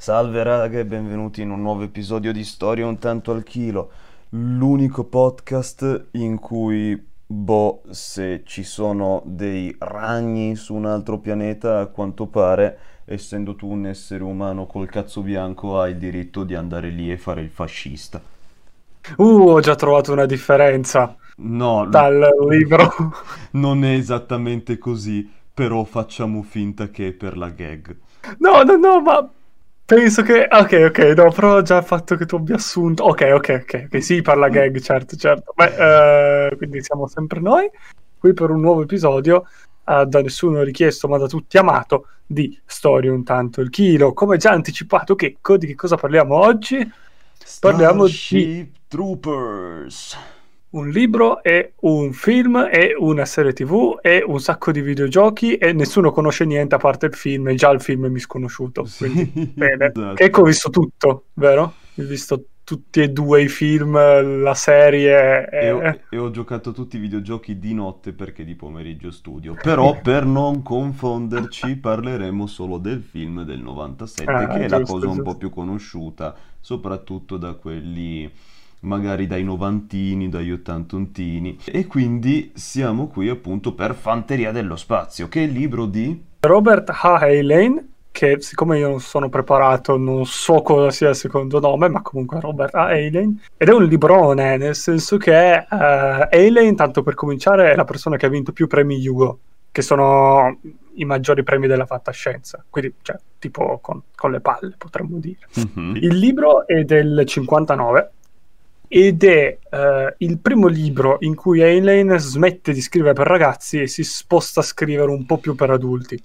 Salve raga e benvenuti in un nuovo episodio di Storia un tanto al chilo, l'unico podcast in cui, boh, se ci sono dei ragni su un altro pianeta, a quanto pare, essendo tu un essere umano col cazzo bianco, hai il diritto di andare lì e fare il fascista. Uh, ho già trovato una differenza No, dal libro. non è esattamente così, però facciamo finta che è per la gag. No, no, no, ma penso che... Ok, ok, no, però già il fatto che tu abbia assunto... Ok, ok, ok, ok, sì, parla gag, certo, certo. Beh, eh, quindi siamo sempre noi, qui per un nuovo episodio, eh, da nessuno richiesto, ma da tutti amato, di Storia un tanto il chilo. Come già anticipato, Checco, di che cosa parliamo oggi? Parliamo di Starship Troopers. Un libro e un film e una serie tv e un sacco di videogiochi e nessuno conosce niente a parte il film e già il film è misconosciuto. Quindi, Sì, bene. esatto. Ecco, ho visto tutto, vero? Ho visto tutti e due i film, la serie. E ho, E... e ho giocato tutti i videogiochi di notte perché di pomeriggio studio. Però per non confonderci parleremo solo del film del 97, Ah, che è la cosa un giusto. po' più conosciuta, soprattutto da quelli magari dai novantini, dagli ottantontini. E quindi siamo qui appunto per Fanteria dello Spazio, che è il libro di... Robert H. Heinlein, che siccome io non sono preparato, non so cosa sia il secondo nome, ma comunque Robert H. Heinlein. Ed è un librone, nel senso che eh, Heinlein, tanto per cominciare, è la persona che ha vinto più premi Hugo, che sono i maggiori premi della fantascienza. Quindi, cioè, tipo con, con le palle, potremmo dire. Mhm. Il libro è del 59 ed è eh, il primo libro in cui Heinlein smette di scrivere per ragazzi e si sposta a scrivere un po' più per adulti.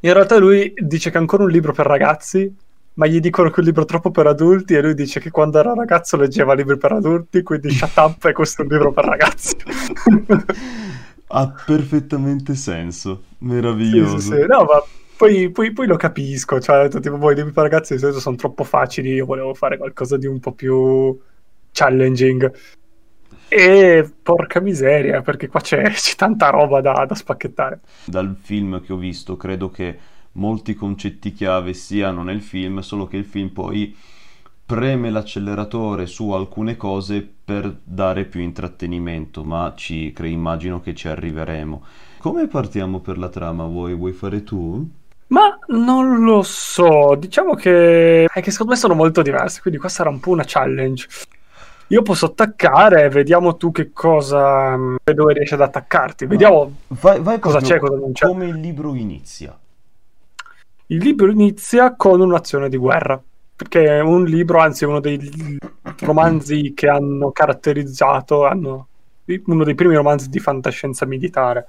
In realtà lui dice che è ancora un libro per ragazzi, ma gli dicono che è un libro troppo per adulti e lui dice che quando era ragazzo leggeva libri per adulti, quindi shut up e questo è un libro per ragazzi. Ha perfettamente senso, Sì, meraviglioso. sì, sì. No, ma poi, poi- poi lo capisco, cioè, tipo, voi libri per ragazzi di solito sono troppo facili, io volevo fare qualcosa di un po' più challenging. E porca miseria, perché qua c'è, c'è tanta roba da, da spacchettare. Dal film che ho visto, credo che molti concetti chiave siano nel film, solo che il film poi preme l'acceleratore su alcune cose per dare più intrattenimento, ma ci cre- immagino che ci arriveremo. Come partiamo per la trama? Vuoi, vuoi fare tu? Ma non lo so, diciamo che, è che secondo me sono molto diverse, quindi questa era un po' una challenge. Io posso attaccare, vediamo tu che cosa, dove riesci ad attaccarti, vediamo Vai, vai cosa c'è, cosa non c'è. come il libro inizia. Il libro inizia con un'azione di guerra, perché è un libro, anzi uno dei romanzi che hanno caratterizzato, hanno, uno dei primi romanzi di fantascienza militare,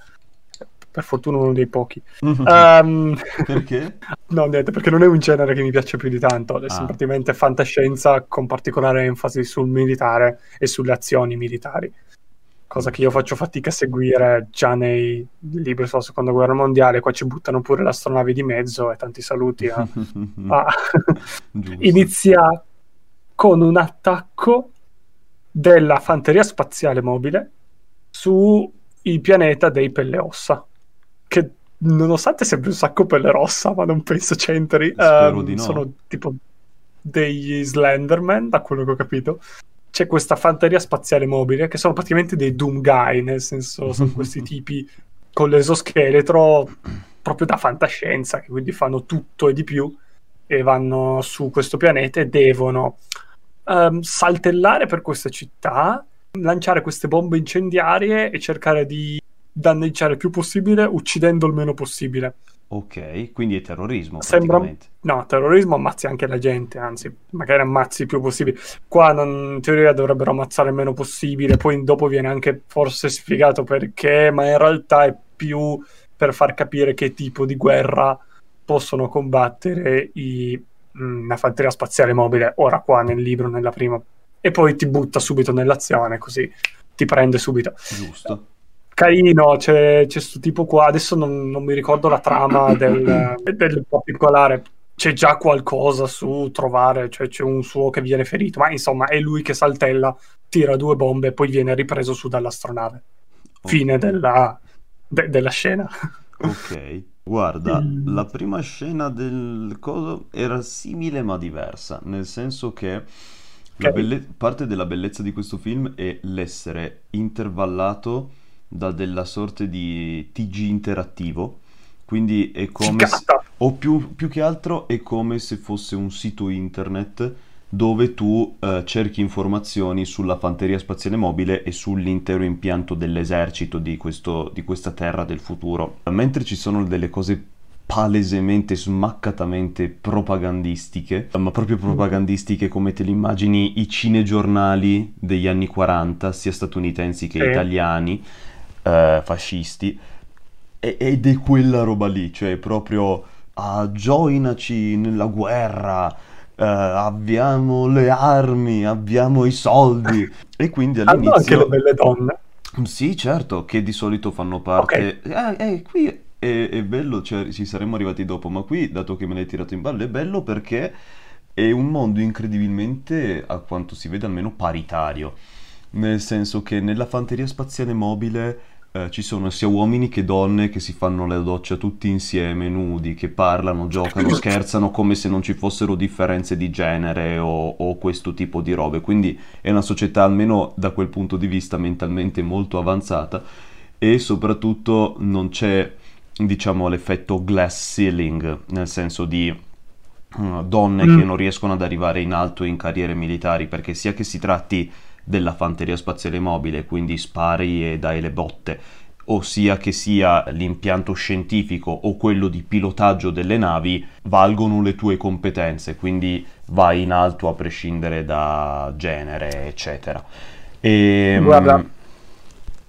per fortuna uno dei pochi. Ehm, Perché? no, niente, perché non è un genere che mi piace più di tanto, è Ah. semplicemente fantascienza con particolare enfasi sul militare e sulle azioni militari. Cosa che io faccio fatica a seguire già nei libri sulla seconda guerra mondiale. Qua ci buttano pure le astronavi di mezzo e tanti saluti a, Giusto. inizia con un attacco della fanteria spaziale mobile sul pianeta dei Pelle Ossa, che nonostante sembri un sacco pelle rossa, ma non penso c'entri, Spero ehm, di no. sono tipo degli Slenderman, da quello che ho capito. C'è questa fanteria spaziale mobile, che sono praticamente dei Doom Guy, nel senso sono questi tipi con l'esoscheletro proprio da fantascienza, che quindi fanno tutto e di più e vanno su questo pianeta e devono ehm, saltellare per questa città, lanciare queste bombe incendiarie e cercare di danneggiare il più possibile uccidendo il meno possibile. Ok, quindi è terrorismo Sembra-. No, terrorismo ammazzi anche la gente, anzi, magari ammazzi il più possibile. Qua non- in teoria dovrebbero ammazzare il meno possibile, poi dopo viene anche forse spiegato perché, ma in realtà è più per far capire che tipo di guerra possono combattere i, mh, la fanteria spaziale mobile, ora qua nel libro, nella prima, e poi ti butta subito nell'azione, così ti prende subito Giusto. Carino, c'è, c'è sto tipo qua, adesso non, non mi ricordo la trama del, del particolare, c'è già qualcosa su trovare, cioè c'è un suo che viene ferito, ma insomma è lui che saltella, tira due bombe e poi viene ripreso su dall'astronave. Fine della, de- della scena. Ok. Guarda, Mm, la prima scena del coso era simile ma diversa, nel senso che la ok, belle- parte della bellezza di questo film è l'essere intervallato da della sorte di TG interattivo, quindi è come se, o più, più che altro è come se fosse un sito internet dove tu eh, cerchi informazioni sulla fanteria spaziale mobile e sull'intero impianto dell'esercito di questo- di questa terra del futuro. Mentre ci sono delle cose palesemente, smaccatamente propagandistiche, ma proprio propagandistiche come te li immagini i cinegiornali degli anni 40, sia statunitensi che Sì. italiani, eh, fascisti, ed è quella roba lì, cioè proprio ah, joinaci nella guerra, eh, abbiamo le armi, abbiamo i soldi. E quindi Hanno anche le all'inizio, belle donne. sì, certo, che di solito fanno parte. Eh, eh, qui è, è bello, cioè ci saremmo arrivati dopo, ma qui, dato che me l'hai tirato in ballo, è bello perché è un mondo incredibilmente, a quanto si vede, almeno paritario. Nel senso che nella fanteria spaziale mobile eh, ci sono sia uomini che donne che si fanno la doccia tutti insieme, nudi, che parlano, giocano, scherzano come se non ci fossero differenze di genere o, o questo tipo di robe. Quindi è una società, almeno da quel punto di vista, mentalmente molto avanzata e soprattutto non c'è, diciamo, l'effetto glass ceiling, nel senso di eh, donne che Mm, non riescono ad arrivare in alto in carriere militari, perché sia che si tratti della fanteria spaziale mobile, quindi spari e dai le botte, o sia che sia l'impianto scientifico o quello di pilotaggio delle navi, valgono le tue competenze, quindi vai in alto a prescindere da genere, eccetera. E, guarda,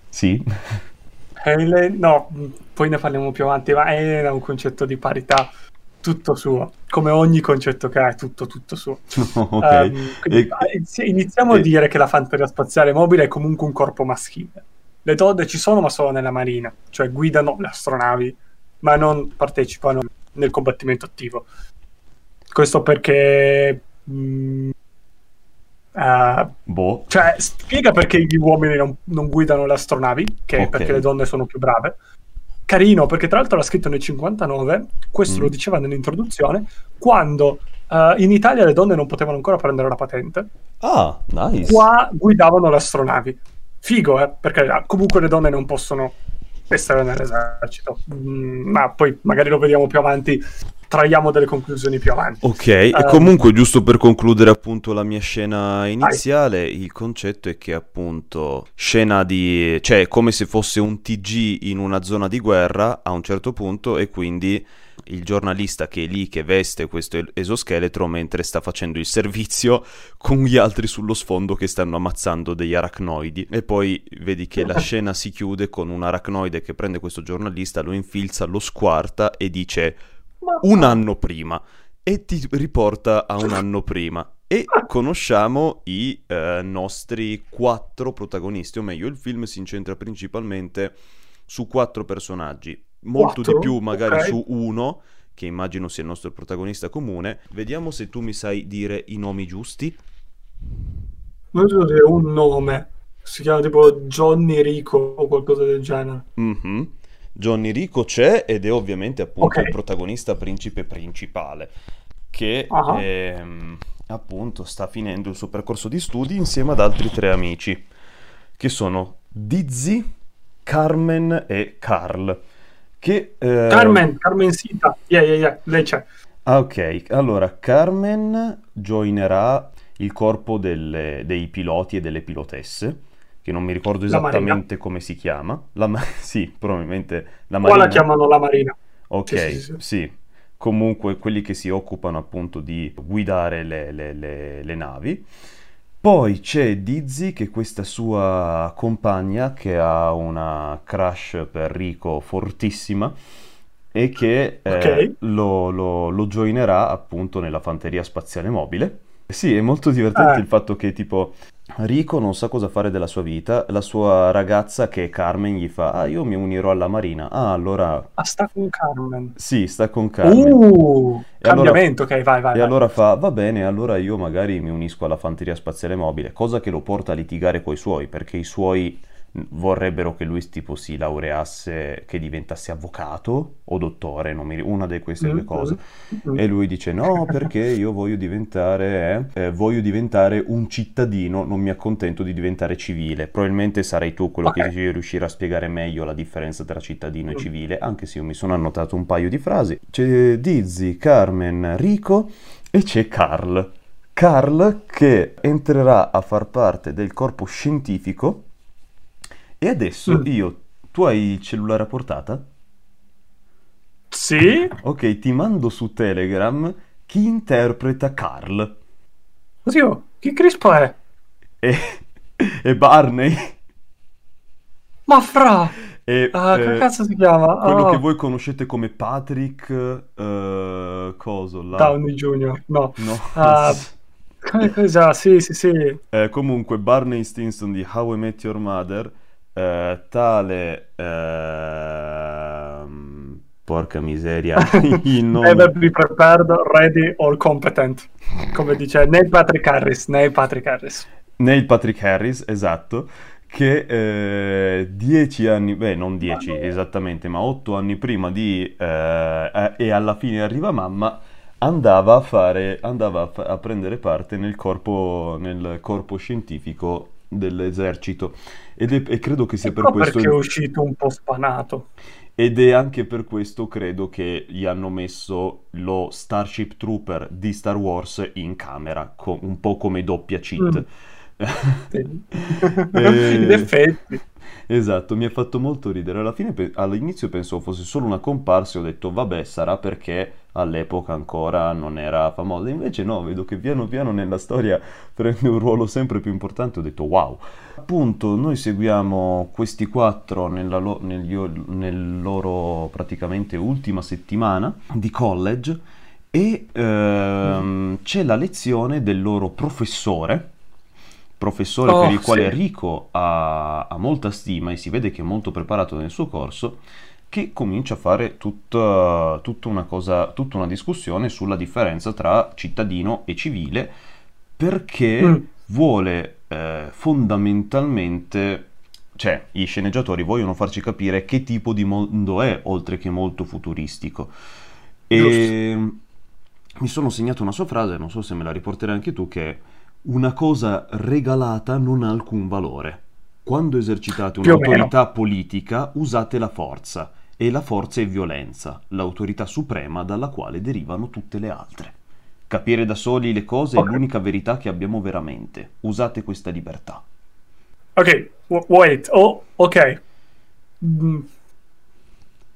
sì, Helen, no, poi ne parliamo più avanti, ma ha un concetto di parità tutto suo, come ogni concetto che ha, è tutto, tutto suo. ok. Ehm, quindi E, inizi- iniziamo a e- dire che la fanteria spaziale mobile è comunque un corpo maschile. Le donne ci sono, ma solo nella marina, cioè guidano le astronavi, ma non partecipano nel combattimento attivo. Questo perché... mh, eh, boh, cioè, spiega perché gli uomini non, non guidano le astronavi, che è perché le donne sono più brave. Carino, perché tra l'altro l'ha scritto nel 59, questo lo Mm. diceva nell'introduzione, quando eh, in Italia le donne non potevano ancora prendere la patente, Ah, nice. qua guidavano le astronavi. Figo, eh? Perché ah, comunque le donne non possono essere nell'esercito. Mm, ma poi magari lo vediamo più avanti, traiamo delle conclusioni più avanti. Ok, e Ehm, comunque giusto per concludere appunto la mia scena vai. iniziale, il concetto è che appunto scena di, cioè come se fosse un TG in una zona di guerra a un certo punto e quindi il giornalista che è lì che veste questo el- esoscheletro mentre sta facendo il servizio con gli altri sullo sfondo che stanno ammazzando degli aracnoidi e poi vedi che la scena si chiude con un aracnoide che prende questo giornalista, lo infilza, lo squarta e dice un anno prima e ti riporta a un anno prima. E conosciamo i eh, nostri quattro protagonisti, o meglio, il film si incentra principalmente su quattro personaggi, molto di Quattro? più magari Ok. su uno, che immagino sia il nostro protagonista comune. Vediamo se tu mi sai dire i nomi giusti. Non so se è un nome, si chiama tipo Johnny Rico o qualcosa del genere. Mhm. Johnny Rico c'è ed è ovviamente appunto Ok. il protagonista principe principale che Ah. ehm, appunto sta finendo il suo percorso di studi insieme ad altri tre amici che sono Dizzy, Carmen e Carl che eh, Carmen, Carmen Sita, yeah, yeah, yeah, lei c'è. Ah, ok. Allora, Carmen joinerà il corpo delle- dei piloti e delle pilotesse, che non mi ricordo Marina. esattamente come si chiama. La ma- sì, probabilmente la Qua la Marina. chiamano la Marina. Ok, Sì, sì, sì, sì. Comunque quelli che si occupano appunto di guidare le, le- le- le navi. Poi c'è Dizzy, che è questa sua compagna che ha una crush per Rico fortissima e che eh, lo, lo, lo joinerà appunto nella fanteria spaziale mobile. Sì, è molto divertente Eh. il fatto che tipo Rico non sa cosa fare della sua vita, la sua ragazza che è Carmen gli fa Ah, io mi unirò alla Marina. Ah, allora Ah, sta con Carmen. sì, sta con Carmen. Uh, E allora- cambiamento, ok, vai, vai, E vai. allora fa, va bene, allora io magari mi unisco alla fanteria spaziale mobile, cosa che lo porta a litigare coi suoi, perché i suoi vorrebbero che lui tipo si laureasse, che diventasse avvocato o dottore, non mi, una di queste due cose. E lui dice no, perché io voglio diventare, eh, voglio diventare un cittadino, non mi accontento di diventare civile. Probabilmente sarai tu quello okay. che riuscirà a spiegare meglio la differenza tra cittadino e civile, anche se io mi sono annotato un paio di frasi. C'è Dizzy, Carmen, Rico e c'è Carl. Carl che entrerà a far parte del corpo scientifico e adesso mm. io, tu hai il cellulare a portata? Sì. Ok, ti mando su Telegram chi interpreta Carl. Oddio, chi crispo è? E, e Barney. Ma fra! E, ah, eh, che cazzo si chiama? Quello oh. che voi conoscete come Patrick... Uh, coso? La... Downey Jr. No. No. Uh, cosa? Sì, sì, sì. Eh, comunque, Barney Stinson di How I Met Your Mother eh, tale eh, porca miseria il nome. Never be prepared, ready or competent. Come dice Neil Patrick Harris Neil Patrick Harris. Neil Patrick Harris esatto che eh, dieci anni, beh non dieci esattamente, ma otto anni prima di eh, e alla fine arriva mamma, andava a fare, andava a prendere parte nel corpo, nel corpo scientifico dell'esercito. Ed è, e credo che sia ecco per questo perché è uscito un po' spanato. Ed è anche per questo credo che gli hanno messo lo Starship Trooper di Star Wars in camera co- un po' come doppia cheat. Mm. e... in effetti. Esatto, mi ha fatto molto ridere. Alla fine, pe- all'inizio pensavo fosse solo una comparsa e ho detto, vabbè, sarà perché all'epoca ancora non era famosa. Invece no, vedo che piano piano nella storia prende un ruolo sempre più importante. Ho detto, wow. Appunto, noi seguiamo questi quattro nella lo- negli, nel loro praticamente ultima settimana di college e ehm, c'è la lezione del loro professore professore oh, per il quale sì. Rico ha, ha, molta stima e si vede che è molto preparato nel suo corso, che comincia a fare tutta, tutta, una, cosa, tutta una discussione sulla differenza tra cittadino e civile, perché mm. vuole eh, fondamentalmente cioè i sceneggiatori vogliono farci capire che tipo di mondo è, oltre che molto futuristico. E Giusto. mi sono segnato una sua frase, non so se me la riporterai anche tu, che una cosa regalata non ha alcun valore. Quando esercitate un'autorità politica usate la forza e la forza è violenza, l'autorità suprema dalla quale derivano tutte le altre. Capire da soli le cose okay. è l'unica verità che abbiamo veramente. Usate questa libertà. Ok, w- wait, oh, ok. Mm.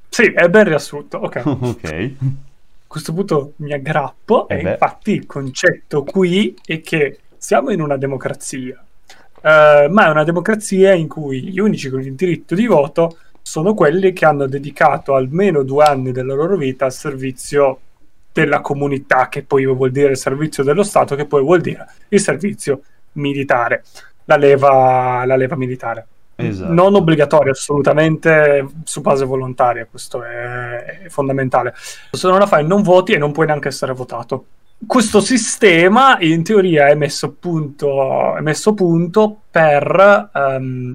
Sì, è ben riassunto, ok. ok. A questo punto mi aggrappo eh e beh. infatti il concetto qui è che siamo in una democrazia, uh, ma è una democrazia in cui gli unici con il diritto di voto sono quelli che hanno dedicato almeno due anni della loro vita al servizio della comunità, che poi vuol dire il servizio dello Stato, che poi vuol dire il servizio militare, la leva, la leva militare. Esatto. Non obbligatorio, assolutamente su base volontaria, questo è, è fondamentale. Se non la fai non voti e non puoi neanche essere votato questo sistema in teoria è messo a punto, è messo a punto per um,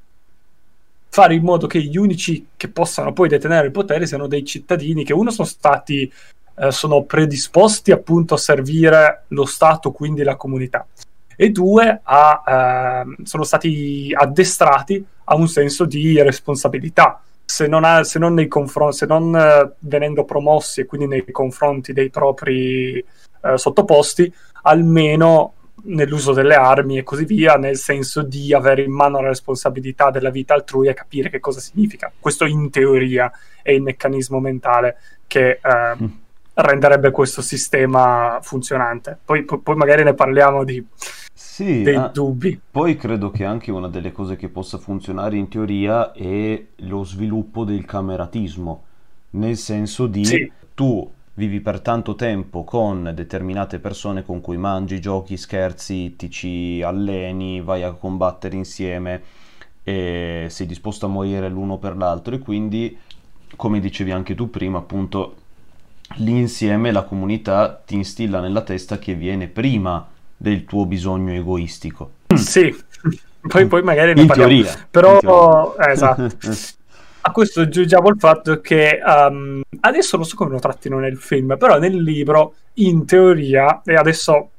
fare in modo che gli unici che possano poi detenere il potere siano dei cittadini che uno sono stati eh, sono predisposti appunto a servire lo Stato, quindi la comunità, e due a, eh, sono stati addestrati a un senso di responsabilità. Se non, ha, se non, nei confron- se non eh, venendo promossi e quindi nei confronti dei propri eh, sottoposti, almeno nell'uso delle armi e così via, nel senso di avere in mano la responsabilità della vita altrui e capire che cosa significa. Questo in teoria è il meccanismo mentale che eh, mm. renderebbe questo sistema funzionante. Poi, poi, poi magari ne parliamo di, sì, dei ah, dubbi. Poi credo che anche una delle cose che possa funzionare in teoria è lo sviluppo del cameratismo, nel senso di sì. tu vivi per tanto tempo con determinate persone con cui mangi, giochi, scherzi, ti ci alleni, vai a combattere insieme e sei disposto a morire l'uno per l'altro e quindi, come dicevi anche tu prima, appunto, l'insieme, la comunità ti instilla nella testa che viene prima del tuo bisogno egoistico. Sì, Poi, poi magari ne in parliamo. teoria. Però, in teoria. eh, esatto. A questo aggiungiamo il fatto che um, adesso non so come lo trattino nel film, però nel libro, in teoria, e adesso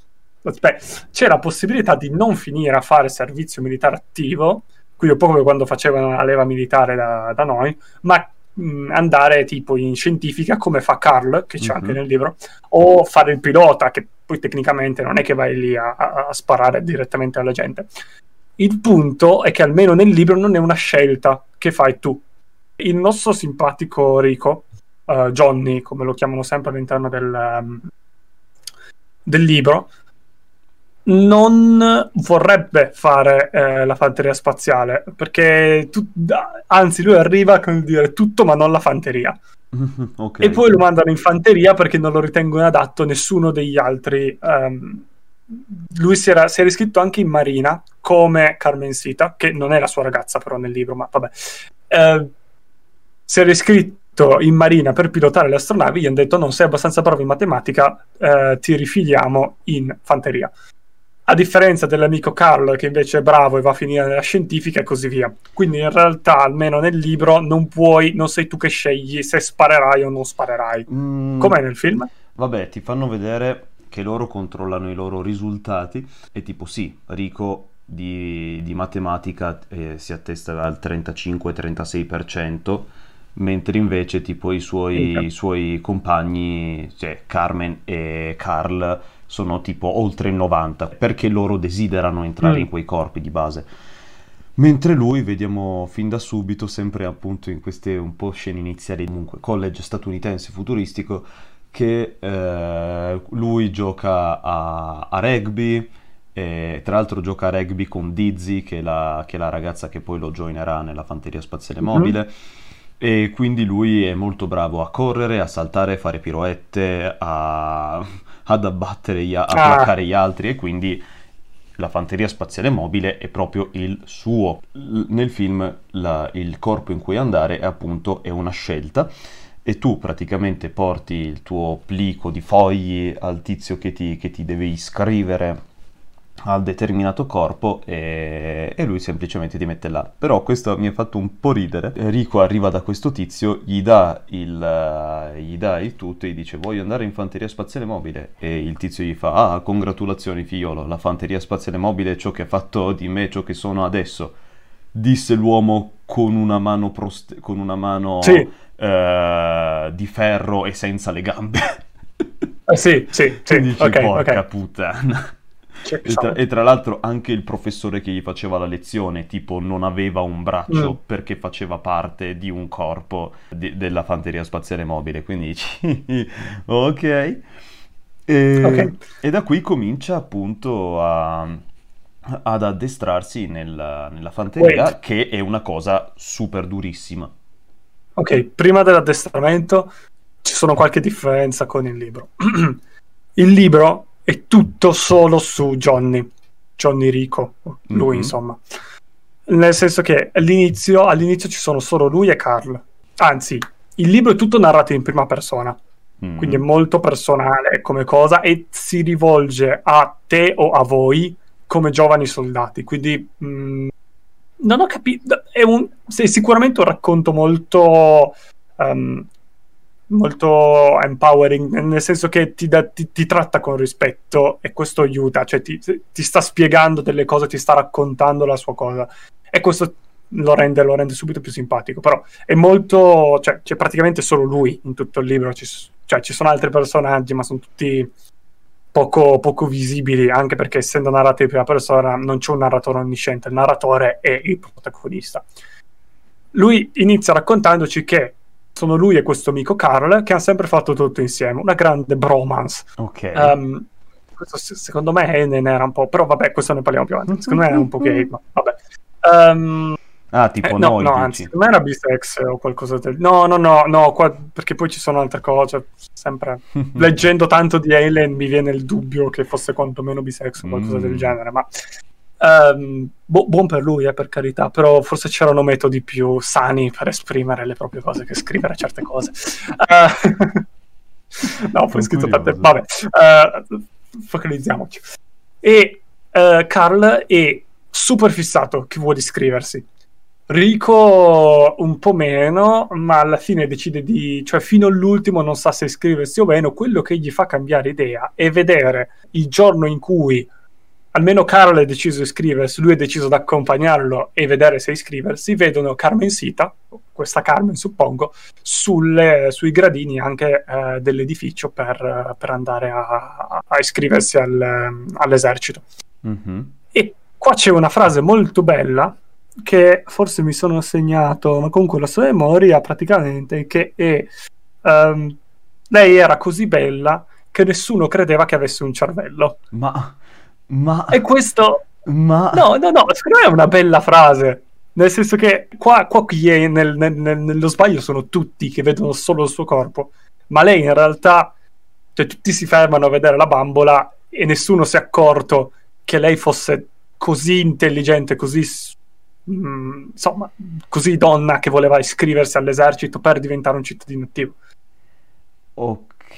aspetta, c'è la possibilità di non finire a fare servizio militare attivo, quindi un po' come quando facevano la leva militare da, da noi, ma mh, andare tipo in scientifica come fa Carl, che c'è Mhm. anche nel libro, o fare il pilota, che poi tecnicamente non è che vai lì a, a- a sparare direttamente alla gente. Il punto è che almeno nel libro non è una scelta che fai tu. Il nostro simpatico Rico, eh, Johnny, come lo chiamano sempre all'interno del, ehm, del libro, non vorrebbe fare eh, la fanteria spaziale perché tu- anzi lui arriva con dire tutto ma non la fanteria Ok. e poi lo mandano in fanteria perché non lo ritengono adatto nessuno degli altri. ehm, lui si era, si era iscritto anche in Marina come Carmen Sita, che non è la sua ragazza però nel libro, ma vabbè. Eh, si era iscritto in Marina per pilotare le astronavi, gli hanno detto non sei abbastanza bravo in matematica, eh, ti rifiliamo in fanteria. A differenza dell'amico Carl che invece è bravo e va a finire nella scientifica e così via. Quindi in realtà, almeno nel libro, non puoi, non sei tu che scegli se sparerai o non sparerai. Mm, Com'è nel film? Vabbè, ti fanno vedere che loro controllano i loro risultati e tipo sì, Rico di, di matematica eh, si attesta al 35-36%, mentre invece tipo i suoi, i suoi compagni, cioè Carmen e Carl, sono tipo oltre il 90%, perché loro desiderano entrare Mm. in quei corpi di base. Mentre lui, vediamo fin da subito, sempre appunto in queste un po' scene iniziali, comunque college statunitense futuristico, che eh, lui gioca a, a rugby, e tra l'altro gioca a rugby con Dizzy, che è la, che è la ragazza che poi lo joinerà nella fanteria spaziale Mhm. mobile. E quindi lui è molto bravo a correre, a saltare, a fare piroette, a- ad abbattere, gli, a Ah. placare gli altri e quindi la fanteria spaziale mobile è proprio il suo. L- nel film la- il corpo in cui andare è appunto è una scelta e tu praticamente porti il tuo plico di fogli al tizio che ti, che ti deve iscrivere al determinato corpo e, e lui semplicemente ti mette là. Però questo mi ha fatto un po' ridere. Rico arriva da questo tizio, gli dà il, eh, gli dà il tutto e gli dice voglio andare in fanteria spaziale mobile e il tizio gli fa ah congratulazioni figliolo, la fanteria spaziale mobile è ciò che ha fatto di me ciò che sono adesso. Disse l'uomo con una mano, prost- con una mano Sì. eh, di ferro e senza le gambe. Eh, sì, sì, sì. dici, ok, porca ok. puttana. E tra, e tra l'altro anche il professore che gli faceva la lezione, tipo, non aveva un braccio Mm. perché faceva parte di un corpo di- della fanteria spaziale mobile. Quindi dici, ok. E, Ok. e da qui comincia appunto a- ad addestrarsi nella, nella fanteria, Wait. che è una cosa super durissima. Ok, prima dell'addestramento ci sono qualche differenza con il libro. il libro è tutto solo su Johnny, Johnny Rico, lui Mhm. insomma. Nel senso che all'inizio, all'inizio ci sono solo lui e Carl. Anzi, il libro è tutto narrato in prima persona, Mm. quindi è molto personale come cosa e si rivolge a te o a voi come giovani soldati. Quindi mh, non ho capito. È, un, è sicuramente un racconto molto. ehm, molto empowering, nel senso che ti, dà- ti- ti tratta con rispetto e questo aiuta, cioè ti, ti sta spiegando delle cose, ti sta raccontando la sua cosa e questo lo rende, lo rende subito più simpatico, però è molto, cioè c'è praticamente solo lui in tutto il libro, ci, cioè, ci sono altri personaggi ma sono tutti poco, poco visibili, anche perché essendo narrati in prima persona non c'è un narratore onnisciente, il narratore è il protagonista. Lui inizia raccontandoci che sono lui e questo amico Carl che hanno sempre fatto tutto insieme, una grande bromance. Ok. Ehm, questo se- secondo me Enen era un po', però vabbè, questo ne parliamo più avanti. Secondo me era un po' gay, ma vabbè. Ehm, ah, tipo eh, no, no, dici. anzi, secondo me era bisex o qualcosa del... No, no, no, no, qua- perché poi ci sono altre cose, sempre... Leggendo tanto di Alien mi viene il dubbio che fosse quantomeno bisex o qualcosa Mm. del genere, ma... ehm, bu- buon per lui, eh, per carità, però forse c'erano metodi più sani per esprimere le proprie cose che scrivere certe cose. Eh, no, poi scritto tante... Vabbè, eh, focalizziamoci. E eh, Carl è super fissato che vuole iscriversi. Rico un po' meno, ma alla fine decide di, cioè fino all'ultimo non sa se iscriversi o meno, quello che gli fa cambiare idea è vedere il giorno in cui almeno Carl è deciso di iscriversi, lui è deciso di accompagnarlo e vedere se iscriversi, vedono Carmen Sita, questa Carmen suppongo, sulle, sui gradini anche eh, dell'edificio per, per andare a, a iscriversi al, all'esercito. Mm-hmm. E qua c'è una frase molto bella che forse mi sono segnato, ma comunque la sua memoria praticamente, che è um, lei era così bella che nessuno credeva che avesse un cervello. Ma... ma... E questo... Ma... No, no, no, secondo me è una bella frase. Nel senso che qua, qua chi è nel, nel, nello sbaglio sono tutti che vedono solo il suo corpo, ma lei in realtà, cioè tutti si fermano a vedere la bambola e nessuno si è accorto che lei fosse così intelligente, così Mm, insomma, così donna che voleva iscriversi all'esercito per diventare un cittadino attivo.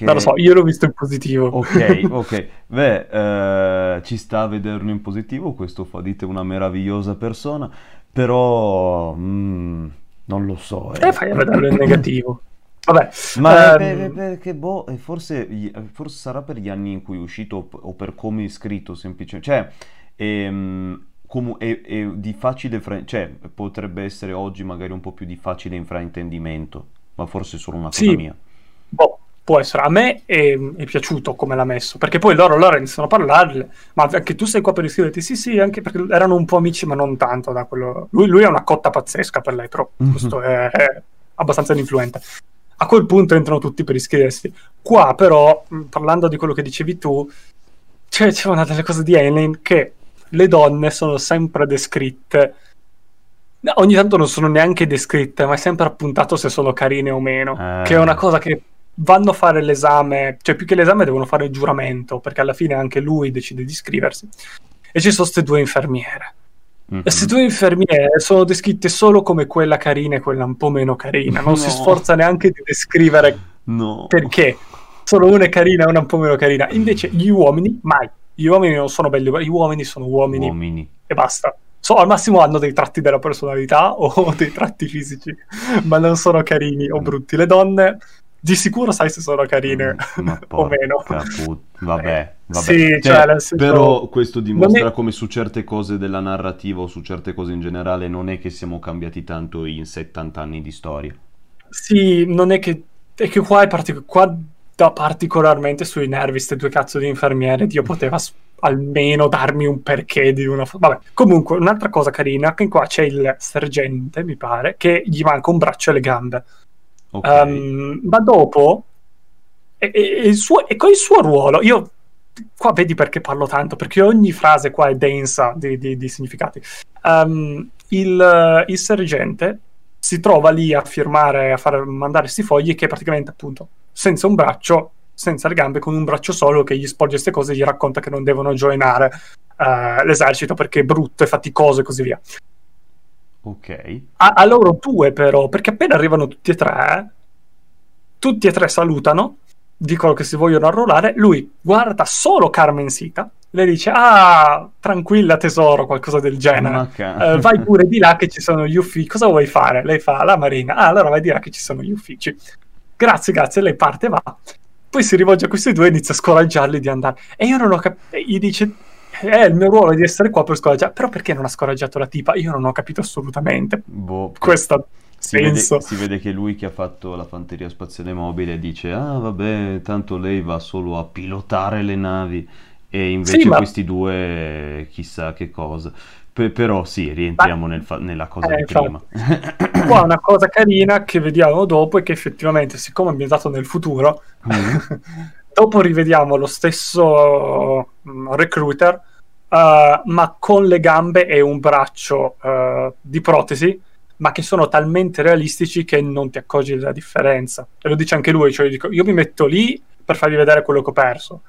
Ok. Non lo so, io l'ho visto in positivo. Ok, ok. Beh, eh, ci sta a vederlo in positivo, questo fa di te una meravigliosa persona, però mm, non lo so. Eh. E fai a vederlo in negativo. Vabbè, ma um... perché boh, forse, forse, sarà per gli anni in cui è uscito o per come è scritto semplicemente. Cioè, ehm, com- è, è di facile, fra- cioè potrebbe essere oggi magari un po' più di facile infraintendimento, ma forse è solo una cosa sì. mia. Boh, può essere. A me è, è, piaciuto come l'ha messo, perché poi loro, loro iniziano a parlarle, ma anche tu sei qua per iscriverti? Sì, sì, anche perché erano un po' amici, ma non tanto da quello... Lui, lui è una cotta pazzesca per lei, però mm-hmm. questo è, è abbastanza influente. A quel punto entrano tutti per iscriversi. Qua però, parlando di quello che dicevi tu, c'è, c'è una delle cose di Eileen che le donne sono sempre descritte. ogni tanto non sono neanche descritte, ma è sempre appuntato se sono carine o meno. Eh. Che è una cosa che vanno a fare l'esame, cioè più che l'esame devono fare il giuramento, perché alla fine anche lui decide di iscriversi. E ci sono queste due infermiere. Mm-hmm. Queste due infermiere sono descritte solo come quella carina e quella un po' meno carina. Non no. si sforza neanche di descrivere no. perché. Solo una è carina e una un po' meno carina. Invece gli uomini, mai gli uomini non sono belli, gli uomini sono uomini, uomini. e basta. So, al massimo hanno dei tratti della personalità o dei tratti fisici, ma non sono carini o brutti. Le donne di sicuro sai se sono carine mm, o meno. Put- vabbè, vabbè. Sì, cioè, cioè, senso... Però questo dimostra è... come su certe cose della narrativa o su certe cose in generale non è che siamo cambiati tanto in 70 anni di storia. Sì, non è che... È che qua è particolare... Qua da particolarmente sui nervi queste due cazzo di infermiere Dio poteva almeno darmi un perché di una vabbè comunque un'altra cosa carina che qua c'è il sergente mi pare che gli manca un braccio e le gambe okay. um, ma dopo e, e, il suo, e con il suo ruolo io qua vedi perché parlo tanto perché ogni frase qua è densa di, di, di significati um, il, il sergente si trova lì a firmare, a far mandare questi fogli che praticamente appunto senza un braccio, senza le gambe, con un braccio solo che gli sporge queste cose e gli racconta che non devono joinare uh, l'esercito perché è brutto e faticoso e così via. Ok. A, a loro due però, perché appena arrivano tutti e tre, tutti e tre salutano, dicono che si vogliono arruolare, lui guarda solo Carmen Sita, le dice ah tranquilla tesoro qualcosa del genere uh, vai pure di là che ci sono gli uffici cosa vuoi fare? lei fa la marina ah allora vai di là che ci sono gli uffici grazie, grazie, lei parte va. Poi si rivolge a questi due e inizia a scoraggiarli di andare. E io non ho capito, gli dice, è il mio ruolo di essere qua per scoraggiare. Però perché non ha scoraggiato la tipa? Io non ho capito assolutamente. Boh, Questo si vede, si vede, che lui che ha fatto la fanteria spaziale mobile dice, ah vabbè, tanto lei va solo a pilotare le navi. E invece sì, ma... questi due chissà che cosa. P- però sì, rientriamo nel fa- nella cosa eh, di prima. Qua una cosa carina che vediamo dopo è che effettivamente, siccome è ambientato nel futuro, mm. dopo rivediamo lo stesso um, recruiter, uh, ma con le gambe e un braccio uh, di protesi, ma che sono talmente realistici che non ti accorgi della differenza. E lo dice anche lui, cioè io, dico, io mi metto lì per farvi vedere quello che ho perso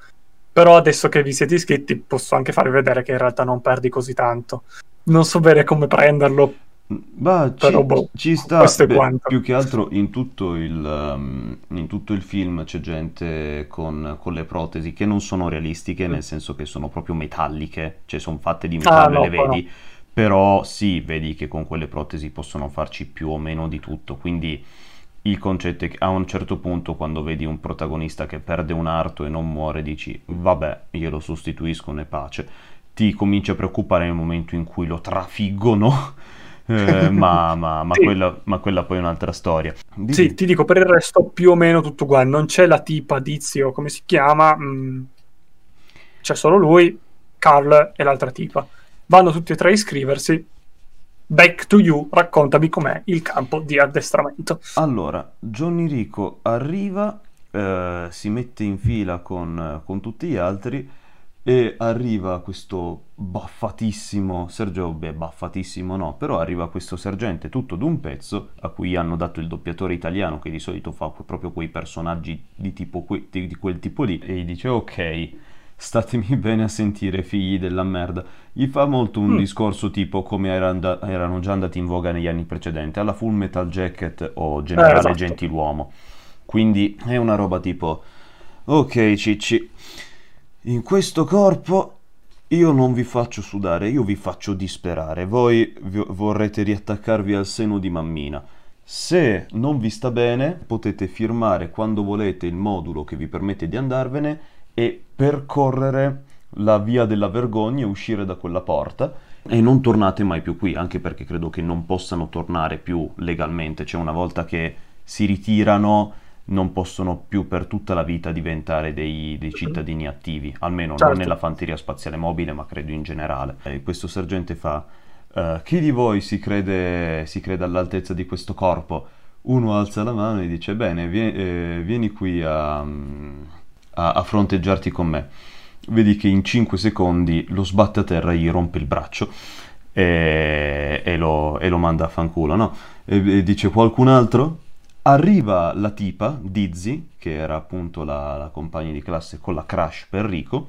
però adesso che vi siete iscritti posso anche farvi vedere che in realtà non perdi così tanto. Non so bene come prenderlo. Ma ci, boh, ci sta beh, più che altro in tutto, il, um, in tutto il film c'è gente con, con, le protesi che non sono realistiche, nel senso che sono proprio metalliche, cioè sono fatte di metallo, ah, no, le vedi. No però sì, vedi che con quelle protesi possono farci più o meno di tutto, quindi il concetto è che a un certo punto quando vedi un protagonista che perde un arto e non muore dici vabbè glielo sostituisco ne pace ti cominci a preoccupare nel momento in cui lo trafiggono eh, ma, ma, ma, Sì. quella, ma quella poi è un'altra storia Di- Sì, ti dico, per il resto più o meno tutto uguale. Non c'è la tipa Dizio, come si chiama? mm, c'è solo lui, Carl e l'altra tipa. Vanno tutti e tre a iscriversi. Back to you, raccontami com'è il campo di addestramento. Allora, Johnny Rico arriva, eh, si mette in fila con, con tutti gli altri e arriva questo baffatissimo Sergio, beh, baffatissimo no, però arriva questo sergente tutto d'un pezzo a cui hanno dato il doppiatore italiano che di solito fa proprio quei personaggi di, tipo que- di, quel tipo lì e gli dice ok, statemi bene a sentire figli della merda. Gli fa molto un Mm. discorso tipo come era and- erano già andati in voga negli anni precedenti, alla Full Metal Jacket o Generale Eh, esatto. Gentiluomo. Quindi è una roba tipo ok cicci, in questo corpo io non vi faccio sudare, io vi faccio disperare. Voi vorrete riattaccarvi al seno di mammina. Se non vi sta bene, potete firmare quando volete il modulo che vi permette di andarvene e percorrere la via della vergogna e uscire da quella porta e non tornate mai più qui, anche perché credo che non possano tornare più legalmente, cioè una volta che si ritirano non possono più per tutta la vita diventare dei, dei cittadini attivi, almeno Certo. non nella fanteria spaziale mobile, ma credo in generale. E questo sergente fa: eh, Chi di voi si crede, si crede all'altezza di questo corpo? Uno alza la mano e dice: Bene, vie- eh, vieni qui a, a- a fronteggiarti con me. Vedi che in 5 secondi lo sbatte a terra e gli rompe il braccio e, e lo, e lo manda a fanculo, no? E, e dice qualcun altro? Arriva la tipa, Dizzy, che era appunto la, la compagna di classe con la crush per Rico,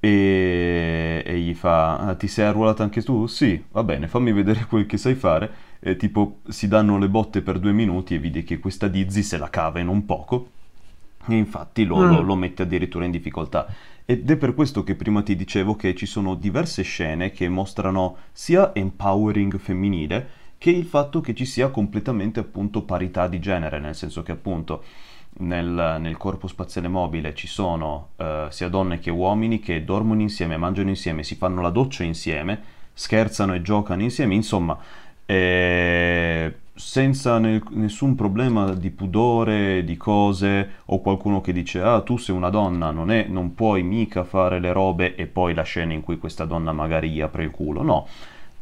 e, e gli fa: "Ah, Ti sei arruolata anche tu? Sì, va bene, fammi vedere quel che sai fare. E tipo si danno le botte per due minuti e vedi che questa Dizzy se la cava in un poco. E infatti lo, Mm. lo- lo mette addirittura in difficoltà. Ed è per questo che prima ti dicevo che ci sono diverse scene che mostrano sia empowering femminile che il fatto che ci sia completamente appunto parità di genere, nel senso che appunto nel, nel corpo spaziale mobile ci sono eh, sia donne che uomini che dormono insieme, mangiano insieme, si fanno la doccia insieme, scherzano e giocano insieme, insomma, eh, senza ne- nessun problema di pudore, di cose, o qualcuno che dice, ah, tu sei una donna, non, è, non puoi mica fare le robe, e poi la scena in cui questa donna magari gli apre il culo, no.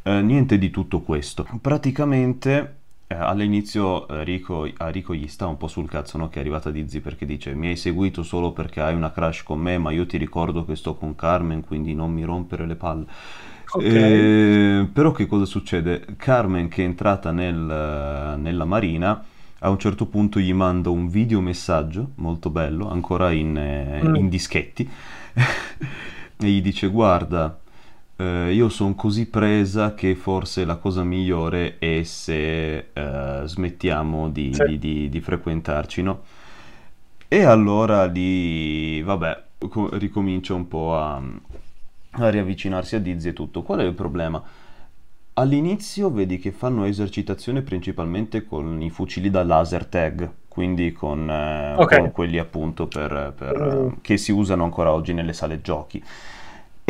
Eh, niente di tutto questo. Praticamente eh, all'inizio eh, Rico, a Rico gli sta un po' sul cazzo, no? Che è arrivata Dizzy perché dice mi hai seguito solo perché hai una crush con me, ma io ti ricordo che sto con Carmen, quindi non mi rompere le palle. Ok. Eh, però che cosa succede? Carmen che è entrata nel- nella marina a un certo punto gli manda un videomessaggio molto bello, ancora in, eh, Mm. in dischetti, e gli dice guarda, eh, io sono così presa che forse la cosa migliore è se eh, smettiamo di, Sì. di- di- di frequentarci, no? E allora lì, vabbè, co- ricomincia un po' a, a riavvicinarsi a Dizzy e tutto. Qual è il problema? All'inizio vedi che fanno esercitazione principalmente con i fucili da laser tag, quindi con, eh, Ok. con quelli appunto per, per, Mm. che si usano ancora oggi nelle sale giochi.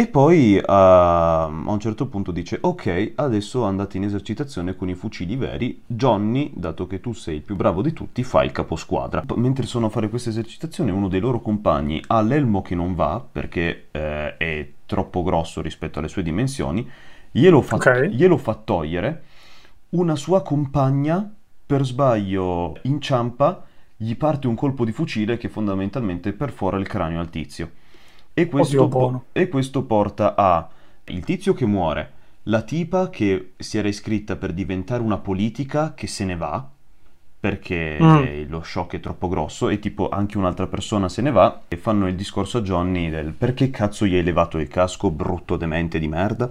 E poi ah, a un certo punto dice: Ok, adesso andate in esercitazione con i fucili veri. Johnny, dato che tu sei il più bravo di tutti, fa il caposquadra. Mentre sono a fare questa esercitazione, uno dei loro compagni ha l'elmo che non va perché eh, è troppo grosso rispetto alle sue dimensioni. Glielo fa, Ok. glielo fa togliere. Una sua compagna, per sbaglio, inciampa, gli parte un colpo di fucile che fondamentalmente perfora il cranio al tizio. E questo, po- e questo porta a il tizio che muore, la tipa che si era iscritta per diventare una politica che se ne va perché Mm. lo shock è troppo grosso e tipo anche un'altra persona se ne va e fanno il discorso a Johnny del perché cazzo gli hai levato il casco brutto demente di merda?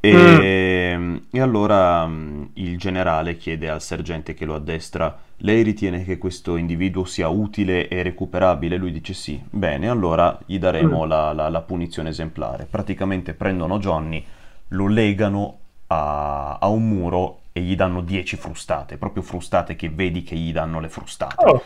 E, e allora mm, il generale chiede al sergente che lo addestra lei ritiene che questo individuo sia utile e recuperabile? Lui dice sì. Bene, allora gli daremo Mm. la, la- la punizione esemplare. Praticamente prendono Johnny, lo legano a, a un muro e gli danno 10 frustate, proprio frustate che vedi che gli danno le frustate. Oh.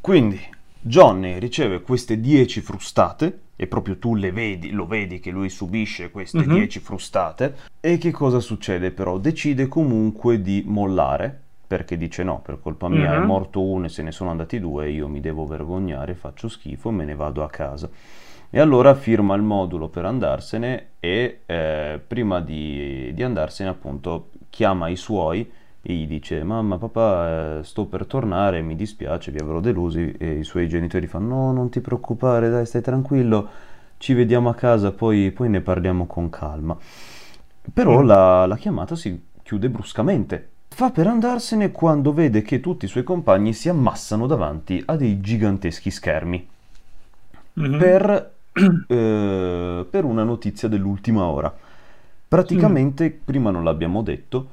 Quindi Johnny riceve queste 10 frustate e proprio tu le vedi, lo vedi che lui subisce queste Mhm. 10 frustate e che cosa succede però? Decide comunque di mollare perché dice no, per colpa mia è Mhm. morto uno e se ne sono andati due, io mi devo vergognare, faccio schifo e me ne vado a casa. E allora firma il modulo per andarsene e eh, prima di, di andarsene appunto chiama i suoi e gli dice mamma, papà, eh, sto per tornare, mi dispiace, vi avrò delusi e i suoi genitori fanno no, non ti preoccupare, dai, stai tranquillo, ci vediamo a casa, poi, poi ne parliamo con calma. Però Mm. la, la chiamata si chiude bruscamente. Fa per andarsene quando vede che tutti i suoi compagni si ammassano davanti a dei giganteschi schermi Mhm. per, eh, per una notizia dell'ultima ora. Praticamente, prima non l'abbiamo detto,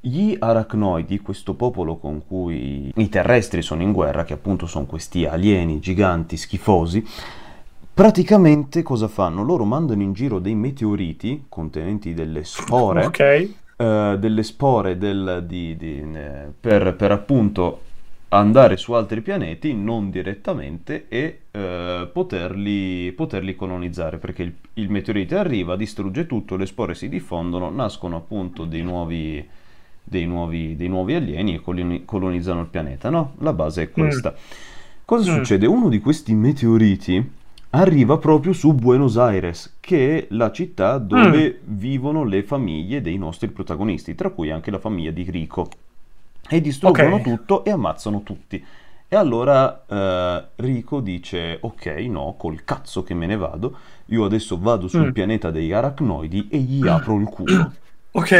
gli arachnoidi, questo popolo con cui i terrestri sono in guerra, che appunto sono questi alieni giganti schifosi, praticamente cosa fanno? Loro mandano in giro dei meteoriti contenenti delle spore Ok. Eh, delle spore del- di- di- eh, per, per appunto andare su altri pianeti non direttamente e eh, poterli, poterli colonizzare perché il, il meteorite arriva, distrugge tutto, le spore si diffondono, nascono appunto dei nuovi, dei nuovi, dei nuovi alieni e coloni- colonizzano il pianeta, no? La base è questa. Cosa Mm. succede? Uno di questi meteoriti arriva proprio su Buenos Aires, che è la città dove vivono le famiglie dei nostri protagonisti, tra cui anche la famiglia di Rico. E distruggono Ok. tutto e ammazzano tutti. E allora eh, Rico dice: Ok, no, col cazzo che me ne vado. Io adesso vado sul Mm. pianeta degli aracnoidi e gli apro il culo. Ok.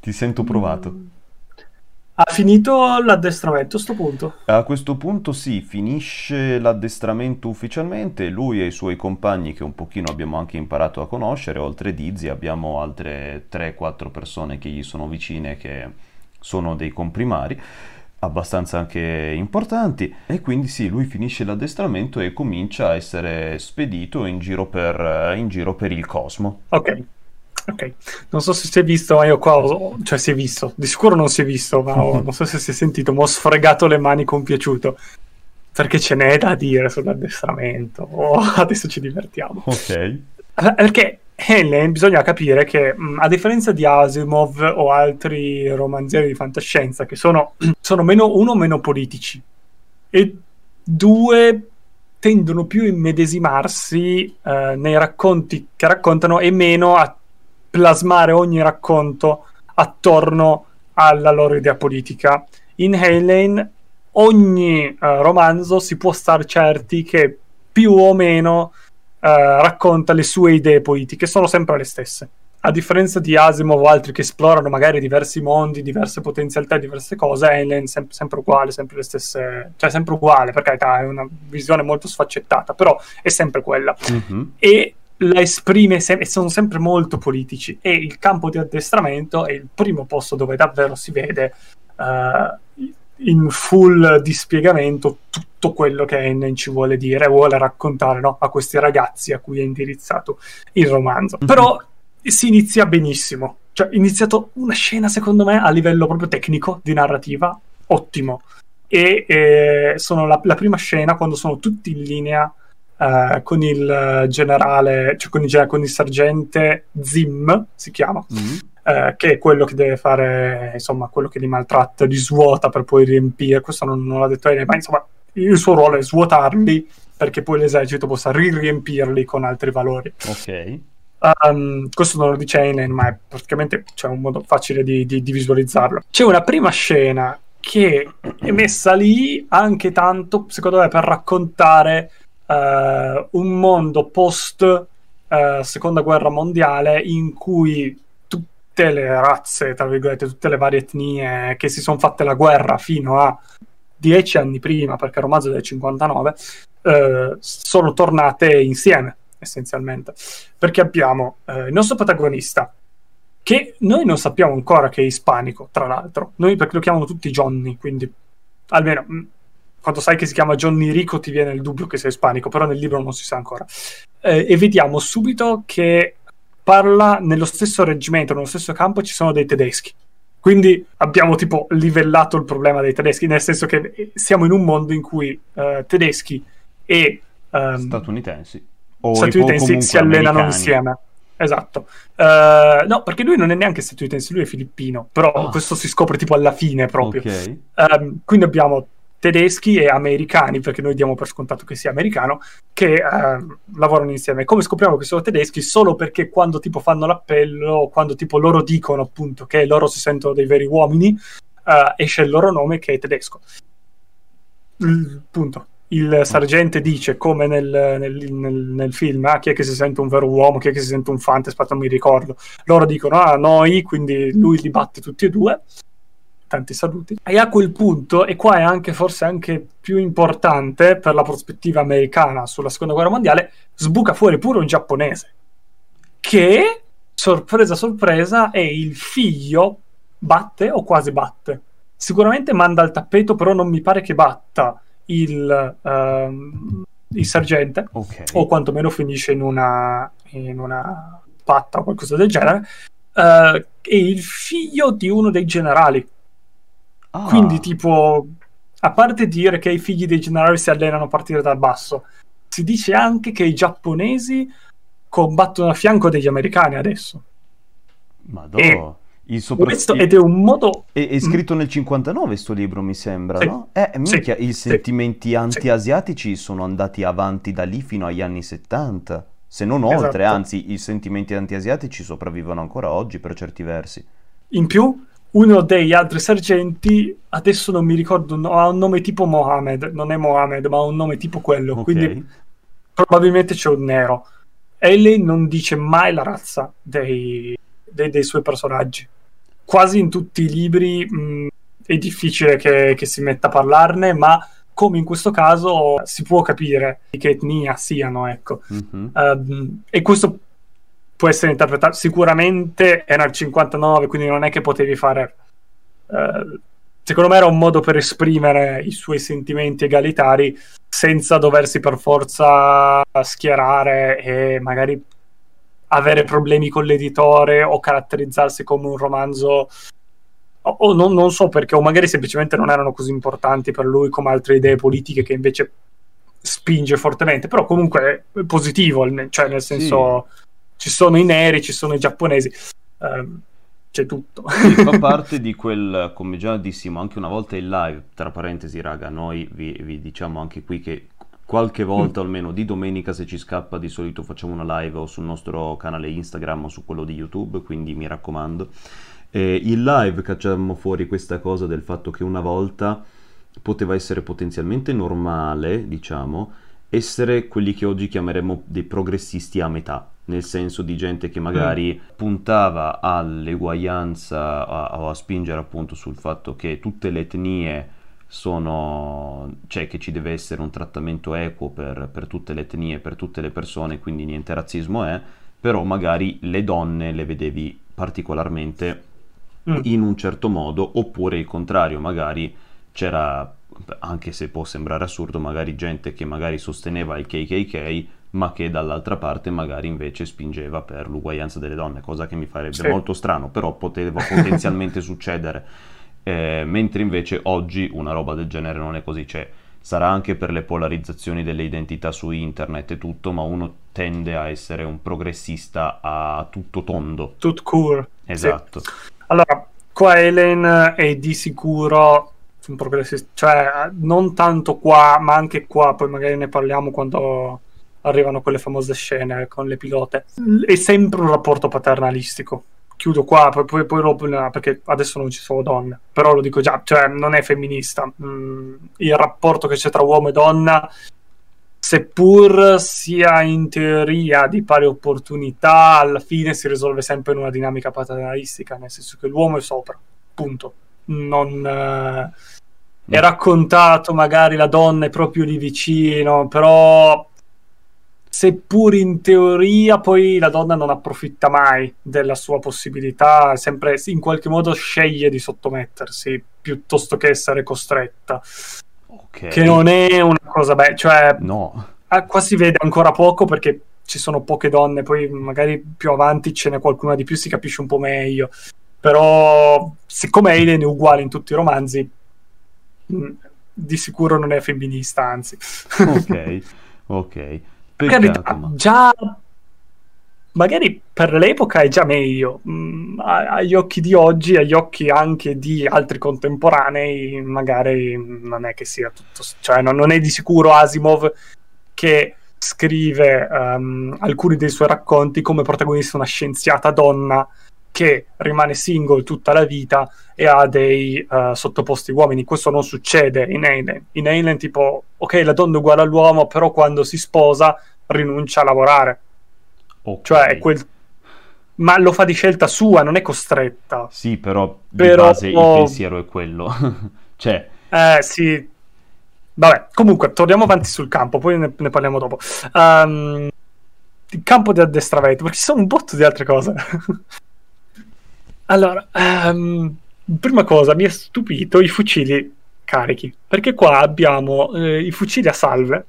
Ti sento provato. Ha finito l'addestramento a sto punto. A questo punto sì, finisce l'addestramento ufficialmente, lui e i suoi compagni che un pochino abbiamo anche imparato a conoscere, oltre Dizzy abbiamo altre 3-4 persone che gli sono vicine che sono dei comprimari, abbastanza anche importanti, e quindi sì, lui finisce l'addestramento e comincia a essere spedito in giro per, in giro per il cosmo. Ok. Ok. Non so se si è visto, ma io qua ho... Cioè si è visto. Di sicuro non si è visto, ma ho- non so se si è sentito, ma ho sfregato le mani compiaciuto. Perché ce n'è da dire sull'addestramento. Oh, adesso ci divertiamo. Ok. Eh, Perché Helen bisogna capire che mh, a differenza di Asimov o altri romanzieri di fantascienza che sono, sono meno, uno meno politici e due tendono più a immedesimarsi eh, nei racconti che raccontano e meno a plasmare ogni racconto attorno alla loro idea politica. In Helen ogni eh, romanzo si può star certi che più o meno eh, racconta le sue idee politiche, sono sempre le stesse. A differenza di Asimov o altri che esplorano magari diversi mondi, diverse potenzialità, diverse cose, Helen è sem- sempre uguale, sempre le stesse, cioè sempre uguale, per carità, è una visione molto sfaccettata, però è sempre quella Mhm. e la esprime sem- e sono sempre molto politici e il campo di addestramento è il primo posto dove davvero si vede eh, in full dispiegamento tutto quello che Hennen ci vuole dire, vuole raccontare no, a questi ragazzi a cui è indirizzato il romanzo. Mhm. Però si inizia benissimo, cioè è iniziato una scena secondo me a livello proprio tecnico di narrativa ottimo e eh, sono la, la prima scena quando sono tutti in linea eh, con il generale, cioè con il, con il sergente Zim, si chiama, Mhm. eh, che è quello che deve fare, insomma, quello che li maltratta, li svuota per poi riempire. Questo non, non l'ha detto lei, ma insomma, il suo ruolo è svuotarli perché poi l'esercito possa ri-riempirli con altri valori. Ok. Um, questo non lo dice Helen, ma è praticamente c'è un modo facile di, di- di visualizzarlo. C'è una prima scena che è messa lì anche tanto, secondo me, per raccontare eh, un mondo post eh, seconda guerra mondiale in cui tutte le razze, tra virgolette, tutte le varie etnie che si sono fatte la guerra fino a dieci anni prima, perché il romanzo è del 59, eh, sono tornate insieme essenzialmente. Perché abbiamo eh, il nostro protagonista che noi non sappiamo ancora che è ispanico tra l'altro. Noi perché lo chiamano tutti Johnny quindi almeno mh, quando sai che si chiama Johnny Rico ti viene il dubbio che sia ispanico però nel libro non si sa ancora Eh, e vediamo subito che parla nello stesso reggimento, nello stesso campo ci sono dei tedeschi. Quindi abbiamo tipo livellato il problema dei tedeschi, nel senso che siamo in un mondo in cui uh, tedeschi e um, statunitensi, o statunitensi si allenano americani. insieme. Esatto. Uh, no, perché lui non è neanche statunitense, lui è filippino, però oh. questo si scopre tipo alla fine proprio. Okay. Um, quindi abbiamo tedeschi e americani, perché noi diamo per scontato che sia americano, che uh, lavorano insieme. Come scopriamo che sono tedeschi? Solo perché quando tipo fanno l'appello, quando tipo loro dicono appunto che loro si sentono dei veri uomini, uh, esce il loro nome che è tedesco. L- punto il sergente dice, come nel, nel, nel, nel, film, ah, chi è che si sente un vero uomo, chi è che si sente un fante, aspetta, non mi ricordo. Loro dicono, ah, noi, quindi lui li batte tutti e due. Tanti saluti. E a quel punto, e qua è anche forse anche più importante per la prospettiva americana sulla seconda guerra mondiale, sbuca fuori pure un giapponese. Che, sorpresa sorpresa, è il figlio, batte o quasi batte. Sicuramente manda al tappeto, però non mi pare che batta il, uh, il sergente, okay. o quantomeno finisce in una, in una patta o qualcosa del genere, uh, è il figlio di uno dei generali. Ah. Quindi, tipo, a parte dire che i figli dei generali si allenano a partire dal basso, si dice anche che i giapponesi combattono a fianco degli americani adesso. Madonna. Sopra... Questo, ed è un modo... È, è scritto mm. nel 59 sto libro, mi sembra, sì. no? Eh, minchia, sì. i sentimenti sì. anti-asiatici sono andati avanti da lì fino agli anni 70, se non oltre, esatto. anzi i sentimenti anti-asiatici sopravvivono ancora oggi per certi versi. In più, uno degli altri sergenti, adesso non mi ricordo, ha un nome tipo Mohammed, non è Mohammed, ma ha un nome tipo quello, okay. quindi probabilmente c'è un nero. E lei non dice mai la razza dei, dei, dei suoi personaggi quasi in tutti i libri mh, è difficile che, che, si metta a parlarne, ma come in questo caso si può capire di che etnia siano, ecco. Mm-hmm. Uh, e questo può essere interpretato sicuramente era il 59, quindi non è che potevi fare uh, secondo me era un modo per esprimere i suoi sentimenti egalitari senza doversi per forza schierare e magari avere problemi con l'editore o caratterizzarsi come un romanzo o, o non, non, so perché o magari semplicemente non erano così importanti per lui come altre idee politiche che invece spinge fortemente però comunque è positivo cioè nel senso sì. Ci sono i neri ci sono i giapponesi um, c'è tutto sì, fa parte di quel come già dissimo anche una volta in live tra parentesi raga noi vi, vi diciamo anche qui che qualche volta mm. almeno di domenica se ci scappa di solito facciamo una live o sul nostro canale Instagram o su quello di YouTube quindi mi raccomando eh, in live cacciamo fuori questa cosa del fatto che una volta poteva essere potenzialmente normale diciamo essere quelli che oggi chiameremo dei progressisti a metà nel senso di gente che magari mm. puntava all'eguaglianza o a, a spingere appunto sul fatto che tutte le etnie sono, cioè che ci deve essere un trattamento equo per, per tutte le etnie, per tutte le persone, quindi niente razzismo è, però magari le donne le vedevi particolarmente mm. in un certo modo, oppure il contrario, magari c'era, anche se può sembrare assurdo, magari gente che magari sosteneva il KKK, ma che dall'altra parte magari invece spingeva per l'uguaglianza delle donne, cosa che mi farebbe sì. molto strano, però poteva potenzialmente succedere eh, mentre invece oggi una roba del genere non è così, cioè sarà anche per le polarizzazioni delle identità su internet e tutto, ma uno tende a essere un progressista a tutto tondo. Tut cool. Esatto. Sì. Allora, qua Ellen è di sicuro un progressista, cioè non tanto qua, ma anche qua, poi magari ne parliamo quando arrivano quelle famose scene con le pilote. È sempre un rapporto paternalistico chiudo qua, poi, poi, poi, perché adesso non ci sono donne, però lo dico già, cioè non è femminista. Mm, il rapporto che c'è tra uomo e donna, seppur sia in teoria di pari opportunità, alla fine si risolve sempre in una dinamica paternalistica, nel senso che l'uomo è sopra, punto. Non... Eh, è raccontato magari la donna è proprio lì vicino, però seppur in teoria poi la donna non approfitta mai della sua possibilità, sempre in qualche modo sceglie di sottomettersi piuttosto che essere costretta. Okay. Che non è una cosa bella, cioè no. Qua si vede ancora poco perché ci sono poche donne, poi magari più avanti ce n'è qualcuna di più, si capisce un po' meglio. Però, siccome Alien è uguale in tutti i romanzi, di sicuro non è femminista, anzi. Ok, ok. Peccato, Carità, ma... già magari per l'epoca è già meglio. Mm, agli occhi di oggi, agli occhi anche di altri contemporanei, magari non è che sia tutto. cioè, non, non è di sicuro Asimov che scrive ehm, alcuni dei suoi racconti come protagonista una scienziata donna che rimane single tutta la vita e ha dei eh, sottoposti uomini. Questo non succede in Alien. In Alien, tipo, ok, la donna è uguale all'uomo, però quando si sposa rinuncia a lavorare. ok. Cioè, è quel... Ma lo fa di scelta sua, non è costretta. Sì, però di Però- base il pensiero è quello. cioè, Eh, sì. Vabbè, comunque, torniamo avanti sul campo, poi ne, ne parliamo dopo. Il campo di addestramento, perché ci sono un botto di altre cose. allora, ehm, prima cosa, mi è stupito i fucili carichi, perché qua abbiamo eh, i fucili a salve,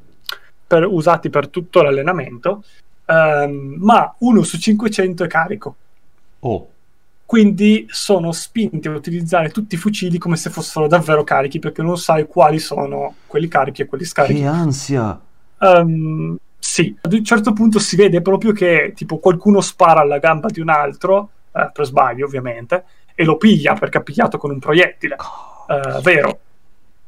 per- usati per tutto l'allenamento, ehm, ma uno su 500 è carico. oh, Quindi sono spinti a utilizzare tutti i fucili come se fossero davvero carichi, perché non sai quali sono quelli carichi e quelli scarichi. che ansia! Ehm, sì, ad un certo punto si vede proprio che tipo qualcuno spara alla gamba di un altro, eh, per sbaglio ovviamente, e lo piglia perché ha pigliato con un proiettile. Eh, vero.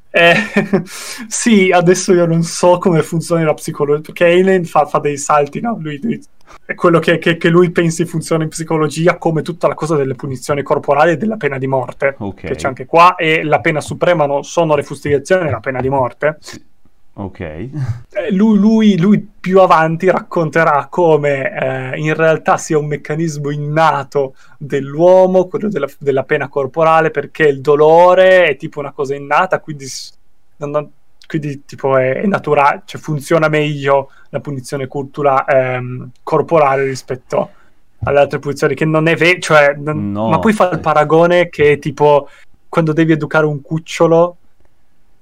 Eh, sì, adesso io non so come funzioni la psicologia, perché Alien fa, fa dei salti, no? Lui, lui- è quello che, che- che lui pensi funziona in psicologia come tutta la cosa delle punizioni corporali e della pena di morte, Ok. che c'è anche qua, e la pena suprema non sono le fustigazioni, è la pena di morte. Sì. Ok. Eh, lui, lui- lui più avanti racconterà come eh, in realtà sia un meccanismo innato dell'uomo, quello della, della pena corporale, perché il dolore è tipo una cosa innata, quindi, non- non- quindi tipo è, è naturale, cioè funziona meglio la punizione cultura, ehm, corporale rispetto alle altre punizioni, che non è vero, cioè, non- No. ma poi fa il paragone che tipo quando devi educare un cucciolo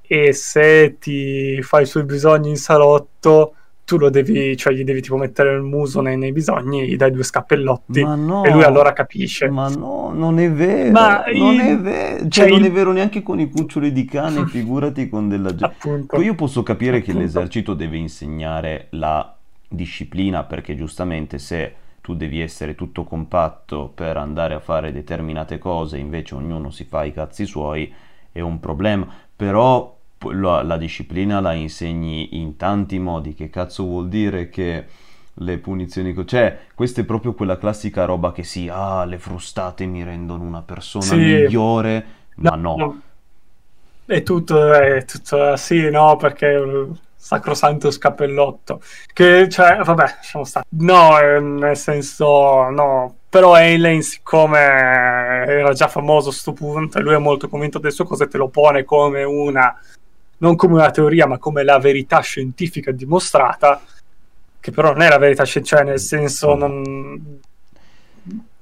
e se ti fai i suoi bisogni in salotto tu lo devi, cioè gli devi tipo mettere il muso nei, nei bisogni, gli dai due scappellotti no. e lui allora capisce. Ma no, non è vero. Ma non il- è vero. Cioè, cioè, non il- è vero neanche con i cuccioli di cane, figurati con della gente. Appunto. Poi io posso capire che Appunto. l'esercito deve insegnare la disciplina perché giustamente se tu devi essere tutto compatto per andare a fare determinate cose, invece ognuno si fa i cazzi suoi, è un problema. Però la, la disciplina la insegni in tanti modi. Che cazzo vuol dire che le punizioni... co- Cioè, questa è proprio quella classica roba che sì, ah, le frustate mi rendono una persona Sì. migliore, ma no. È tutto, è tutto, sì, no, perché il sacrosanto scappellotto. Che, cioè, vabbè, lasciamo stare. No, nel senso, no. Però Alien, siccome era già famoso a sto punto e lui è molto convinto delle sue cose, te lo pone come una, non come una teoria, ma come la verità scientifica dimostrata, che però non è la verità scientifica, cioè, nel senso, non...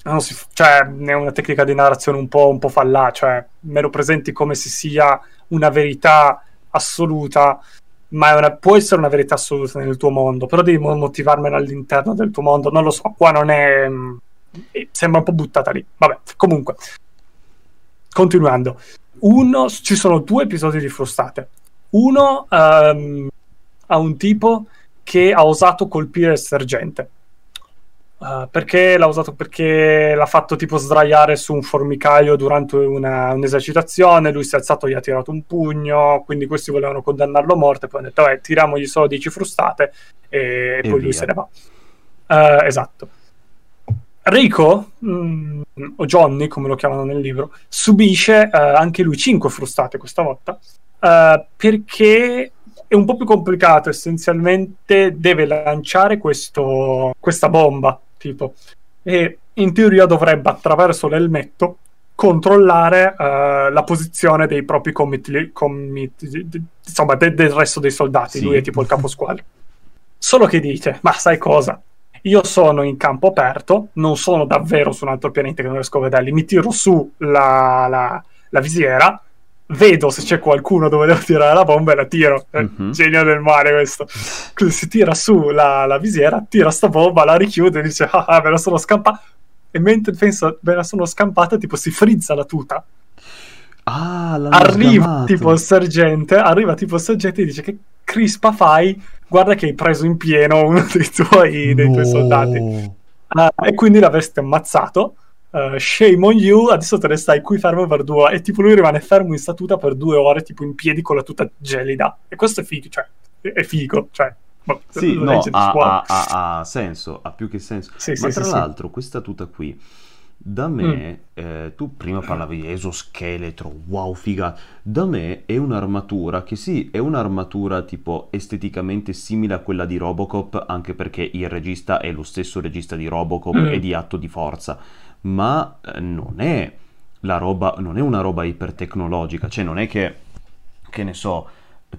non si, cioè, è una tecnica di narrazione un po', un po' fallà, cioè me lo presenti come se sia una verità assoluta, ma è una- può essere una verità assoluta nel tuo mondo, però devi mo- motivarmela all'interno del tuo mondo, non lo so, qua non è... mm, eh, sembra un po' buttata lì, vabbè, comunque, continuando. Uno, ci sono due episodi di frustate. Uno ehm, ha un tipo che ha osato colpire il sergente. Uh, perché l'ha usato? Perché l'ha fatto tipo sdraiare su un formicaio durante una, un'esercitazione. Lui si è alzato gli ha tirato un pugno. Quindi questi volevano condannarlo a morte. Poi hanno detto: Vabbè, tiramogli solo 10 frustate. E, E poi lui via. se ne va. Uh, esatto. Rico, mm, o Johnny come lo chiamano nel libro, subisce uh, anche lui 5 frustate questa volta. Uh, perché è un po' più complicato. Essenzialmente deve lanciare questo, questa bomba, tipo, e in teoria dovrebbe attraverso l'elmetto controllare eh, la posizione dei propri commiti, commiti- insomma, de- del resto dei soldati. Sì. Lui è tipo il caposquadra. Solo che dice: Ma sai cosa? Io sono in campo aperto, non sono davvero su un altro pianeta che non riesco a vederli. Mi tiro su la, la- la visiera, vedo se c'è qualcuno dove devo tirare la bomba e la tiro. Mhm. Genio del mare questo. Quindi si tira su la, la visiera, tira sta bomba, la richiude e dice ah, ah, me la sono scampata. E mentre pensa me la sono scampata, tipo si frizza la tuta. Ah, Arriva sgamato. tipo il sergente, arriva tipo il sergente e dice che crispa fai? Guarda che hai preso in pieno uno dei tuoi, dei tuoi soldati. Ah, e quindi l'avresti ammazzato. Uh, shame on you, adesso te ne stai qui fermo per due ore. E tipo lui rimane fermo in statuta per due ore, tipo in piedi con la tuta gelida. E questo è figo, cioè, è figo, cioè. boh, Sì, no, ha, ha- ha- senso, ha più che senso. Sì, Ma sì, tra sì, l'altro, questa tuta qui, da me, eh, tu prima parlavi di esoscheletro, wow, figa. Da me è un'armatura che sì, è un'armatura tipo esteticamente simile a quella di Robocop, anche perché il regista è lo stesso regista di Robocop Mm. e di Atto di Forza, ma eh, non è roba, non è una roba ipertecnologica, cioè non è che, che ne so,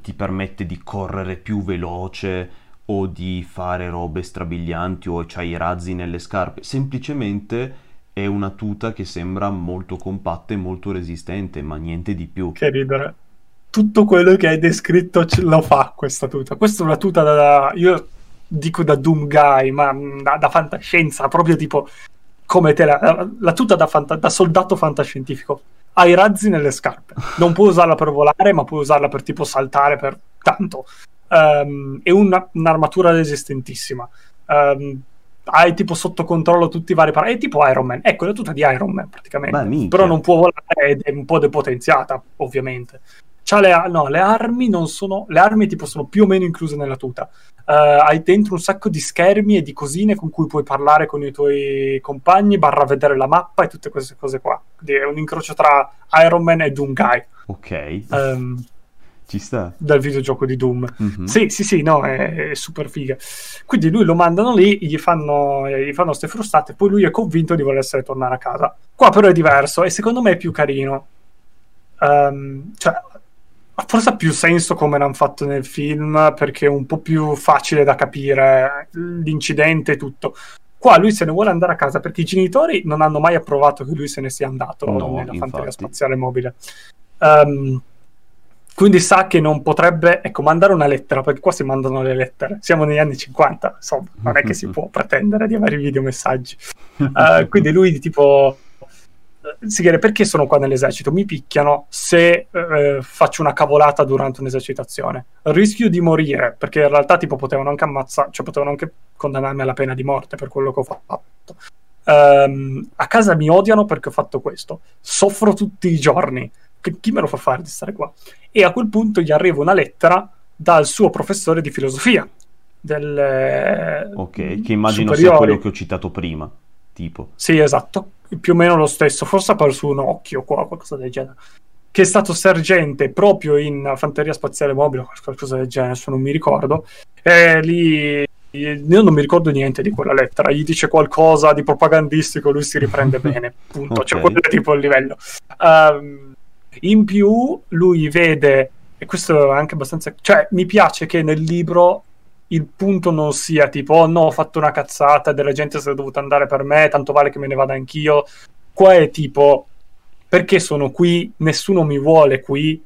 ti permette di correre più veloce o di fare robe strabilianti o c'hai i razzi nelle scarpe, semplicemente è una tuta che sembra molto compatta e molto resistente, ma niente di più. Che ridere. Tutto quello che hai descritto ce- lo fa questa tuta. Questa è una tuta da. Io dico da Doom Guy, ma da, da fantascienza, proprio tipo come te la, la tuta da, fanta- da soldato fantascientifico. Ha i razzi nelle scarpe. Non puoi usarla per volare, ma puoi usarla per tipo saltare per tanto. Ehm, è una- un'armatura resistentissima. Ehm, hai tipo sotto controllo tutti i vari parametri. È tipo Iron Man. Ecco, è la tuta di Iron Man praticamente. Però non può volare ed è un po' depotenziata, ovviamente. C'ha le, a- no, le armi non sono. Le armi tipo sono più o meno incluse nella tuta. Eh, hai dentro un sacco di schermi e di cosine con cui puoi parlare con i tuoi compagni, barra vedere la mappa e tutte queste cose qua. Quindi è un incrocio tra Iron Man e Doom Guy Ok, ehm, ci sta. dal videogioco di Doom. Mhm. Sì, sì, sì, no, è, è super figa. Quindi lui lo mandano lì, gli fanno, gli fanno ste frustate, poi lui è convinto di volessere tornare a casa. Qua però è diverso e secondo me è più carino. Ehm, cioè, forse ha più senso come l'hanno fatto nel film perché è un po' più facile da capire l'incidente e tutto. Qua lui se ne vuole andare a casa perché i genitori non hanno mai approvato che lui se ne sia andato No, nella infatti. fanteria spaziale mobile. Ehm, quindi sa che non potrebbe ecco, mandare una lettera, perché qua si mandano le lettere. Siamo negli anni 50, insomma, non è che si può pretendere di avere i videomessaggi. Eh, quindi lui tipo si chiede perché sono qua nell'esercito, mi picchiano se eh, faccio una cavolata durante un'esercitazione. Rischio di morire, perché in realtà tipo potevano anche ammazzare, cioè potevano anche condannarmi alla pena di morte per quello che ho fatto. Ehm, a casa mi odiano perché ho fatto questo. Soffro tutti i giorni. Che- chi me lo fa fare di stare qua? E a quel punto gli arriva una lettera dal suo professore di filosofia. Del, Ok, che immagino sia superiori. quello che ho citato prima, tipo. Sì, esatto, più o meno lo stesso, forse ha perso un occhio qua, qualcosa del genere. Che è stato sergente proprio in Fanteria Spaziale Mobile, o qualcosa del genere, adesso non mi ricordo. E lì io non mi ricordo niente di quella lettera, gli dice qualcosa di propagandistico, lui si riprende bene, punto. Cioè, Ok. quello è tipo il livello. Ehm, in più, lui vede, e questo è anche abbastanza. cioè, mi piace che nel libro il punto non sia tipo, oh no, ho fatto una cazzata, della gente se è dovuta andare per me, tanto vale che me ne vada anch'io. Qua è tipo, perché sono qui, nessuno mi vuole qui,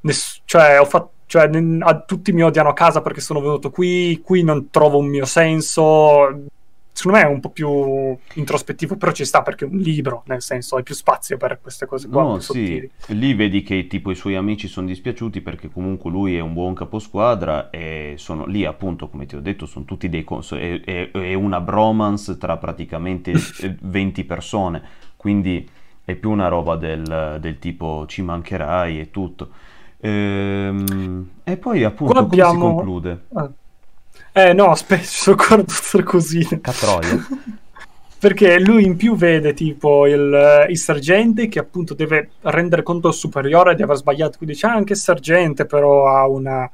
ness- cioè, ho fatto. Cioè, ne- a- tutti mi odiano a casa perché sono venuto qui, qui non trovo un mio senso. Secondo me è un po' più introspettivo, però ci sta perché è un libro, nel senso, hai più spazio per queste cose qua. No, sì, lì vedi che tipo i suoi amici sono dispiaciuti perché comunque lui è un buon caposquadra e sono lì appunto, come ti ho detto, sono tutti dei cons- è, è- è una bromance tra praticamente eh, 20 persone, quindi è più una roba del, del tipo ci mancherai e tutto. Ehm, e poi appunto Qua come si abbiamo- conclude? Ah. Eh no, ancora tutte le cosine. Catroia. Perché lui in più vede tipo il, il sergente che appunto deve rendere conto al superiore di aver sbagliato. Quindi dice "Ah, anche il sergente però ha una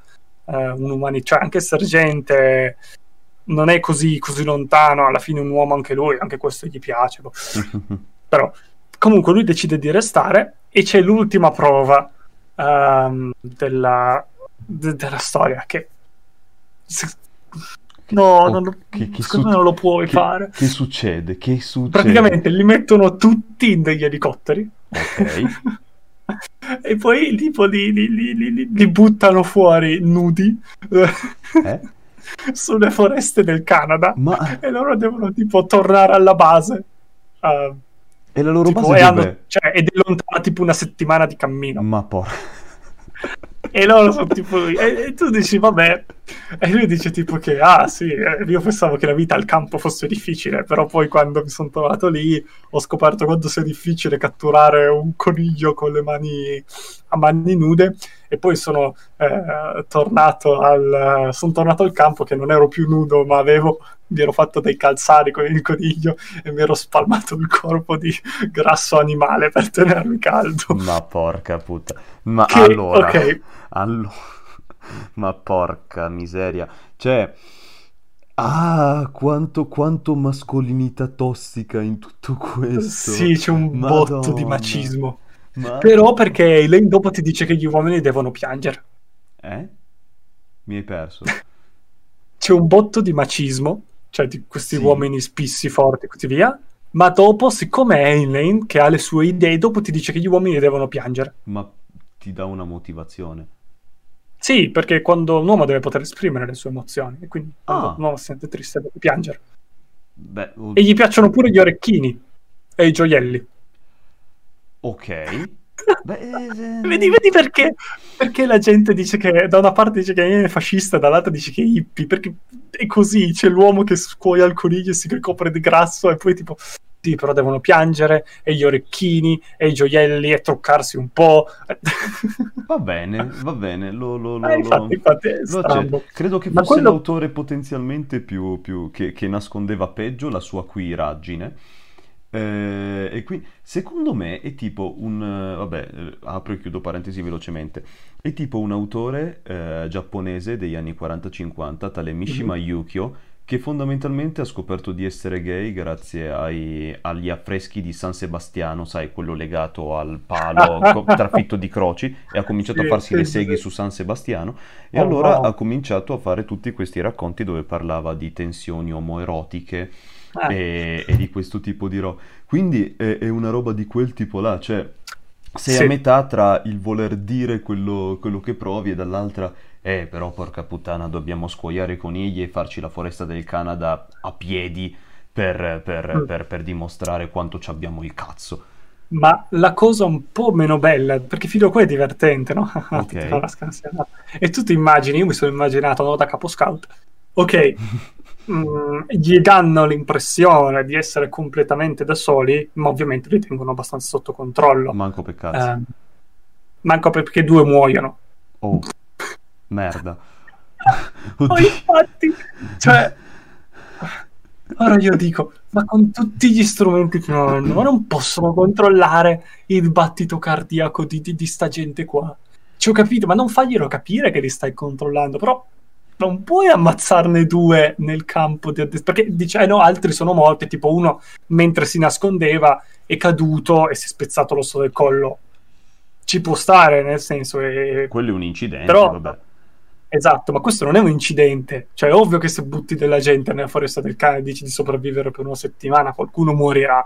eh, un'umanità, cioè anche il sergente non è così, così lontano, alla fine un uomo anche lui, anche questo gli piace. boh. Però comunque lui decide di restare e c'è l'ultima prova ehm, della, de- della storia che se- no, non lo, che- che secondo me non lo puoi che, fare. che succede? Che succede? Praticamente li mettono tutti in degli elicotteri. Ok. e poi tipo li, li, li, li- li buttano fuori nudi Eh? sulle foreste del Canada Ma... e loro devono tipo tornare alla base. Uh, E la loro tipo, base e dov'è? hanno- cioè, ed è lontana tipo una settimana di cammino. Ma porca... E loro sono tipo. E, e tu dici, vabbè. E lui dice tipo che, ah sì, eh, io pensavo che la vita al campo fosse difficile, però poi quando mi sono trovato lì ho scoperto quanto sia difficile catturare un coniglio con le mani a mani nude. E poi sono eh, tornato al. sono tornato al campo che non ero più nudo, ma avevo. Mi ero fatto dei calzari con il coniglio e mi ero spalmato il corpo di grasso animale per tenermi caldo. Ma porca puttana. Ma Che- allora... ok. Allora... Ma porca miseria. Cioè... Ah, quanto, quanto mascolinità tossica in tutto questo. Sì, c'è un botto di Madonna. macismo. Ma- Però perché Elaine dopo ti dice che gli uomini devono piangere. Eh? Mi hai perso. C'è un botto di macismo, cioè di questi Sì. uomini spissi, forti e così via. Ma dopo, siccome è Elaine che ha le sue idee, dopo ti dice che gli uomini devono piangere. Ma ti dà una motivazione. Sì, perché quando un uomo deve poter esprimere le sue emozioni, e quindi Ah. un uomo si sente triste deve piangere. Beh, o- E gli piacciono pure gli orecchini e i gioielli. Ok. Beh, eh, Vedi, vedi perché? Perché la gente dice che da una parte dice che è fascista, dall'altra dice che è hippie, perché è così, c'è l'uomo che scuoia il coniglio e si ricopre di grasso e poi tipo, sì, però devono piangere, e gli orecchini, e i gioielli, e truccarsi un po'. Va bene, va bene. Lo, lo, lo, Eh, infatti, infatti, lo. Credo che fosse quello- l'autore potenzialmente più, più- che, che nascondeva peggio la sua quiraggine. Eh, e qui, secondo me, è tipo un... eh, vabbè, eh, apro e chiudo parentesi velocemente. È tipo un autore eh, giapponese degli anni 40-50, tale Mishima Yukio, che fondamentalmente ha scoperto di essere gay grazie ai- agli affreschi di San Sebastiano, sai, quello legato al palo co- trafitto di croci, e ha cominciato Sì, a farsi sì, le seghe sì. su San Sebastiano, e Oh, allora no. ha cominciato a fare tutti questi racconti dove parlava di tensioni omoerotiche Ah, e, e di questo tipo di roba. Quindi è, è una roba di quel tipo là, cioè sei Sì. a metà tra il voler dire quello, quello che provi e dall'altra, eh, però porca puttana, dobbiamo scuoiare i conigli e farci la foresta del Canada a piedi per, per- Mm. per- per dimostrare quanto ci abbiamo il cazzo. Ma la cosa un po' meno bella, perché fino a qua è divertente, no? Ok. Ti fa la scansionata. E tu ti immagini, io mi sono immaginato no, da capo scout, ok, mm, gli danno l'impressione di essere completamente da soli, ma ovviamente li tengono abbastanza sotto controllo. Manco per cazzo. Ehm, manco perché due muoiono. Oh, merda. Oh, infatti, cioè, ora io dico, ma con tutti gli strumenti che hanno, ma non possono controllare il battito cardiaco di, di, di sta gente qua. Ci ho capito, ma non faglielo capire che li stai controllando, però non puoi ammazzarne due nel campo di addestramento, perché dice, eh no, altri sono morti, tipo uno mentre si nascondeva è caduto e si è spezzato l'osso del collo. Ci può stare, nel senso, è, Quello è un incidente, Però- vabbè. Esatto, ma questo non è un incidente. Cioè, è ovvio che se butti della gente nella foresta del cane e dici di sopravvivere per una settimana, qualcuno morirà.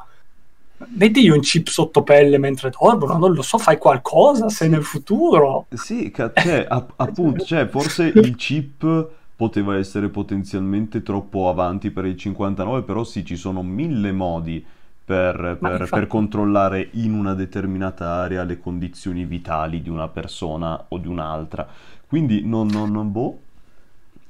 Mettigli un chip sotto pelle mentre dormono, non lo so, fai qualcosa se nel futuro. Sì, cioè, app- appunto, cioè, forse il chip poteva essere potenzialmente troppo avanti per il 59, però sì, ci sono mille modi per, per- infatti- per controllare in una determinata area le condizioni vitali di una persona o di un'altra. Quindi non, non, non boh,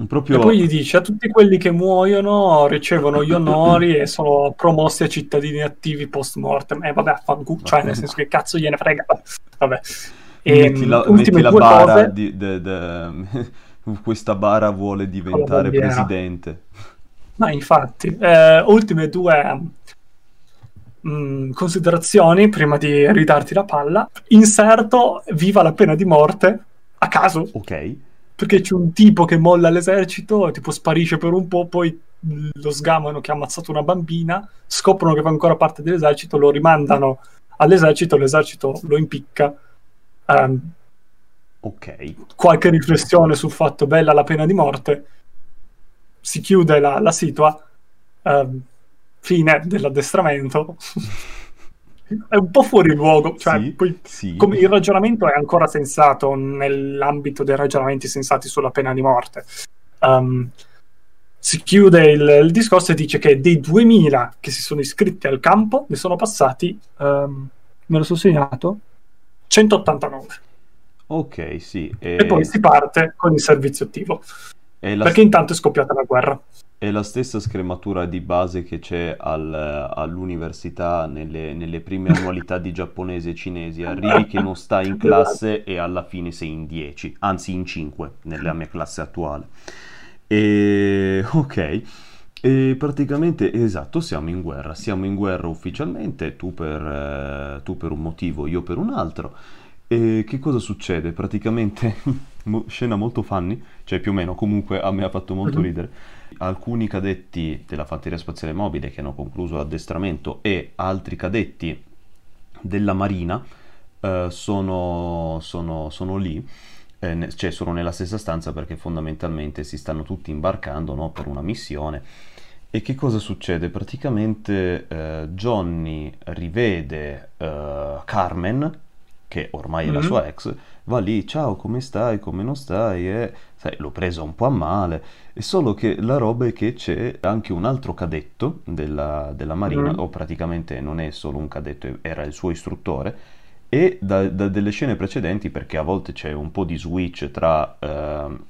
proprio... E poi gli dice a tutti quelli che muoiono ricevono gli onori e sono promossi a cittadini attivi post mortem. E vabbè, fanculo, cioè nel senso che cazzo gliene frega. Vabbè. E, metti la, ultime metti la bara cose. di, de- de- questa bara vuole diventare presidente. Ma infatti, eh, ultime due mm, considerazioni prima di ridarti la palla. Inserto viva la pena di morte a caso, Ok, perché c'è un tipo che molla l'esercito, tipo sparisce per un po', poi lo sgamano che ha ammazzato una bambina, scoprono che fa ancora parte dell'esercito, lo rimandano all'esercito, l'esercito lo impicca. Ehm, ok. qualche riflessione sul fatto bella la pena di morte, si chiude la, la situa, ehm, fine dell'addestramento è un po' fuori luogo. Cioè, Sì, poi, sì. come il ragionamento è ancora sensato nell'ambito dei ragionamenti sensati sulla pena di morte. Um, si chiude il, il discorso e dice che dei 2000 che si sono iscritti al campo ne sono passati, um, me lo sono segnato, 189. Ok, sì. E, E poi si parte con il servizio attivo. La, Perché intanto è scoppiata la guerra. è la stessa scrematura di base che c'è al- all'università nelle, nelle prime annualità di giapponesi e cinesi. Arrivi che non stai in classe e alla fine sei in 10, anzi in 5 nella mia classe attuale. E ok. E praticamente, esatto, siamo in guerra. Siamo in guerra ufficialmente, tu per, eh, tu per un motivo, io per un altro. E che cosa succede? Praticamente, mo- scena molto funny, cioè più o meno, comunque a me ha fatto molto Mhm. ridere. Alcuni cadetti della Fanteria Spaziale Mobile che hanno concluso l'addestramento e altri cadetti della Marina eh, sono, sono- sono lì, eh, cioè sono nella stessa stanza perché fondamentalmente si stanno tutti imbarcando, no, per una missione. E che cosa succede? Praticamente eh, Johnny rivede eh, Carmen, che ormai è la Mhm. sua ex, va lì, ciao, come stai, come non stai? E, sai, l'ho presa un po' a male. È solo che la roba è che c'è anche un altro cadetto della, della Marina, Mhm. o praticamente non è solo un cadetto, era il suo istruttore, e da, da delle scene precedenti, perché a volte c'è un po' di switch tra ehm,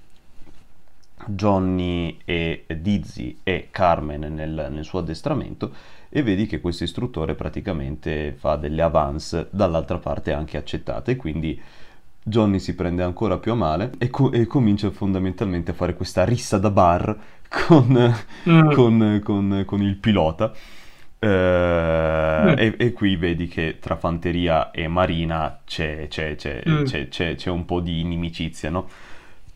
Johnny e Dizzy e Carmen nel, nel suo addestramento, e vedi che questo istruttore praticamente fa delle avance dall'altra parte anche accettate, quindi Johnny si prende ancora più a male e, co- e comincia fondamentalmente a fare questa rissa da bar con, Mm. con- con- con il pilota. Eh, Mm. e, e qui vedi che tra fanteria e marina c'è, c'è- c'è- Mm. c'è- c'è- c'è un po' di inimicizia, no?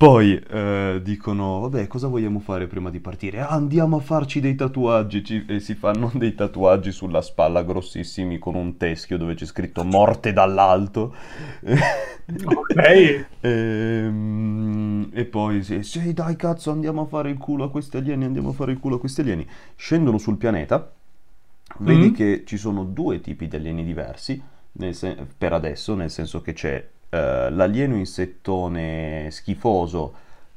Poi eh, dicono, vabbè, cosa vogliamo fare prima di partire? "Ah, andiamo a farci dei tatuaggi, Ci- e si fanno dei tatuaggi sulla spalla grossissimi con un teschio dove c'è scritto morte dall'alto. Ok. Ehm, E, poi, sì, sì, dai cazzo, andiamo a fare il culo a questi alieni, andiamo a fare il culo a questi alieni. Scendono sul pianeta, vedi Mm. che ci sono due tipi di alieni diversi, sen- per adesso, nel senso che c'è eh, l'alieno insettone schifoso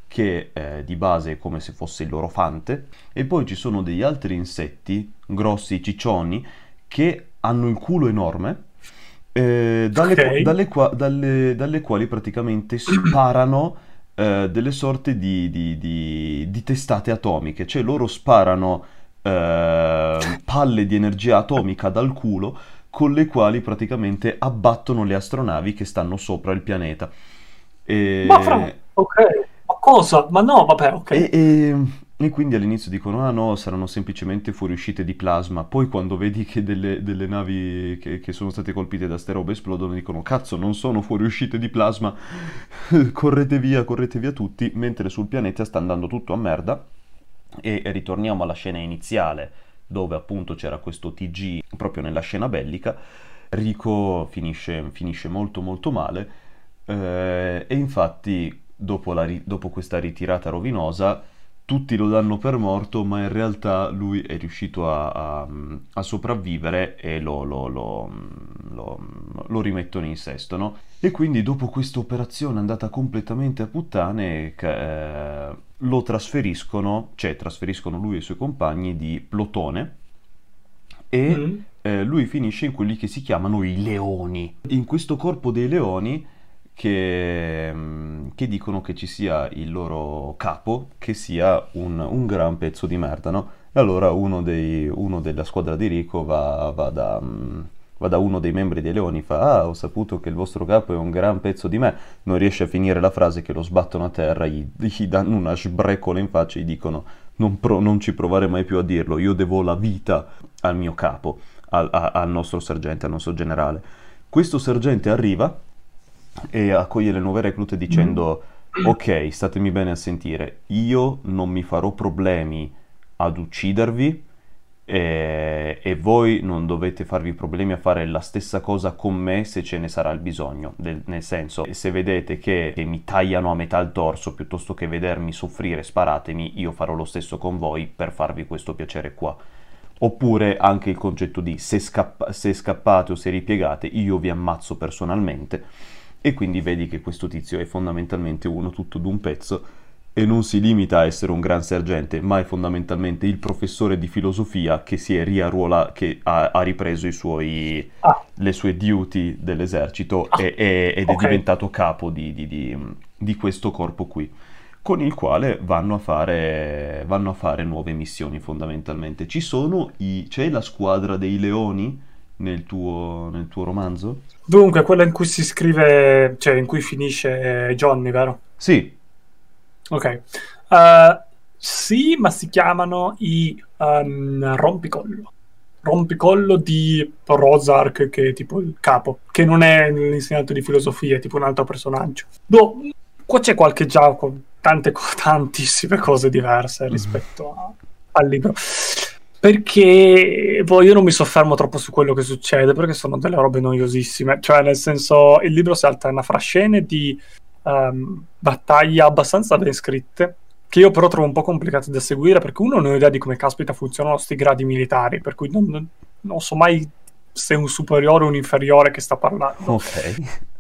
che eh, di base è come se fosse il loro fante, e poi ci sono degli altri insetti, grossi, ciccioni, che hanno il culo enorme, eh, dalle, Ok. qua- dalle qua- dalle- dalle quali praticamente sparano eh, delle sorte di, di- di- di testate atomiche, cioè loro sparano eh, palle di energia atomica dal culo con le quali praticamente abbattono le astronavi che stanno sopra il pianeta. E... Ma fra... Ok. Ma cosa? Ma no, vabbè, ok. E, e- e quindi all'inizio dicono: Ah no, saranno semplicemente fuoriuscite di plasma. Poi, quando vedi che delle, delle navi che, che sono state colpite da ste robe esplodono, dicono: Cazzo, non sono fuoriuscite di plasma. correte via, correte via tutti. Mentre sul pianeta sta andando tutto a merda. E ritorniamo alla scena iniziale, dove appunto c'era questo TG proprio nella scena bellica. Rico finisce, finisce molto molto male. eh, e infatti, dopo, la dopo questa ritirata rovinosa, tutti lo danno per morto, ma in realtà lui è riuscito a, a- a sopravvivere e lo, lo- lo- lo- rimettono in sesto, no? E quindi dopo questa operazione andata completamente a puttane, eh, lo trasferiscono, cioè trasferiscono lui e i suoi compagni di Plotone e Mm. eh, lui finisce in quelli che si chiamano i leoni. In questo corpo dei leoni che, mm, che dicono che ci sia il loro capo, che sia un, un gran pezzo di merda, no? E allora uno, dei- uno della squadra di Rico va, va da, mm, va da uno dei membri dei leoni e fa Ah, ho saputo che il vostro capo è un gran pezzo di me. Non riesce a finire la frase che lo sbattono a terra, gli, gli danno una sbreccola in faccia e gli dicono non, pro- non ci provare mai più a dirlo, io devo la vita al mio capo, al, a- al nostro sergente, al nostro generale. Questo sergente arriva e accoglie le nuove reclute dicendo ok, statemi bene a sentire, io non mi farò problemi ad uccidervi e, e voi non dovete farvi problemi a fare la stessa cosa con me se ce ne sarà il bisogno. Del- nel senso, se vedete che, che mi tagliano a metà il torso piuttosto che vedermi soffrire, sparatemi, io farò lo stesso con voi per farvi questo piacere qua. Oppure anche il concetto di se, scappa- se scappate o se ripiegate, io vi ammazzo personalmente. E quindi vedi che questo tizio è fondamentalmente uno tutto d'un pezzo e non si limita a essere un gran sergente, ma è fondamentalmente il professore di filosofia che si è riarruolato, che ha, ha ripreso suoi, ah. le sue duty dell'esercito ah. e, e, ed okay. è diventato capo di, di, di, di, questo corpo qui, con il quale vanno a fare, vanno a fare nuove missioni fondamentalmente. Ci sono i, c'è la squadra dei leoni nel tuo, nel tuo romanzo? Dunque, quella in cui si scrive, cioè in cui finisce Johnny, vero? Sì, Ok. Uh, sì, ma si chiamano i um, rompicollo. Rompicollo di Rosark, che è tipo il capo, che non è l'insegnante di filosofia, è tipo un altro personaggio. Boh, qua c'è qualche gioco, tante, tantissime cose diverse rispetto a, al libro. Perché boh, io non mi soffermo troppo su quello che succede, perché sono delle robe noiosissime. Cioè, nel senso, il libro si alterna fra scene di um, battaglie abbastanza ben scritte, che io però trovo un po' complicate da seguire perché uno non ho idea di come caspita funzionano questi gradi militari, per cui non, non, so mai se è un superiore o un inferiore che sta parlando. Ok.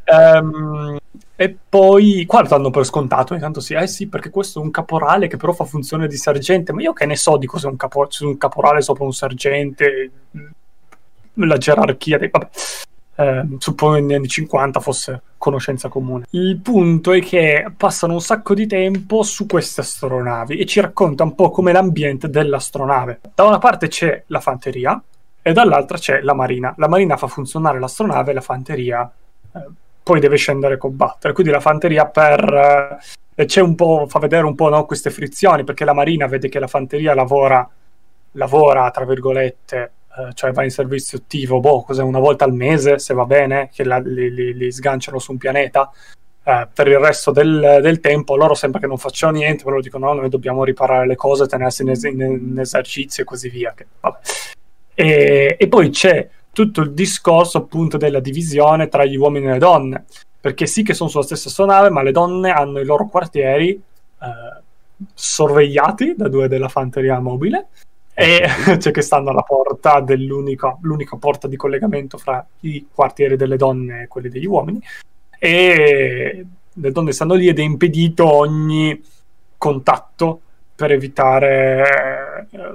Um, e poi qua lo danno per scontato, intanto sì, eh sì, perché questo è un caporale che però fa funzione di sergente, ma io che ne so di cos'è un, capo- un caporale sopra un sergente, la gerarchia dei... Vabbè eh, suppongo negli anni 50 fosse conoscenza comune. Il punto è che passano un sacco di tempo su queste astronavi e ci racconta un po' come l'ambiente dell'astronave. Da una parte c'è la fanteria e dall'altra c'è la marina. La marina fa funzionare l'astronave e la fanteria eh, poi deve scendere a combattere. Quindi la fanteria per... Eh, c'è un po', fa vedere un po' no, queste frizioni perché la marina vede che la fanteria lavora, lavora tra virgolette eh, cioè va in servizio attivo, boh, cos'è, una volta al mese, se va bene, che la, li, li, li, sganciano su un pianeta. Eh, per il resto del, del, tempo loro sembra che non facciano niente, però dicono no, noi dobbiamo riparare le cose, tenersi in, es- in, esercizio e così via. Che, e, e poi c'è tutto il discorso appunto della divisione tra gli uomini e le donne, perché sì che sono sulla stessa astronave, ma le donne hanno i loro quartieri eh, sorvegliati da due della fanteria mobile e cioè che stanno alla porta dell'unica l'unica porta di collegamento fra i quartieri delle donne e quelli degli uomini e le donne stanno lì ed è impedito ogni contatto per evitare eh,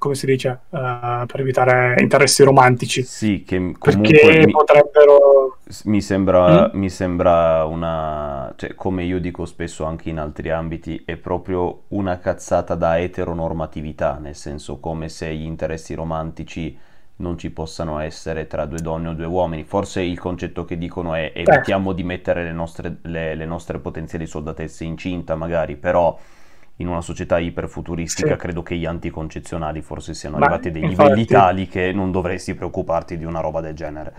come si dice, uh, per evitare interessi romantici. Sì, che comunque mi, potrebbero... Mi sembra, mm? mi sembra una... Cioè, come io dico spesso anche in altri ambiti, è proprio una cazzata da eteronormatività, nel senso come se gli interessi romantici non ci possano essere tra due donne o due uomini. Forse il concetto che dicono è evitiamo di mettere le nostre, le, le nostre potenziali soldatesse incinta, magari, però in una società iperfuturistica sì. credo che gli anticoncezionali forse siano Ma, arrivati a dei infatti... livelli tali che non dovresti preoccuparti di una roba del genere.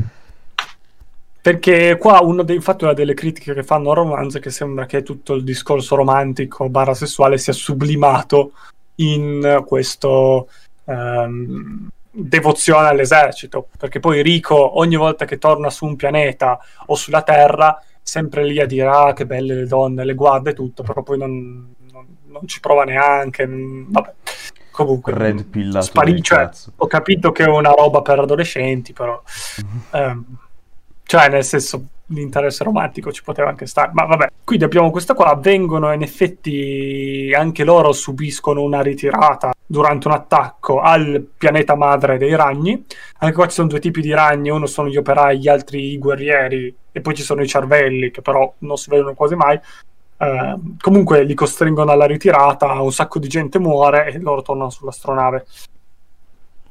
Perché qua uno dei, infatti una delle critiche che fanno al romanzo è che sembra che tutto il discorso romantico barra sessuale sia sublimato in questo um, devozione all'esercito. Perché poi Rico ogni volta che torna su un pianeta o sulla Terra sempre lì a dire ah che belle le donne, le guarda e tutto, però poi non, non ci prova neanche. Mm, vabbè. Comunque, Red pillato spari- cioè, ho capito che è una roba per adolescenti, però. ehm, cioè, nel senso, l'interesse romantico ci poteva anche stare. Ma vabbè, quindi abbiamo questa qua. Vengono in effetti anche loro subiscono una ritirata durante un attacco al pianeta madre dei ragni. Anche qua ci sono due tipi di ragni: uno sono gli operai, gli altri i guerrieri, e poi ci sono i cervelli che però non si vedono quasi mai. Eh, comunque li costringono alla ritirata, un sacco di gente muore e loro tornano sull'astronave.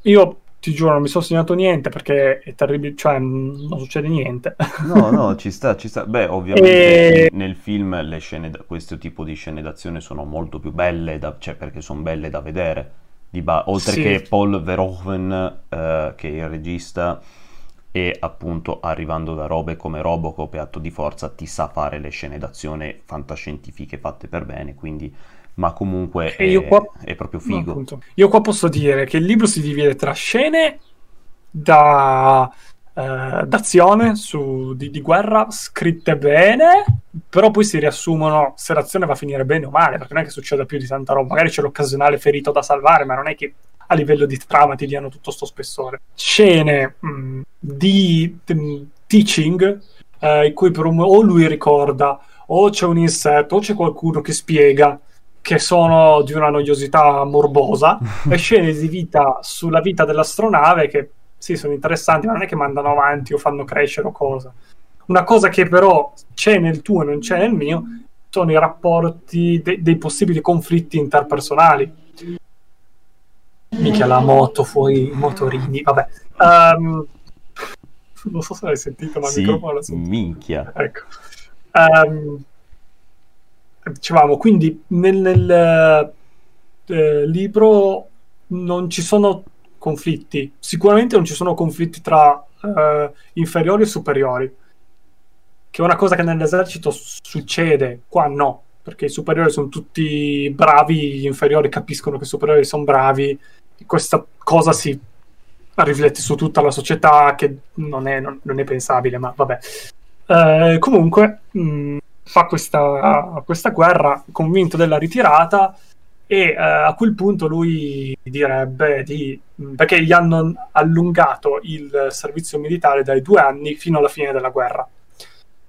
Io ti giuro, non mi sono segnato niente perché è terribile, cioè non succede niente. No, no, ci sta, ci sta. Beh, ovviamente e... nel film le scene, questo tipo di scene d'azione sono molto più belle, da, cioè perché sono belle da vedere. Ba- oltre sì. che Paul Verhoeven, eh, che è il regista, e appunto arrivando da robe come Robocop e Atto di Forza ti sa fare le scene d'azione fantascientifiche fatte per bene, quindi ma comunque è, qua... è, proprio figo. No, io qua posso dire che il libro si divide tra scene da, eh, d'azione su, di, di, guerra scritte bene, però poi si riassumono se l'azione va a finire bene o male, perché non è che succeda più di tanta roba, magari c'è l'occasionale ferito da salvare, ma non è che a livello di trama ti diano tutto sto spessore. Scene mh, di mh, teaching eh, in cui un, o lui ricorda o c'è un insetto o c'è qualcuno che spiega che sono di una noiosità morbosa e scene di vita sulla vita dell'astronave che sì sono interessanti ma non è che mandano avanti o fanno crescere o cosa una cosa che però c'è nel tuo e non c'è nel mio sono i rapporti de- dei possibili conflitti interpersonali mica la moto fuori i motorini vabbè. Um, non so se l'hai sentito ma sì, il microfono l'ho sentito minchia. Ecco. Um, dicevamo, quindi nel, nel eh, libro non ci sono conflitti, sicuramente non ci sono conflitti tra eh, inferiori e superiori, che è una cosa che nell'esercito succede, qua no, perché i superiori sono tutti bravi, gli inferiori capiscono che i superiori sono bravi, questa cosa si riflette su tutta la società, che non è, non, non è pensabile, ma vabbè. Eh, comunque, mh, mm, fa questa, questa guerra convinto della ritirata e uh, a quel punto lui direbbe di perché gli hanno allungato il servizio militare dai due anni fino alla fine della guerra.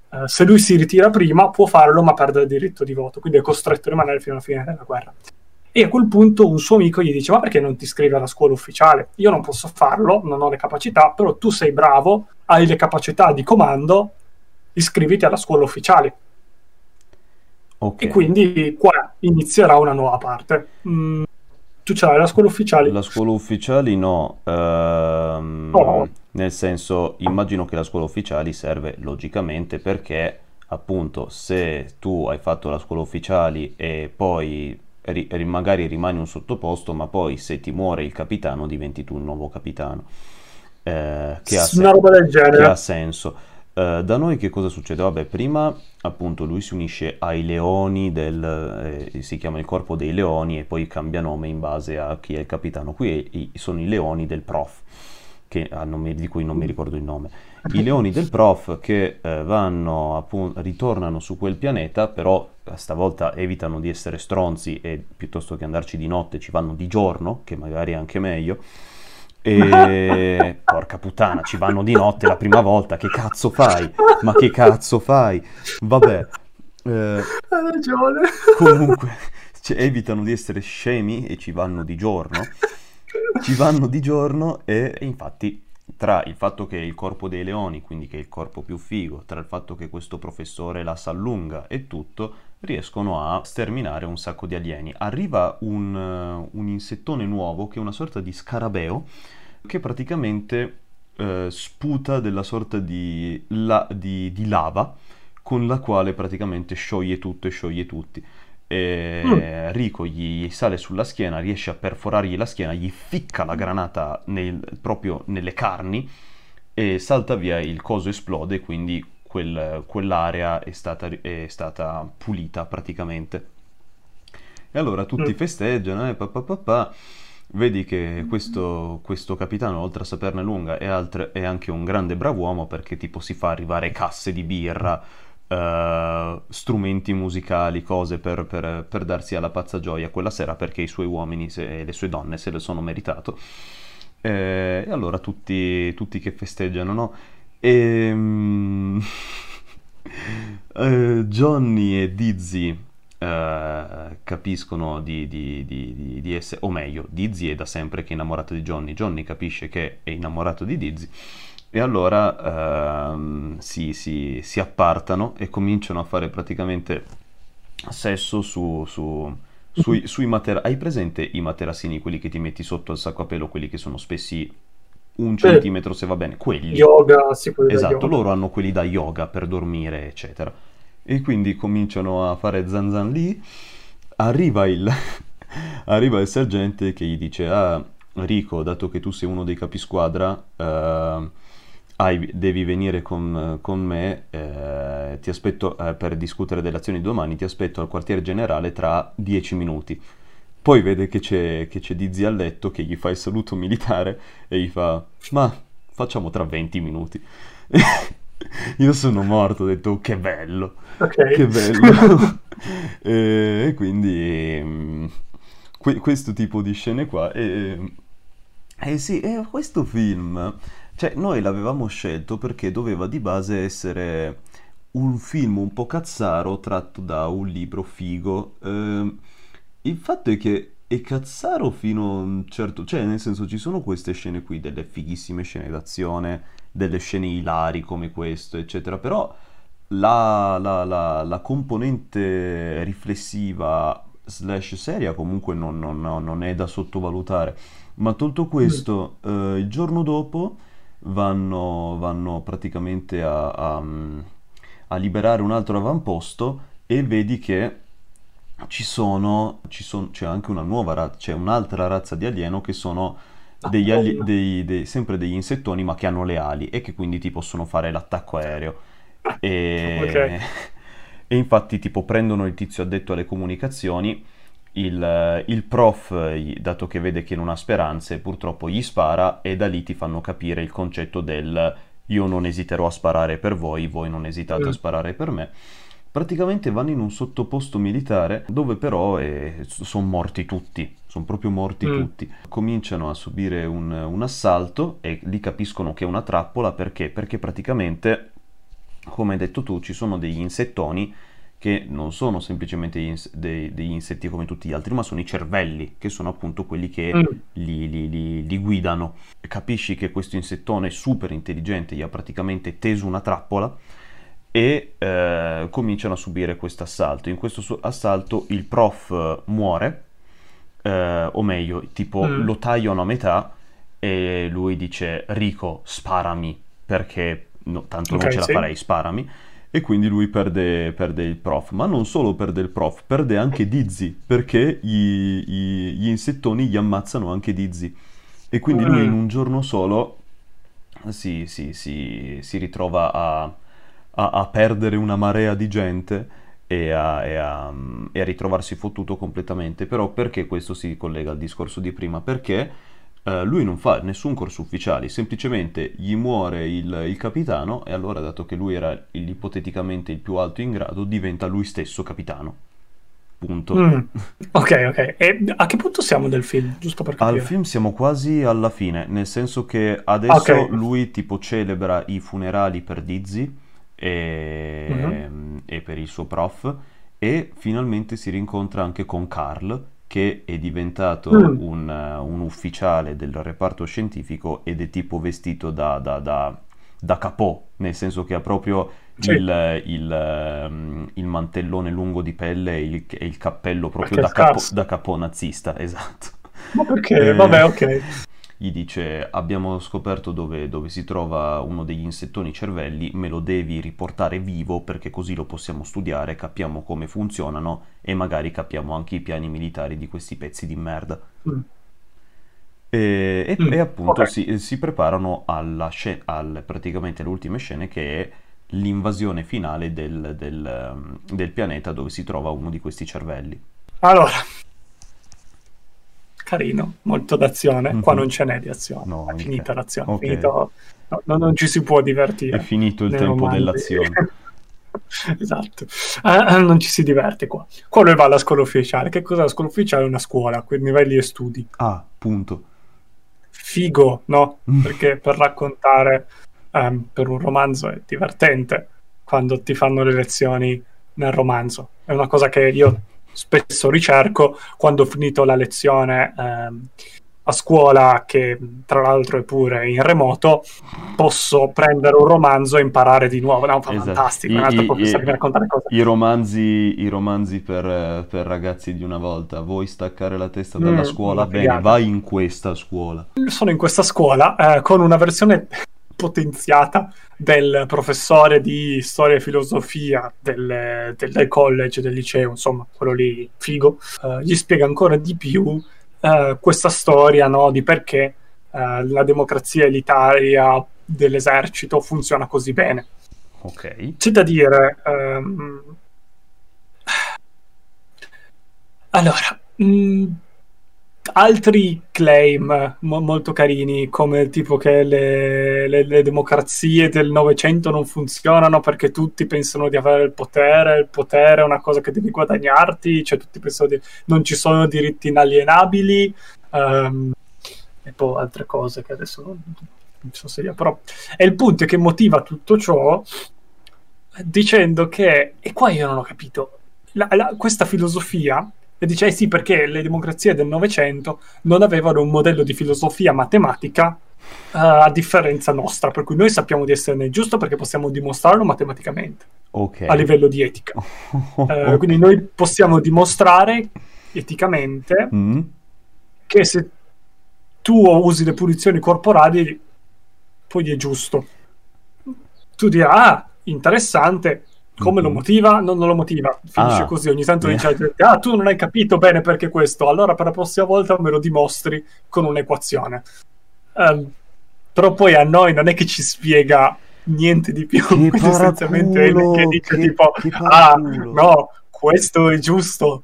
Uh, se lui si ritira prima può farlo ma perde il diritto di voto, quindi è costretto a rimanere fino alla fine della guerra. E a quel punto un suo amico gli dice: Ma perché non ti iscrivi alla scuola ufficiale? Io non posso farlo, non ho le capacità, però tu sei bravo, hai le capacità di comando, iscriviti alla scuola ufficiale. Okay. E quindi qua inizierà una nuova parte. Mm, tu ce l'hai la scuola ufficiale? La scuola ufficiale no. Ehm, oh. Nel senso, immagino che la scuola ufficiale serve logicamente perché appunto se tu hai fatto la scuola ufficiale e poi ri- magari rimani un sottoposto, ma poi se ti muore il capitano diventi tu il nuovo capitano. Eh, che, ha sen- che ha senso. Uh, da noi che cosa succede? Vabbè, prima appunto lui si unisce ai leoni del, eh, si chiama il corpo dei leoni e poi cambia nome in base a chi è il capitano. Qui è, sono i leoni del prof, che, nome, di cui non mi ricordo il nome. I leoni del prof che eh, vanno, appunto, ritornano su quel pianeta, però stavolta evitano di essere stronzi e piuttosto che andarci di notte ci vanno di giorno, che magari è anche meglio e porca puttana, ci vanno di notte la prima volta. Che cazzo fai? Ma che cazzo fai? Vabbè. Eh, Hai ragione. Comunque, cioè, evitano di essere scemi e ci vanno di giorno. Ci vanno di giorno e, e infatti tra il fatto che il corpo dei leoni, quindi che è il corpo più figo, tra il fatto che questo professore la s'allunga e tutto, riescono a sterminare un sacco di alieni. Arriva un, uh, un insettone nuovo che è una sorta di scarabeo che praticamente uh, sputa della sorta di, la, di, di, lava con la quale praticamente scioglie tutto e scioglie tutti. Mm. Rico gli sale sulla schiena, riesce a perforargli la schiena, gli ficca la granata nel, proprio nelle carni e salta via, il coso esplode, quindi quel, quell'area è stata, è stata, pulita praticamente. E allora tutti mm. festeggiano, eh, pa, pa, pa, vedi che questo, questo, capitano, oltre a saperne lunga, è, altre, è, anche un grande brav'uomo perché tipo si fa arrivare casse di birra, uh, strumenti musicali, cose per, per, per, darsi alla pazza gioia quella sera perché i suoi uomini e le sue donne se le sono meritato. Eh, e allora tutti, tutti che festeggiano, no? E, um, uh, Johnny e Dizzy uh, capiscono di, di, di, di, essere, o meglio, Dizzy è da sempre che è innamorato di Johnny, Johnny capisce che è innamorato di Dizzy e allora uh, si, si, si, appartano e cominciano a fare praticamente sesso su, su sui, sui materassini. Hai presente i materassini, quelli che ti metti sotto al sacco a pelo, quelli che sono spessi un centimetro se va bene, quelli. Yoga, sì, quelli Esatto, yoga. loro hanno quelli da yoga per dormire, eccetera. E quindi cominciano a fare zan zan lì. Arriva il, arriva il sergente che gli dice, ah, Rico, dato che tu sei uno dei capisquadra, uh, hai, devi venire con, con me, eh, ti aspetto eh, per discutere delle azioni domani, ti aspetto al quartier generale tra dieci minuti. Poi vede che c'è, che c'è Dizzy a letto che gli fa il saluto militare e gli fa: Ma facciamo tra 20 minuti. Io sono morto, ho detto che bello, okay. che bello. e quindi mm, que- questo tipo di scene qua. E, Eh sì, e questo film, cioè noi l'avevamo scelto perché doveva di base essere un film un po' cazzaro tratto da un libro figo. Ehm, il fatto è che è cazzaro fino a un certo... cioè nel senso ci sono queste scene qui, delle fighissime scene d'azione, delle scene ilari come questo, eccetera, però la, la- la- la componente riflessiva slash seria comunque non, non- non- è da sottovalutare. Ma tolto Mm. questo, eh, il giorno dopo vanno, vanno praticamente a, a- a liberare un altro avamposto e vedi che ci sono, ci son- c'è anche una nuova razza, c'è un'altra razza di alieno che sono Ah, degli ali- dei- dei- sempre degli insettoni ma che hanno le ali e che quindi ti possono fare l'attacco aereo. E, Ok. e infatti tipo prendono il tizio addetto alle comunicazioni, il, il prof, gli- dato che vede che non ha speranze, purtroppo gli spara e da lì ti fanno capire il concetto del io non esiterò a sparare per voi, voi non esitate a Mm. sparare per me. Praticamente vanno in un sottoposto militare dove però sono morti tutti, sono proprio morti Mm. tutti. Cominciano a subire un, un assalto e lì capiscono che è una trappola perché? Perché praticamente, come hai detto tu, ci sono degli insettoni che non sono semplicemente degli, ins- dei- degli insetti come tutti gli altri, ma sono i cervelli, che sono appunto quelli che Mm. li, li- li- li guidano. Capisci che questo insettone super intelligente gli ha praticamente teso una trappola e eh, cominciano a subire questo assalto. In questo su- assalto il prof eh, muore, eh, o meglio, tipo Mm. lo tagliano a metà e lui dice Rico, sparami, perché no, tanto non Ok, ce la sì. farei, sparami. E quindi lui perde, perde il prof, ma non solo perde il prof, perde anche Dizzy, perché gli, gli- gli insettoni gli ammazzano anche Dizzy. E quindi lui in Mm. un giorno solo si, si- si- si ritrova a, a- a perdere una marea di gente e a, e a- e a ritrovarsi fottuto completamente. Però perché questo si collega al discorso di prima? Perché eh, lui non fa nessun corso ufficiali, semplicemente gli muore il, il capitano e allora, dato che lui era il- ipoteticamente il più alto in grado, diventa lui stesso capitano. Punto. Mm. Ok, ok. E a che punto siamo del film? Giusto per Al capire. film siamo quasi alla fine, nel senso che adesso Ok. lui tipo celebra i funerali per Dizzy e, Mhm. e per il suo prof e finalmente si rincontra anche con Carl che è diventato Mm. un, un ufficiale del reparto scientifico ed è tipo vestito da, da, da, da capò, nel senso che ha proprio Sì. il, il, ehm, il mantellone lungo di pelle e il, e il cappello proprio da capo, da capò nazista, esatto. Ma perché? Eh, Vabbè, ok. Gli dice: Abbiamo scoperto dove, dove si trova uno degli insettoni cervelli, me lo devi riportare vivo perché così lo possiamo studiare, capiamo come funzionano e magari capiamo anche i piani militari di questi pezzi di merda. Mm. E, e- Mm, e appunto ok. si, si preparano alla sce- al, praticamente alle ultime scene che è l'invasione finale del, del, um, del pianeta dove si trova uno di questi cervelli. Allora, carino, molto d'azione. Qua Mhm. non ce n'è di azione. No, è finita l'azione. Ok. Finito... no, no, non ci si può È divertire. finito il tempo romanzi. dell'azione. esatto. Ah, non ci si diverte qua. Lui va alla scuola ufficiale. Che cos'è la scuola ufficiale? È una scuola, quei livelli e studi. Ah, punto. Figo, no? Mm. Perché per raccontare ehm, per un romanzo è divertente quando ti fanno le lezioni nel romanzo. È una cosa che io spesso ricerco quando ho finito la lezione ehm, a scuola, che tra l'altro è pure in remoto, posso prendere un romanzo e imparare di nuovo. No, Esatto. fantastico, è un I- altro i- professore i- mi racconta le cose. I romanzi, i romanzi per, per ragazzi di una volta. Vuoi staccare la testa dalla Mm, scuola? Bene, vai in questa scuola. sono in questa scuola eh, con una versione potenziata del professore di storia e filosofia del, del- del college, del liceo, insomma, quello lì figo. Eh, gli spiega ancora di più eh, questa storia no, di perché eh, la democrazia elitaria dell'esercito funziona così bene. Ok. C'è da dire. ehm, Allora, mh, altri claim mo- molto carini, come tipo che le, le- le democrazie del Novecento non funzionano perché tutti pensano di avere il potere, il potere è una cosa che devi guadagnarti, cioè tutti pensano di non ci sono diritti inalienabili. ehm, e poi altre cose che adesso non, non so se io, però è il punto che motiva tutto ciò dicendo che, e qua io non ho capito, la, la, questa filosofia e dice eh sì perché le democrazie del Novecento non avevano un modello di filosofia matematica uh, a differenza nostra, per cui noi sappiamo di essere nel giusto perché possiamo dimostrarlo matematicamente Ok. a livello di etica. Eh, quindi noi possiamo dimostrare eticamente Mm. che se tu usi le punizioni corporali poi è giusto. Tu dirai, ah, interessante, come lo Mhm. motiva? Non, non lo motiva, finisce Ah. così, ogni tanto Yeah. dice alla gente, ah, tu non hai capito bene perché questo, allora per la prossima volta me lo dimostri con un'equazione. Ehm, però poi a noi non è che ci spiega niente di più, Che essenzialmente è che dice che- tipo, che ah, paraculo." no, questo è giusto.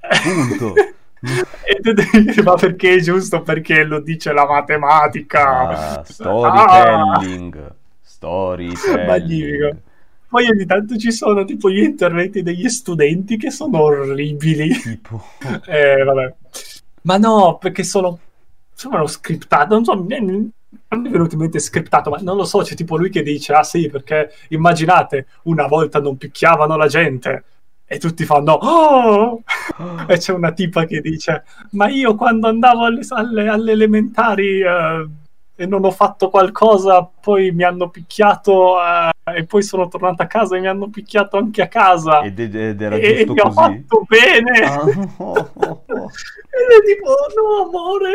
Punto. E tu dici, ma perché è giusto? Perché lo dice la matematica. Ah, storytelling. Storytelling. Magnifico. Poi ogni tanto ci sono tipo gli interventi degli studenti che sono orribili. Tipo... Eh, vabbè. Ma no, perché sono, sono scriptato. Non so, non mi è venuto in mente scriptato, ma non lo so. C'è tipo lui che dice: Ah, sì, perché immaginate, una volta non picchiavano la gente. E tutti fanno oh! E c'è una tipa che dice: Ma io quando andavo alle, alle- alle elementari eh, e non ho fatto qualcosa, poi mi hanno picchiato eh, e poi sono tornata a casa e mi hanno picchiato anche a casa. Ed, ed- era e giusto mi ho così? fatto bene. Ah, oh, oh, oh. Ed è tipo, no, amore.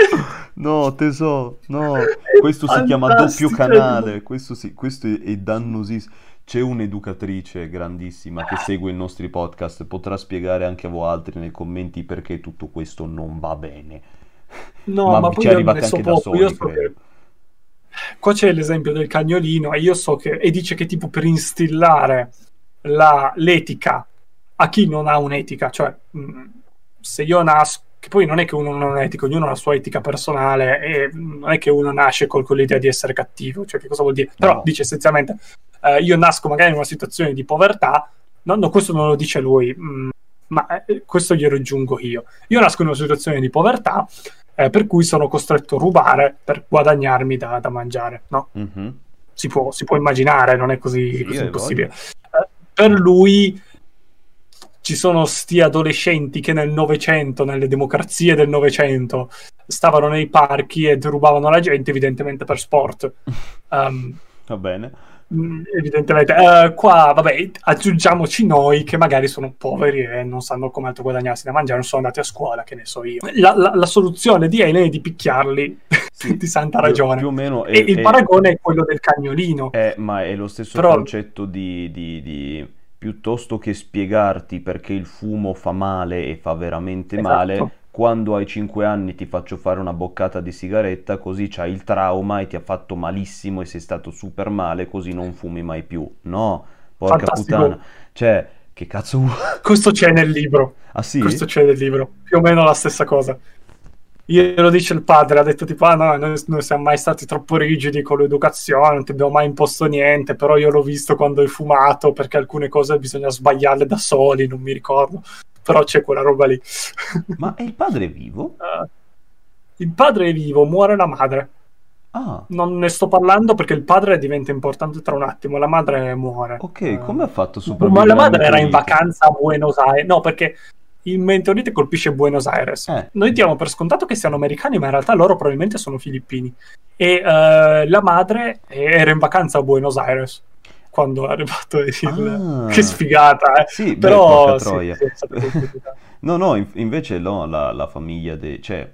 No, tesoro, no. È Questo si chiama doppio canale. Questo, sì- questo è, è dannosissimo. C'è un'educatrice grandissima che segue i nostri podcast, potrà spiegare anche a voi altri nei commenti perché tutto questo non va bene. No, Ma ma, ci poi ne arrivate anche da soli, credo. che qua c'è l'esempio del cagnolino e io so che e dice che tipo per instillare la- l'etica a chi non ha un'etica, cioè mh, se io nasco che poi non è che uno non è etico, ognuno ha la sua etica personale e mh, non è che uno nasce col- con l'idea di essere cattivo, cioè che cosa vuol dire? Però No. dice essenzialmente eh, io nasco magari in una situazione di povertà, no, no, questo non lo dice lui, mh, ma eh, questo glielo aggiungo io. Io nasco in una situazione di povertà eh, per cui sono costretto a rubare per guadagnarmi da, da mangiare, no? Mhm. Si può, si può immaginare, non è così, Sì, così impossibile. Eh, per lui ci sono sti adolescenti che nel Novecento, nelle democrazie del Novecento, stavano nei parchi e rubavano la gente, evidentemente per sport. Um, Va bene. Mm, Evidentemente, Eh, qua vabbè, aggiungiamoci noi che magari sono poveri e non sanno come altro guadagnarsi da mangiare, non sono andati a scuola, che ne so io. La, la- la soluzione di Alien è di picchiarli Sì, di santa ragione. Più o meno e è, il è- paragone è quello del cagnolino. è- ma è lo stesso Però- concetto di, di- di- piuttosto che spiegarti perché il fumo fa male e fa veramente Esatto. male, quando hai 5 anni ti faccio fare una boccata di sigaretta, così c'hai il trauma e ti ha fatto malissimo e sei stato super male, così non fumi mai più. No, porca Fantastico. puttana. Cioè, che cazzo vuoi? Questo c'è nel libro. Ah sì? Questo c'è nel libro. Più o meno la stessa cosa. Io lo dice il padre, ha detto tipo, ah no, noi non siamo mai stati troppo rigidi con l'educazione, non ti abbiamo mai imposto niente, però io l'ho visto quando hai fumato, perché alcune cose bisogna sbagliarle da soli, non mi ricordo. Però c'è quella roba lì. Ma è il padre vivo? Eh, il padre è vivo, muore la madre. Ah, Non ne sto parlando perché il padre diventa importante tra un attimo, la madre muore. ok, Eh, come ha fatto a ma sopravvivere la madre era in vacanza a Buenos Aires. No, perché il meteorite colpisce Buenos Aires. Eh. Noi diamo per scontato che siano americani, ma in realtà loro probabilmente sono filippini. E eh, la madre era in vacanza a Buenos Aires quando è arrivato il... Ah. Che sfigata, eh. Sì, beh, Però porca sì, troia. sì. No, no, in- invece no, la, la famiglia de... cioè,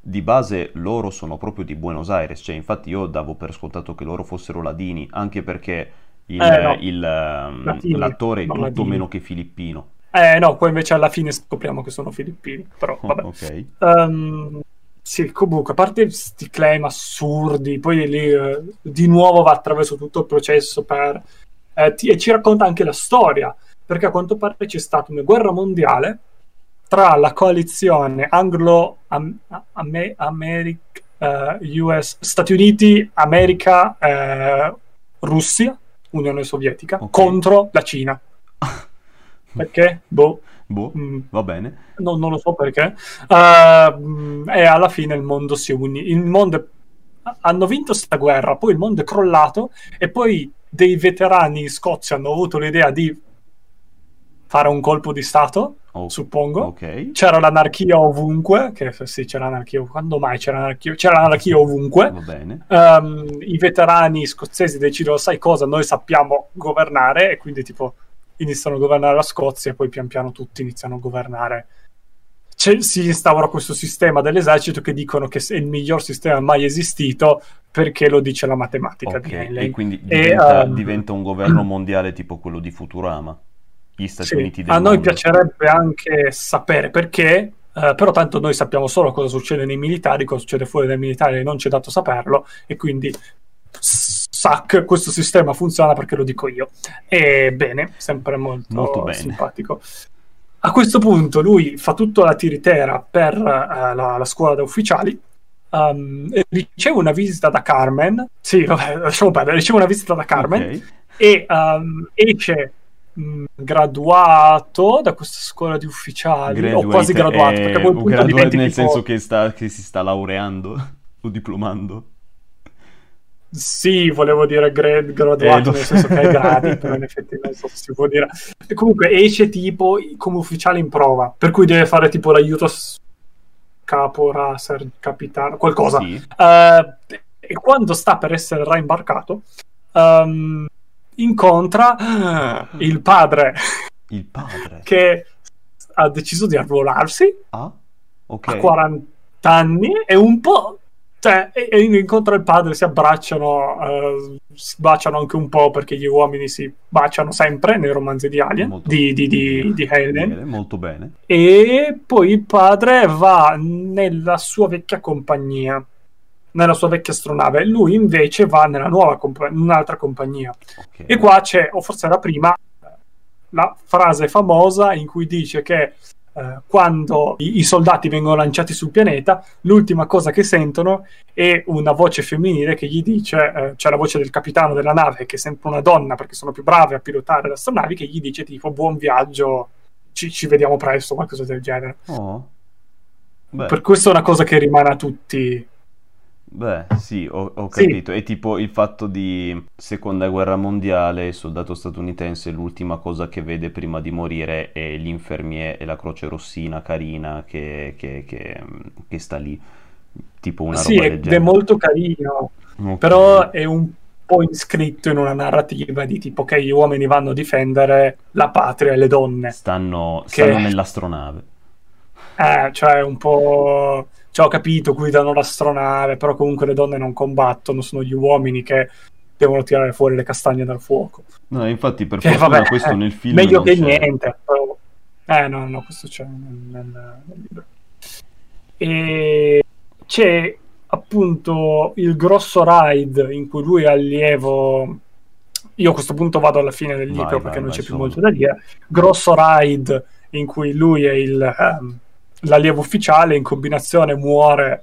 di base loro sono proprio di Buenos Aires, cioè, infatti io davo per scontato che loro fossero ladini, anche perché il- Eh, no. il, ehm, Latini, l'attore è tutto ladini. meno che filippino. Eh no, poi invece alla fine scopriamo che sono filippini, però Oh, vabbè. ok. Ehm, sì, comunque, a parte questi claim assurdi, poi lì eh, di nuovo va attraverso tutto il processo per, eh, ti- e ci racconta anche la storia, perché a quanto pare c'è stata una guerra mondiale tra la coalizione anglo-america, US, Stati Uniti, America, eh, Russia, Unione Sovietica, Ok. contro la Cina. Perché? Boh. Boh, Mm. va bene. No, non lo so perché. Uh, e alla fine il mondo si unito. Il mondo è- Hanno vinto sta guerra, poi il mondo è crollato e poi dei veterani in Scozia hanno avuto l'idea di fare un colpo di Stato, Oh, suppongo. Ok, C'era l'anarchia ovunque, che sì, c'era l'anarchia, quando mai c'era l'anarchia? C'era l'anarchia ovunque. va bene. Ehm, I veterani scozzesi decidono, sai cosa, noi sappiamo governare e quindi tipo iniziano a governare la Scozia e poi pian piano tutti iniziano a governare. C'è- si instaura questo sistema dell'esercito che dicono che è il miglior sistema mai esistito perché lo dice la matematica Ok, di Henley. e quindi E, diventa, ehm, diventa un governo mondiale tipo quello di Futurama, gli Stati Sì, Uniti del a noi mondo. piacerebbe anche sapere perché, eh, però tanto noi sappiamo solo cosa succede nei militari, cosa succede fuori dai militari, non ci è dato saperlo e quindi sac, questo sistema funziona perché lo dico io. E bene, sempre molto, Molto simpatico. A questo punto lui fa tutta la tiritera per eh, la, la scuola da ufficiali. um, riceve una visita da Carmen. Sì, vabbè, lasciamo perdere. Riceve una visita da Carmen Ok, e um, esce mh, graduato da questa scuola di ufficiali o Graduate quasi graduato perché a quel o punto diventi nel tipo- senso che, sta- che si sta laureando o diplomando. Sì volevo dire gra- Eh, graduato lo- nel senso che hai gradi però in effetti non so se si può dire e comunque esce tipo come ufficiale in prova per cui deve fare tipo l'aiuto capora ser capitano qualcosa Sì. Eh, e quando sta per essere reimbarcato ehm, incontra il padre Il padre. che ha deciso di arruolarsi Ah, ok. a 40 anni e un po' cioè e, e incontra il padre si abbracciano eh, si baciano anche un po' perché gli uomini si baciano sempre nei romanzi di Alien Molto- di, di, di, di Bene, Molto bene. e poi il padre va nella sua vecchia compagnia nella sua vecchia astronave lui invece va nella nuova compa- in un'altra compagnia ok. e qua c'è, o forse era prima, la frase famosa in cui dice che eh, quando i, i soldati vengono lanciati sul pianeta, l'ultima cosa che sentono è una voce femminile che gli dice, eh, c'è la voce del capitano della nave, che è sempre una donna perché sono più brave a pilotare le astronavi, che gli dice tipo buon viaggio, ci, ci vediamo presto, qualcosa del genere. Oh. Per questo è una cosa che rimane a tutti. Beh, sì, ho, ho Sì. capito. È tipo il fatto di seconda guerra mondiale, il soldato statunitense, l'ultima cosa che vede prima di morire è l'infermiere e la croce rossina carina che, che- che- che sta lì. Tipo una sì, roba del è genere. molto carino. Ok. però è un po' iscritto in una narrativa di tipo che gli uomini vanno a difendere la patria e le donne. Stanno, Che- stanno nell'astronave. Eh, cioè un po'... Cioè, ho capito, guidano l'astronave, però comunque le donne non combattono, sono gli uomini che devono tirare fuori le castagne dal fuoco. No, infatti per Che fortuna vabbè, questo eh, nel film meglio che c'è. niente. però- Eh, no, no, questo c'è nel, nel- nel libro. E c'è appunto il grosso ride in cui lui è allievo. Io a questo punto vado alla fine del Vai, libro vai, perché non vai c'è più molto da dire. Grosso ride in cui lui è il, ehm, l'allievo ufficiale, in combinazione muore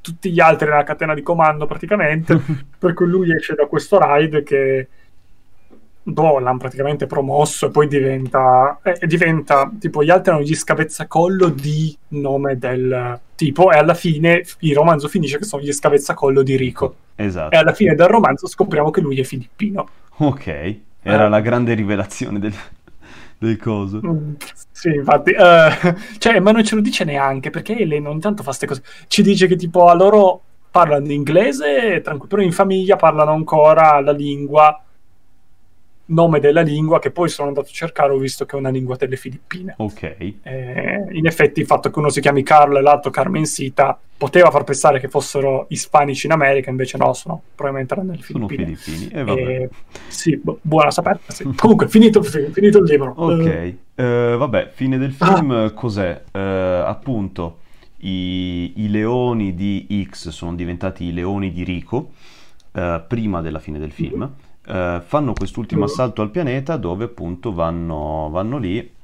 tutti gli altri nella catena di comando praticamente. per cui lui esce da questo ride che boh, l'hanno praticamente promosso e poi diventa, eh, diventa tipo gli altri hanno gli scavezzacollo di nome del tipo e alla fine il romanzo finisce che sono gli scavezzacollo di Rico Esatto. e alla fine del romanzo scopriamo che lui è filippino Ok, era Eh. la grande rivelazione del, del coso. Mm, sì infatti eh, cioè ma non ce lo dice neanche perché lei ogni tanto fa queste cose ci dice che tipo a loro parlano inglese tranquillo però in famiglia parlano ancora la lingua nome della lingua che poi sono andato a cercare ho visto che è una lingua delle Filippine Ok, Eh, in effetti il fatto che uno si chiami Carlo e l'altro Carmencita poteva far pensare che fossero ispanici in America, invece no, sono probabilmente erano sono Filippine. filippini. E vabbè. Eh, sì, bu- buona saperta. Sì. Comunque, finito, fi- finito il libro. Ok, Eh, eh, vabbè, fine del Ah. film, cos'è? Eh, appunto, i, i leoni di X sono diventati i leoni di Rico, eh, prima della fine del film. Eh, fanno quest'ultimo Mm. assalto al pianeta dove appunto vanno, vanno lì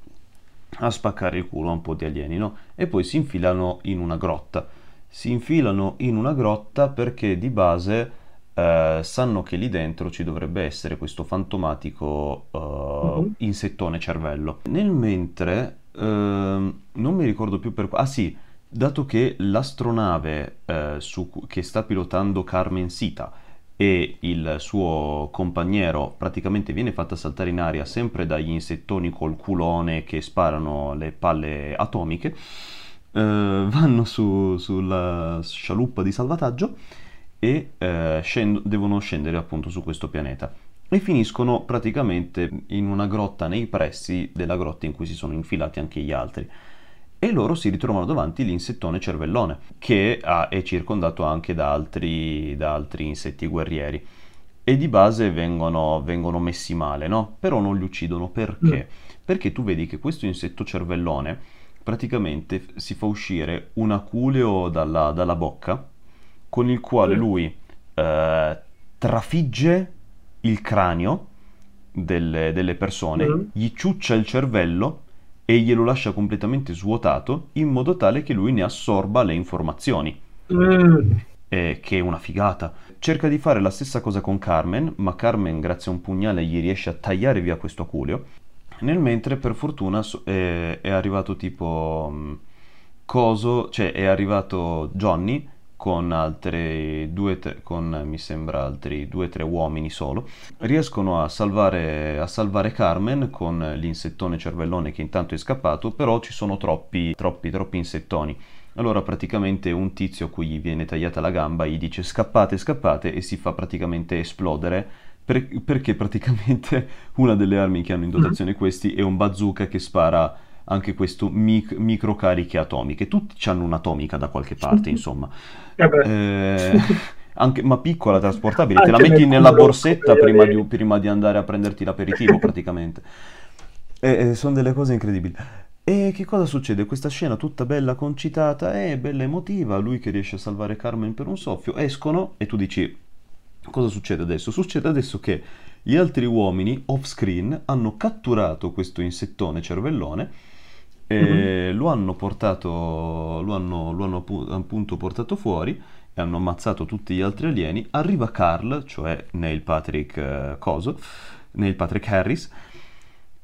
a spaccare il culo a un po' di alieni, no? E poi si infilano in una grotta. Si infilano in una grotta perché di base eh, sanno che lì dentro ci dovrebbe essere questo fantomatico eh, Mhm. insettone cervello. Nel mentre ehm, non mi ricordo più per... Ah sì, dato che l'astronave eh, su- che sta pilotando Carmen Sita e il suo compagno praticamente viene fatta saltare in aria sempre dagli insettoni col culone che sparano le palle atomiche, eh, vanno su- sulla scialuppa di salvataggio e eh, scend- devono scendere appunto su questo pianeta e finiscono praticamente in una grotta nei pressi della grotta in cui si sono infilati anche gli altri. E loro si ritrovano davanti l'insettone cervellone, che ha, è circondato anche da altri, da altri insetti guerrieri. E di base vengono, vengono messi male, no? Però non li uccidono perché? Mm. Perché tu vedi che questo insetto cervellone praticamente si fa uscire un aculeo dalla, dalla bocca con il quale lui eh, trafigge il cranio delle, delle persone, mm. gli ciuccia il cervello e glielo lascia completamente svuotato in modo tale che lui ne assorba le informazioni. Mm. Eh, che è una figata. Cerca di fare la stessa cosa con Carmen, ma Carmen grazie a un pugnale gli riesce a tagliare via questo aculeo. Nel mentre per fortuna è, è arrivato tipo... Mm, coso, cioè è arrivato Johnny con altri due, tre, con mi sembra altri due o tre uomini solo, riescono a salvare, a salvare Carmen con l'insettone cervellone che intanto è scappato, però ci sono troppi, troppi, troppi insettoni. Allora praticamente un tizio a cui gli viene tagliata la gamba gli dice scappate, scappate e si fa praticamente esplodere per, perché praticamente una delle armi che hanno in dotazione questi è un bazooka che spara anche questo mic- microcariche atomiche. Tutti hanno un'atomica da qualche parte, insomma. Eh, anche, ma piccola, trasportabile. Te la metti nella borsetta prima di, prima di, andare a prenderti l'aperitivo, praticamente. E, e sono delle cose incredibili. E che cosa succede? Questa scena tutta bella concitata, è bella emotiva, lui che riesce a salvare Carmen per un soffio, escono e tu dici cosa succede adesso? Succede adesso che gli altri uomini off screen hanno catturato questo insettone cervellone mm-hmm. lo hanno portato, lo hanno, lo hanno appunto portato fuori e hanno ammazzato tutti gli altri alieni. Arriva Carl, cioè Neil Patrick uh, Coso, Neil Patrick Harris,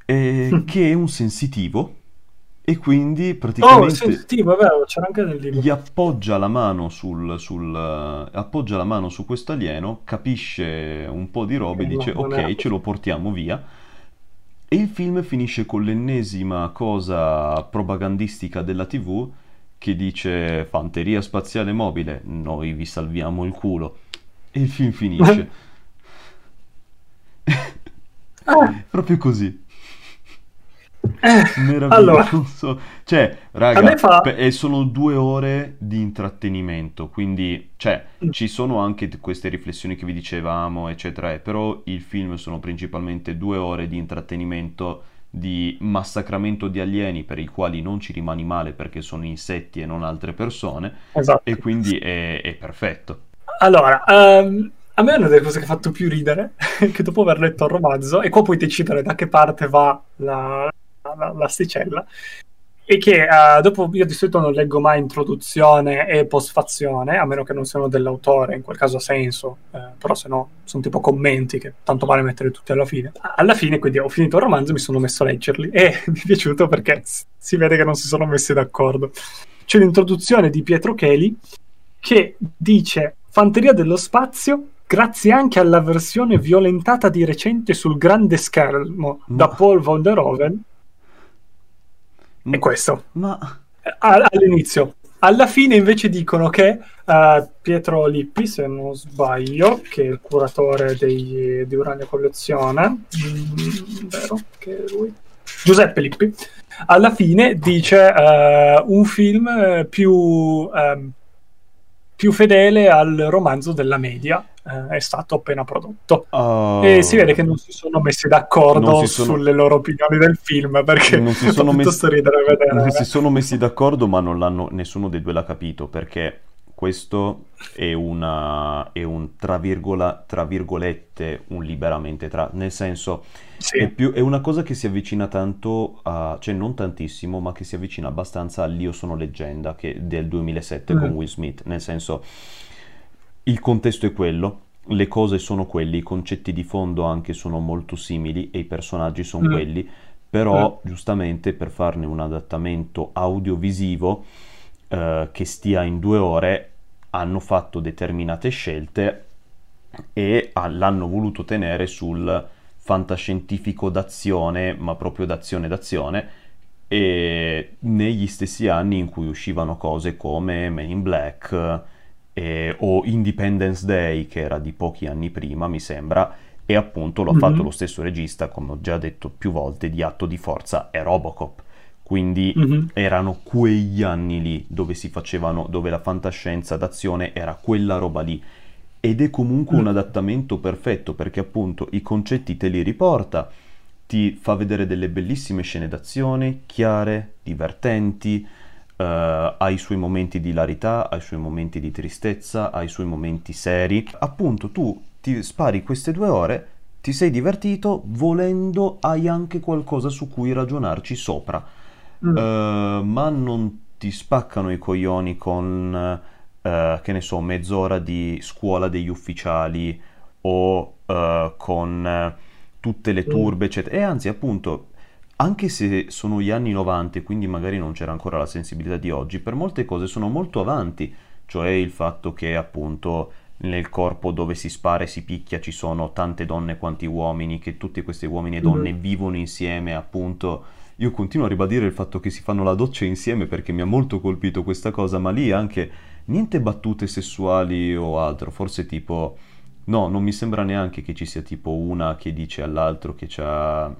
eh, che è un sensitivo e quindi praticamente oh, vero, gli appoggia la mano sul, sul uh, appoggia la mano su questo alieno, capisce un po' di robe e dice ok, ce lo portiamo via e il film finisce con l'ennesima cosa propagandistica della TV che dice fanteria spaziale mobile, noi vi salviamo il culo. E il film finisce. Proprio così. Eh, Meraviglioso. Allora, cioè, raga, fa... e sono due ore di intrattenimento, quindi, cioè, mm. ci sono anche queste riflessioni che vi dicevamo, eccetera, eh, però il film sono principalmente due ore di intrattenimento, di massacramento di alieni per i quali non ci rimani male perché sono insetti e non altre persone, esatto. e quindi è, è perfetto. Allora, um, a me una delle cose che ha fatto più ridere, che dopo aver letto il romanzo, e qua puoi decidere da che parte va la, l'asticella, e che uh, dopo io di solito non leggo mai introduzione e postfazione, a meno che non siano dell'autore, in quel caso ha senso, eh, però se no sono tipo commenti che tanto vale mettere tutti alla fine. Alla fine quindi ho finito il romanzo e mi sono messo a leggerli e mi è piaciuto perché si vede che non si sono messi d'accordo. C'è l'introduzione di Pietro Cheli che dice Fanteria dello spazio grazie anche alla versione violentata di recente sul grande schermo Ma... da Paul von der Oven e questo. Ma... All'inizio. Alla fine invece dicono che uh, Pietro Lippi, se non sbaglio, che è il curatore dei, di Uranio Collezione, mm, vero che è lui? Giuseppe Lippi, alla fine dice uh, un film più, um, più fedele al romanzo della media eh, è stato appena prodotto. Oh. E si vede che non si sono messi d'accordo sono... sulle loro opinioni del film perché non si sono, messi... non si sono messi d'accordo, ma non l'hanno... nessuno dei due l'ha capito perché questo è, una, è un tra, virgola, tra virgolette un liberamente tra, nel senso sì. è, più, è, una cosa che si avvicina tanto a, cioè non tantissimo, ma che si avvicina abbastanza all'Io sono leggenda che, del 2007 mm. con Will Smith, nel senso il contesto è quello, le cose sono quelli, i concetti di fondo anche sono molto simili e i personaggi sono mm. quelli, però giustamente per farne un adattamento audiovisivo eh, che stia in due ore hanno fatto determinate scelte e l'hanno voluto tenere sul fantascientifico d'azione, ma proprio d'azione d'azione, e negli stessi anni in cui uscivano cose come Men in Black eh, o Independence Day, che era di pochi anni prima, mi sembra, e appunto l'ha mm-hmm. fatto lo stesso regista, come ho già detto più volte, di Atto di Forza e Robocop. Quindi mm-hmm. erano quegli anni lì dove si facevano, dove la fantascienza d'azione era quella roba lì. Ed è comunque mm. un adattamento perfetto perché appunto i concetti te li riporta, ti fa vedere delle bellissime scene d'azione, chiare, divertenti, uh, ha i suoi momenti di hilarità, ha i suoi momenti di tristezza, ha i suoi momenti seri. Appunto tu ti spari queste due ore, ti sei divertito, volendo hai anche qualcosa su cui ragionarci sopra, mm. uh, ma non ti spaccano i coglioni con, uh, che ne so, mezz'ora di scuola degli ufficiali o uh, con tutte le mm. turbe, eccetera. E anzi, appunto, anche se sono gli anni 90 e quindi magari non c'era ancora la sensibilità di oggi, per molte cose sono molto avanti, cioè il fatto che appunto nel corpo dove si spara e si picchia ci sono tante donne quanti uomini, che tutti questi uomini e donne mm-hmm. vivono insieme, appunto. Io continuo a ribadire il fatto che si fanno la doccia insieme perché mi ha molto colpito questa cosa, ma lì anche niente battute sessuali o altro, forse tipo... No, non mi sembra neanche che ci sia tipo una che dice all'altro che c'ha,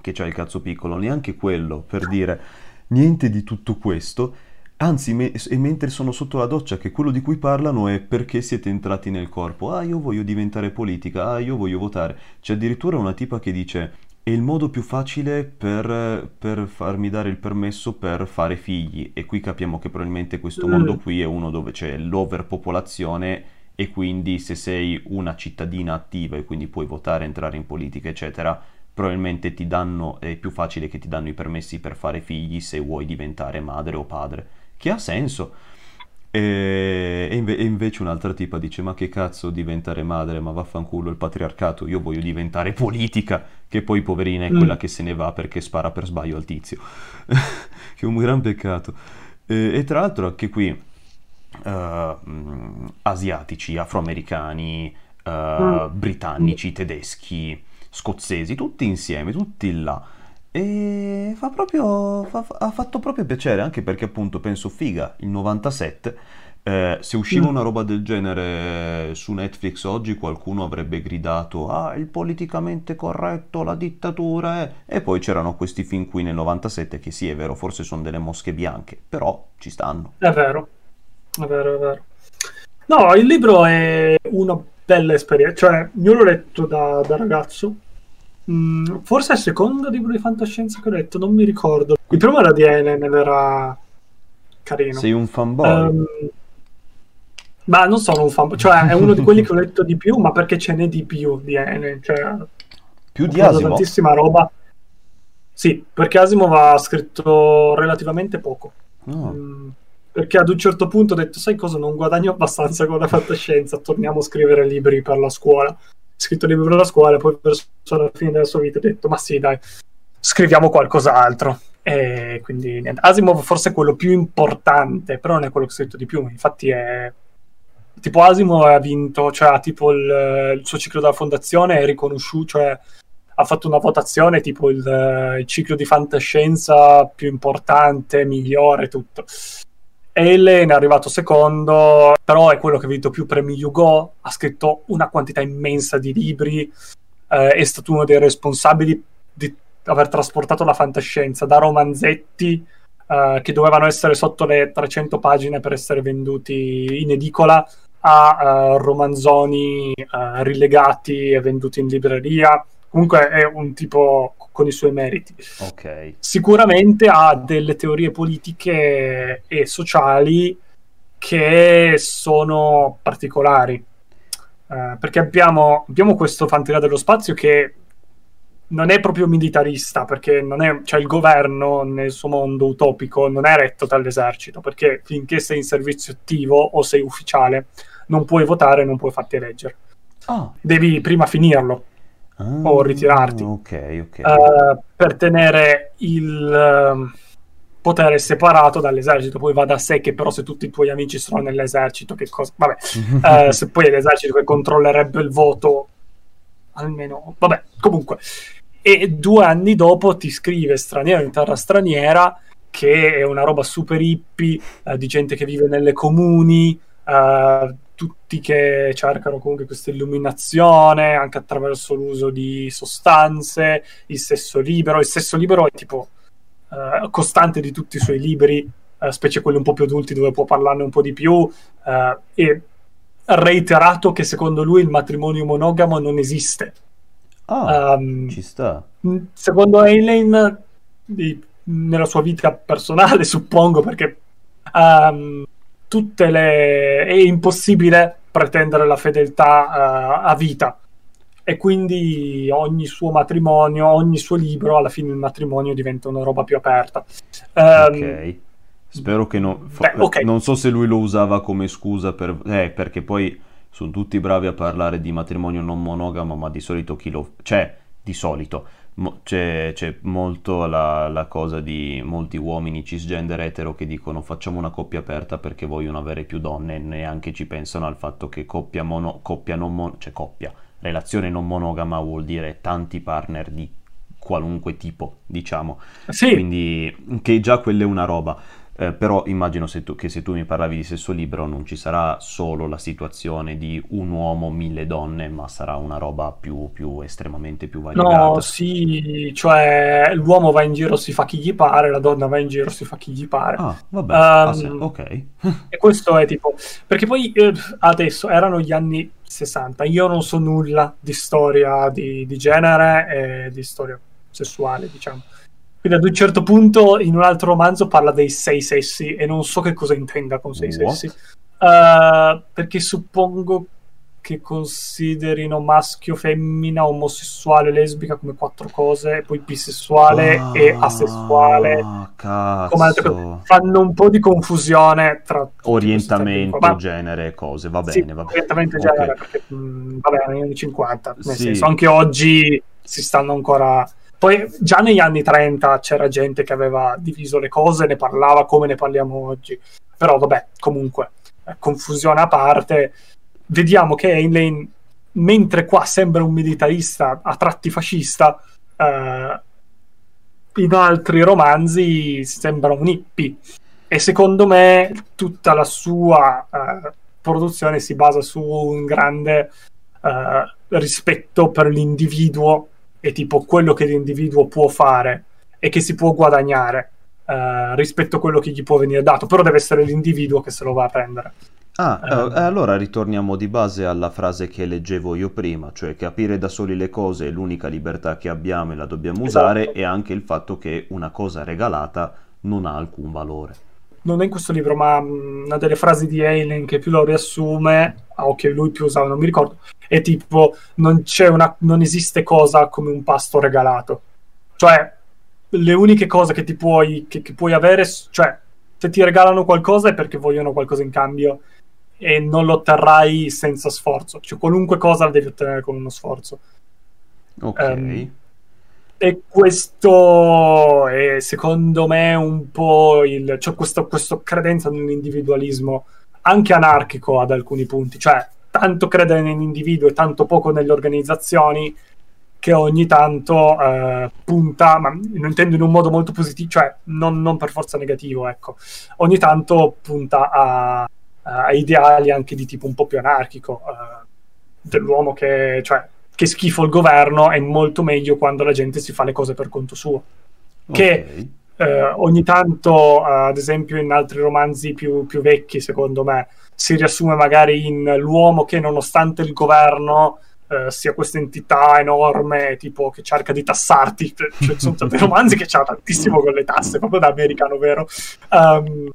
che c'ha il cazzo piccolo, neanche quello, per dire niente di tutto questo Anzi, me- e mentre sono sotto la doccia, che quello di cui parlano è perché siete entrati nel corpo. Ah, io voglio diventare politica, ah, io voglio votare. C'è addirittura una tipa che dice è il modo più facile per, per farmi dare il permesso per fare figli. E qui capiamo che probabilmente questo mm. mondo qui è uno dove c'è l'overpopolazione e quindi se sei una cittadina attiva e quindi puoi votare, entrare in politica, eccetera, probabilmente ti danno, è più facile che ti danno i permessi per fare figli se vuoi diventare madre o padre che ha senso. E, e, inve- e, invece un'altra tipa dice: Ma che cazzo diventare madre? Ma vaffanculo il patriarcato. Io voglio diventare politica. Che poi, poverina, è mm. quella che se ne va perché spara per sbaglio al tizio. che è un gran peccato. E, e tra l'altro, anche qui, uh, asiatici, afroamericani, uh, mm. britannici, tedeschi, scozzesi, tutti insieme, tutti là e fa proprio, fa, ha fatto proprio piacere, anche perché appunto penso figa, il 97, eh, se usciva mm. una roba del genere su Netflix oggi qualcuno avrebbe gridato ah il politicamente corretto, la dittatura è... e poi c'erano questi film qui nel 97 che sì è vero, forse sono delle mosche bianche, però ci stanno. È vero, è vero, è vero. No, il libro è una bella esperienza, cioè io l'ho letto da, da ragazzo Mm, forse è il secondo libro di fantascienza che ho letto, non mi ricordo. Il primo era di Ellen ed era carino. Sei un fanboy? Um, ma non sono un fanboy, cioè è uno di quelli che ho letto di più, ma perché ce n'è di più di Ellen. Cioè, più di Asimov? tantissima roba. Sì, perché Asimov ha scritto relativamente poco. Oh. Mm, perché ad un certo punto ho detto, sai cosa, non guadagno abbastanza con la fantascienza, torniamo a scrivere libri per la scuola scritto libro per la scuola, poi verso la fine della sua vita ha detto, ma sì, dai, scriviamo qualcos'altro. E quindi niente. Asimov forse è quello più importante, però non è quello che ho scritto di più. Infatti è tipo Asimov ha vinto, cioè ha tipo il, il, suo ciclo della fondazione è riconosciuto, cioè ha fatto una votazione tipo il, il ciclo di fantascienza più importante, migliore, tutto. Ellen è arrivato secondo, però è quello che ha vinto più premi Hugo, ha scritto una quantità immensa di libri, eh, è stato uno dei responsabili di aver trasportato la fantascienza da romanzetti eh, che dovevano essere sotto le 300 pagine per essere venduti in edicola a uh, romanzoni uh, rilegati e venduti in libreria. Comunque è un tipo con i suoi meriti. Okay. Sicuramente ha delle teorie politiche e sociali che sono particolari. Uh, perché abbiamo, abbiamo questo fanteria dello spazio che non è proprio militarista, perché non è, cioè il governo nel suo mondo utopico non è retto dall'esercito, perché finché sei in servizio attivo o sei ufficiale non puoi votare, non puoi farti eleggere. Oh. Devi prima finirlo. Ah, o ritirarti. Ok, ok. Uh, per tenere il uh, potere separato dall'esercito. Poi va da sé che però se tutti i tuoi amici sono nell'esercito, che cosa... Vabbè, uh, se poi è l'esercito che controllerebbe il voto, almeno... Vabbè, comunque. E due anni dopo ti scrive straniero in terra straniera, che è una roba super hippie, di gente che vive nelle comuni, Uh, tutti che cercano comunque questa illuminazione anche attraverso l'uso di sostanze, il sesso libero. Il sesso libero è tipo uh, costante di tutti i suoi libri, uh, specie quelli un po' più adulti dove può parlarne un po' di più, uh, e reiterato che secondo lui il matrimonio monogamo non esiste. Ah, um, ci sta. Secondo Eileen, nella sua vita personale, suppongo, perché um, tutte le... è impossibile pretendere la fedeltà uh, a vita e quindi ogni suo matrimonio, ogni suo libro, alla fine il matrimonio diventa una roba più aperta. Um, ok. Spero che no... Beh, okay. Non so se lui lo usava come scusa per... Eh, perché poi sono tutti bravi a parlare di matrimonio non monogamo, ma di solito chi lo... Cioè, di solito c'è, c'è, molto la, la, cosa di molti uomini cisgender etero che dicono facciamo una coppia aperta perché vogliono avere più donne e neanche ci pensano al fatto che coppia, mono, coppia non mon, cioè coppia, relazione non monogama vuol dire tanti partner di qualunque tipo, diciamo. Sì. Quindi che già quella è una roba. Eh, però immagino se tu, che se tu mi parlavi di sesso libero non ci sarà solo la situazione di un uomo, mille donne, ma sarà una roba più, più estremamente più variegata. No, sì, cioè l'uomo va in giro, si fa chi gli pare, la donna va in giro, si fa chi gli pare. Ah, vabbè, um, ah, sì, ok. e questo è tipo... Perché poi eh, adesso erano gli anni 60, io non so nulla di storia di, di genere e di storia sessuale, diciamo. Quindi ad un certo punto in un altro romanzo parla dei sei sessi e non so che cosa intenda con sei What? sessi. Uh, perché suppongo che considerino maschio, femmina, omosessuale, lesbica come quattro cose, e poi bisessuale ah, e asessuale. Cazzo. Fanno un po' di confusione tra orientamento, Ma... genere e cose. Va bene, sì, va bene. Orientamento okay. genere, perché mh, va bene, negli anni 50, nel sì. senso, anche oggi si stanno ancora poi già negli anni 30 c'era gente che aveva diviso le cose, ne parlava come ne parliamo oggi. Però vabbè, comunque, eh, confusione a parte, vediamo che Heinlein, mentre qua sembra un militarista a tratti fascista, eh, in altri romanzi sembra un hippie. E secondo me tutta la sua eh, produzione si basa su un grande eh, rispetto per l'individuo è tipo quello che l'individuo può fare e che si può guadagnare uh, rispetto a quello che gli può venire dato, però deve essere l'individuo che se lo va a prendere. Ah, uh, eh, allora ritorniamo di base alla frase che leggevo io prima, cioè capire da soli le cose è l'unica libertà che abbiamo e la dobbiamo esatto. usare e anche il fatto che una cosa regalata non ha alcun valore. Non è in questo libro, ma mm, una delle frasi di Alien che più lo riassume, o che lui più usava, non mi ricordo, è tipo non, una, non esiste cosa come un pasto regalato. Cioè, le uniche cose che ti puoi, che, che puoi avere, cioè, se ti regalano qualcosa è perché vogliono qualcosa in cambio e non lo otterrai senza sforzo. Cioè, qualunque cosa la devi ottenere con uno sforzo. Ok. Um, e questo è secondo me un po' il. Cioè, questo, questo credenza nell'individualismo anche anarchico ad alcuni punti. Cioè, tanto crede nell'individuo e tanto poco nelle organizzazioni che ogni tanto eh, punta, ma lo intendo in un modo molto positivo, cioè non, non per forza negativo, ecco, ogni tanto punta a, a, ideali anche di tipo un po' più anarchico, eh, dell'uomo che, cioè, che schifo il governo è molto meglio quando la gente si fa le cose per conto suo. Che okay. eh, ogni tanto, ad esempio in altri romanzi più, più vecchi, secondo me, si riassume magari in l'uomo che nonostante il governo eh, sia questa entità enorme tipo che cerca di tassarti cioè, ci sono tanti romanzi che c'ha tantissimo con le tasse proprio da americano vero um,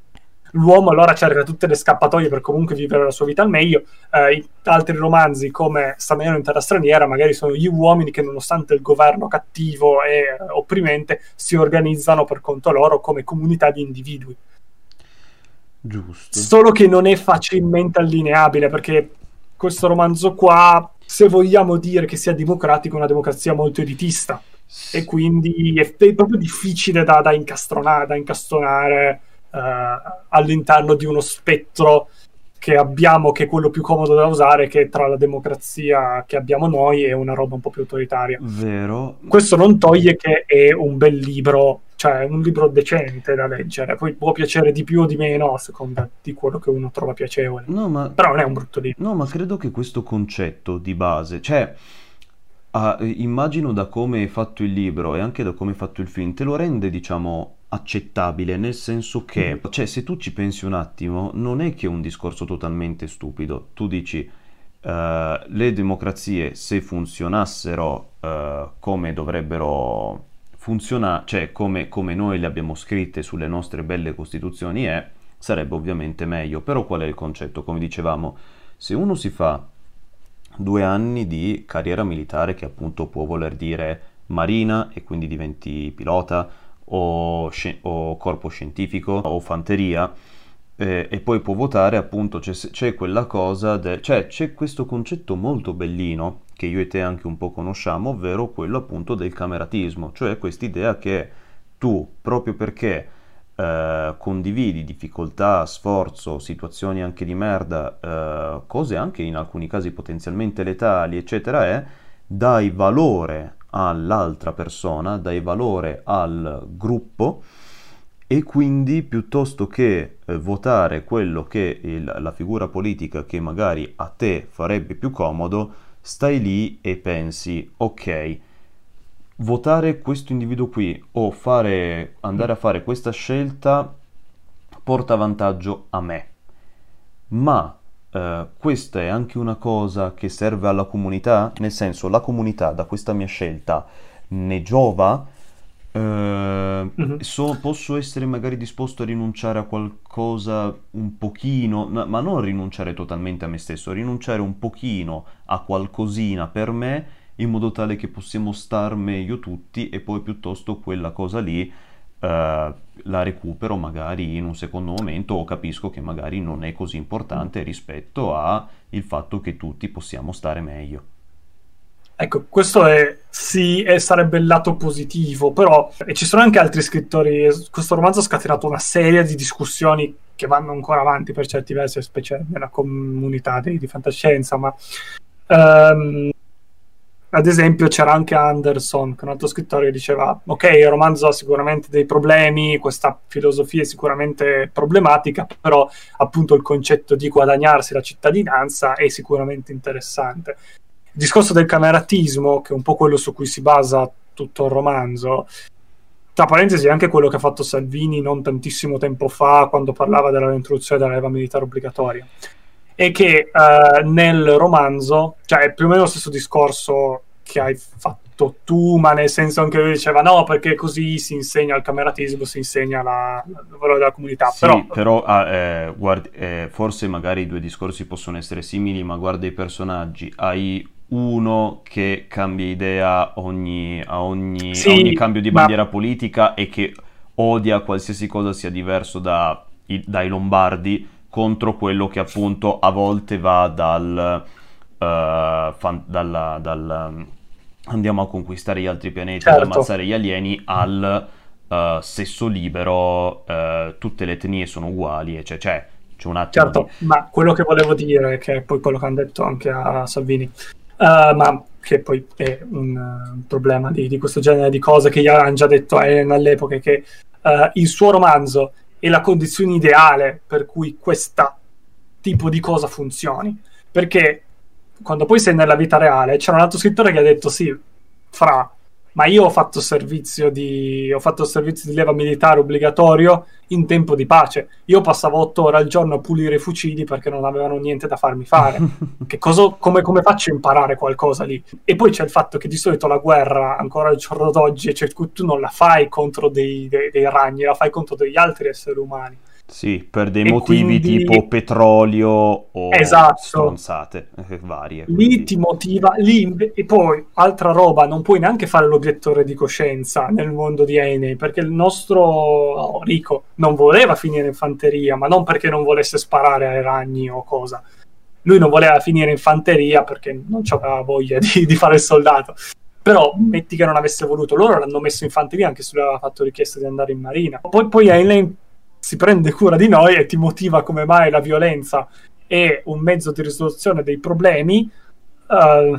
l'uomo allora cerca tutte le scappatoie per comunque vivere la sua vita al meglio. Eh, altri romanzi, come Stamattina in terra straniera, magari sono gli uomini che, nonostante il governo cattivo e eh, opprimente, si organizzano per conto loro come comunità di individui. Giusto. Solo che non è facilmente allineabile perché questo romanzo qua se vogliamo dire che sia democratico, una democrazia molto elitista. E quindi è, è proprio difficile da, da, incastronare, da incastonare uh, all'interno di uno spettro che abbiamo, che è quello più comodo da usare, che tra la democrazia che abbiamo noi e una roba un po' più autoritaria. Vero. Questo non toglie che è un bel libro, cioè un libro decente da leggere. Poi può piacere di più o di meno a seconda di quello che uno trova piacevole. No, ma... Però non è un brutto libro. No, ma credo che questo concetto di base, cioè... Ah, immagino da come hai fatto il libro e anche da come hai fatto il film, te lo rende, diciamo, accettabile, nel senso che, mm. cioè, se tu ci pensi un attimo, non è che è un discorso totalmente stupido. Tu dici, uh, le democrazie, se funzionassero uh, come dovrebbero funzionare, cioè come, come noi le abbiamo scritte sulle nostre belle costituzioni, è, sarebbe ovviamente meglio. Però qual è il concetto? Come dicevamo, se uno si fa due anni di carriera militare, che appunto può voler dire marina e quindi diventi pilota, o, sci- o corpo scientifico o fanteria eh, e poi può votare appunto c'è, c'è quella cosa de- cioè c'è questo concetto molto bellino che io e te anche un po' conosciamo ovvero quello appunto del cameratismo cioè quest'idea che tu proprio perché eh, condividi difficoltà, sforzo, situazioni anche di merda, eh, cose anche in alcuni casi potenzialmente letali, eccetera, è dai valore all'altra persona, dai valore al gruppo e quindi piuttosto che eh, votare quello che il, la figura politica che magari a te farebbe più comodo, stai lì e pensi, ok, votare questo individuo qui o fare, andare a fare questa scelta porta vantaggio a me. Ma Uh, questa è anche una cosa che serve alla comunità, nel senso la comunità da questa mia scelta ne giova, uh, mm-hmm. so, posso essere magari disposto a rinunciare a qualcosa un pochino, no, ma non rinunciare totalmente a me stesso, rinunciare un pochino a qualcosina per me in modo tale che possiamo star meglio tutti e poi piuttosto quella cosa lì Uh, la recupero magari in un secondo momento o capisco che magari non è così importante rispetto al fatto che tutti possiamo stare meglio. Ecco, questo è sì, e sarebbe il lato positivo, però e ci sono anche altri scrittori. Questo romanzo ha scatenato una serie di discussioni che vanno ancora avanti per certi versi, specie nella comunità di, di fantascienza, ma um, ad esempio c'era anche Anderson, che è un altro scrittore, che diceva ok, il romanzo ha sicuramente dei problemi, questa filosofia è sicuramente problematica, però appunto il concetto di guadagnarsi la cittadinanza è sicuramente interessante. Discorso del cameratismo, che è un po' quello su cui si basa tutto il romanzo, tra parentesi anche quello che ha fatto Salvini non tantissimo tempo fa quando parlava dell'introduzione della leva militare obbligatoria è che uh, nel romanzo, cioè è più o meno lo stesso discorso che hai fatto tu, ma nel senso anche lui diceva no, perché così si insegna il cameratismo, si insegna la, il valore della comunità. Sì, però, però ah, eh, guardi, eh, forse magari i due discorsi possono essere simili, ma guarda i personaggi, hai uno che cambia idea ogni, a ogni, sì, a ogni cambio di bandiera ma... politica e che odia qualsiasi cosa sia diverso da, i, dai lombardi contro quello che appunto a volte va dal, uh, fan, dalla, dal andiamo a conquistare gli altri pianeti, certo. ad ammazzare gli alieni, al uh, sesso libero, uh, tutte le etnie sono uguali, cioè, cioè c'è un attimo. Certo, di... ma quello che volevo dire, che è poi quello che hanno detto anche a Salvini, ma che poi è un, un problema di, di, questo genere di cose che gli hanno già detto a Ellen all'epoca, che il suo romanzo è la condizione ideale per cui questo tipo di cosa funzioni. Perché quando poi sei nella vita reale, c'era un altro scrittore che ha detto sì, fra ma io ho fatto servizio di, ho fatto servizio di leva militare obbligatorio in tempo di pace. Io passavo otto ore al giorno a pulire i fucili perché non avevano niente da farmi fare. cosa, come, come, faccio a imparare qualcosa lì? E poi c'è il fatto che di solito la guerra, ancora al giorno d'oggi, cioè, tu non la fai contro dei, dei, dei ragni, la fai contro degli altri esseri umani. Sì, per dei e motivi quindi... tipo petrolio o esatto. stronzate eh, varie. Quindi. Lì ti motiva, lì e poi altra roba, non puoi neanche fare l'obiettore di coscienza nel mondo di Enei, perché il nostro oh, Rico non voleva finire in fanteria, ma non perché non volesse sparare ai ragni o cosa, lui non voleva finire in fanteria perché non aveva voglia di, di, fare il soldato. Però metti che non avesse voluto, loro l'hanno messo in fanteria anche se lui aveva fatto richiesta di andare in marina. Poi, poi Heinlein si prende cura di noi e ti motiva come mai la violenza è un mezzo di risoluzione dei problemi, uh,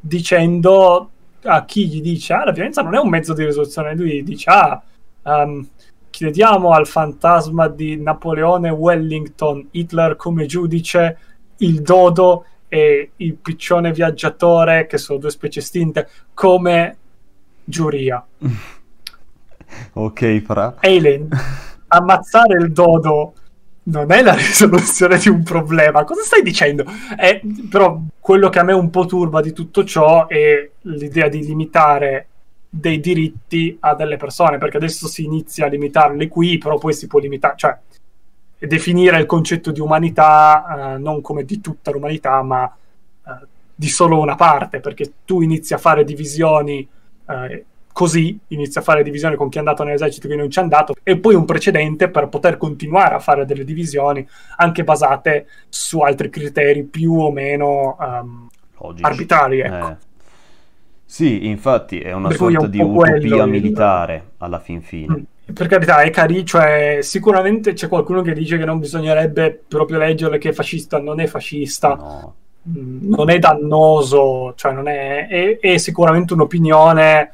dicendo a chi gli dice ah, la violenza non è un mezzo di risoluzione, lui dice ah, um, chiediamo al fantasma di Napoleone Wellington, Hitler come giudice, il dodo e il piccione viaggiatore, che sono due specie estinte, come giuria. ok, fra. Eileen, ammazzare il dodo non è la risoluzione di un problema. Cosa stai dicendo? È, però quello che a me un po' turba di tutto ciò è l'idea di limitare dei diritti a delle persone, perché adesso si inizia a limitarli qui, però poi si può limitare, cioè definire il concetto di umanità eh, non come di tutta l'umanità, ma eh, di solo una parte, perché tu inizi a fare divisioni eh, così, inizi a fare divisioni con chi è andato nell'esercito e chi non ci è andato, e poi un precedente per poter continuare a fare delle divisioni anche basate su altri criteri più o meno um, arbitrari. Ecco. Eh. Sì, infatti è una per sorta un di utopia militare il... alla fin fine. Mm, per carità, è carino, cioè sicuramente c'è qualcuno che dice che non bisognerebbe proprio leggerle che è fascista, non è fascista. No. Mm, non è dannoso, cioè non è, è, è sicuramente un'opinione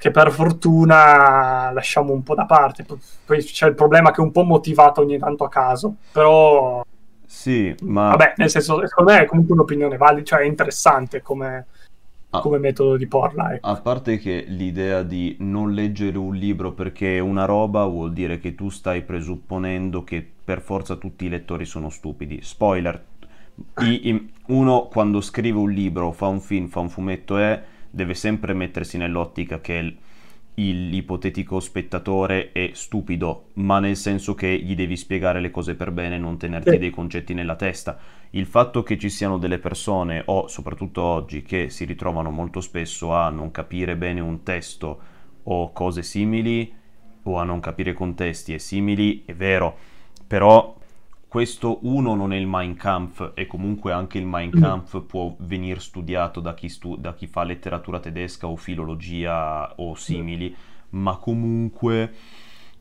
che per fortuna lasciamo un po' da parte. Poi c'è il problema che è un po' motivato ogni tanto a caso, però... Sì, ma... Vabbè, nel senso, secondo me è comunque un'opinione valida, cioè è interessante come ah, come metodo di porla. Ecco. A parte che l'idea di non leggere un libro perché è una roba vuol dire che tu stai presupponendo che per forza tutti i lettori sono stupidi. Spoiler, i, i, uno quando scrive un libro, fa un film, fa un fumetto, è, deve sempre mettersi nell'ottica che l'ipotetico spettatore è stupido, ma nel senso che gli devi spiegare le cose per bene e non tenerti sì. dei concetti nella testa. Il fatto che ci siano delle persone, o soprattutto oggi, che si ritrovano molto spesso a non capire bene un testo o cose simili, o a non capire contesti e simili, è vero, però questo uno non è il Mein Kampf e comunque anche il Mein mm. Kampf può venire studiato da chi, stu- da chi, fa letteratura tedesca o filologia o simili, mm. ma comunque...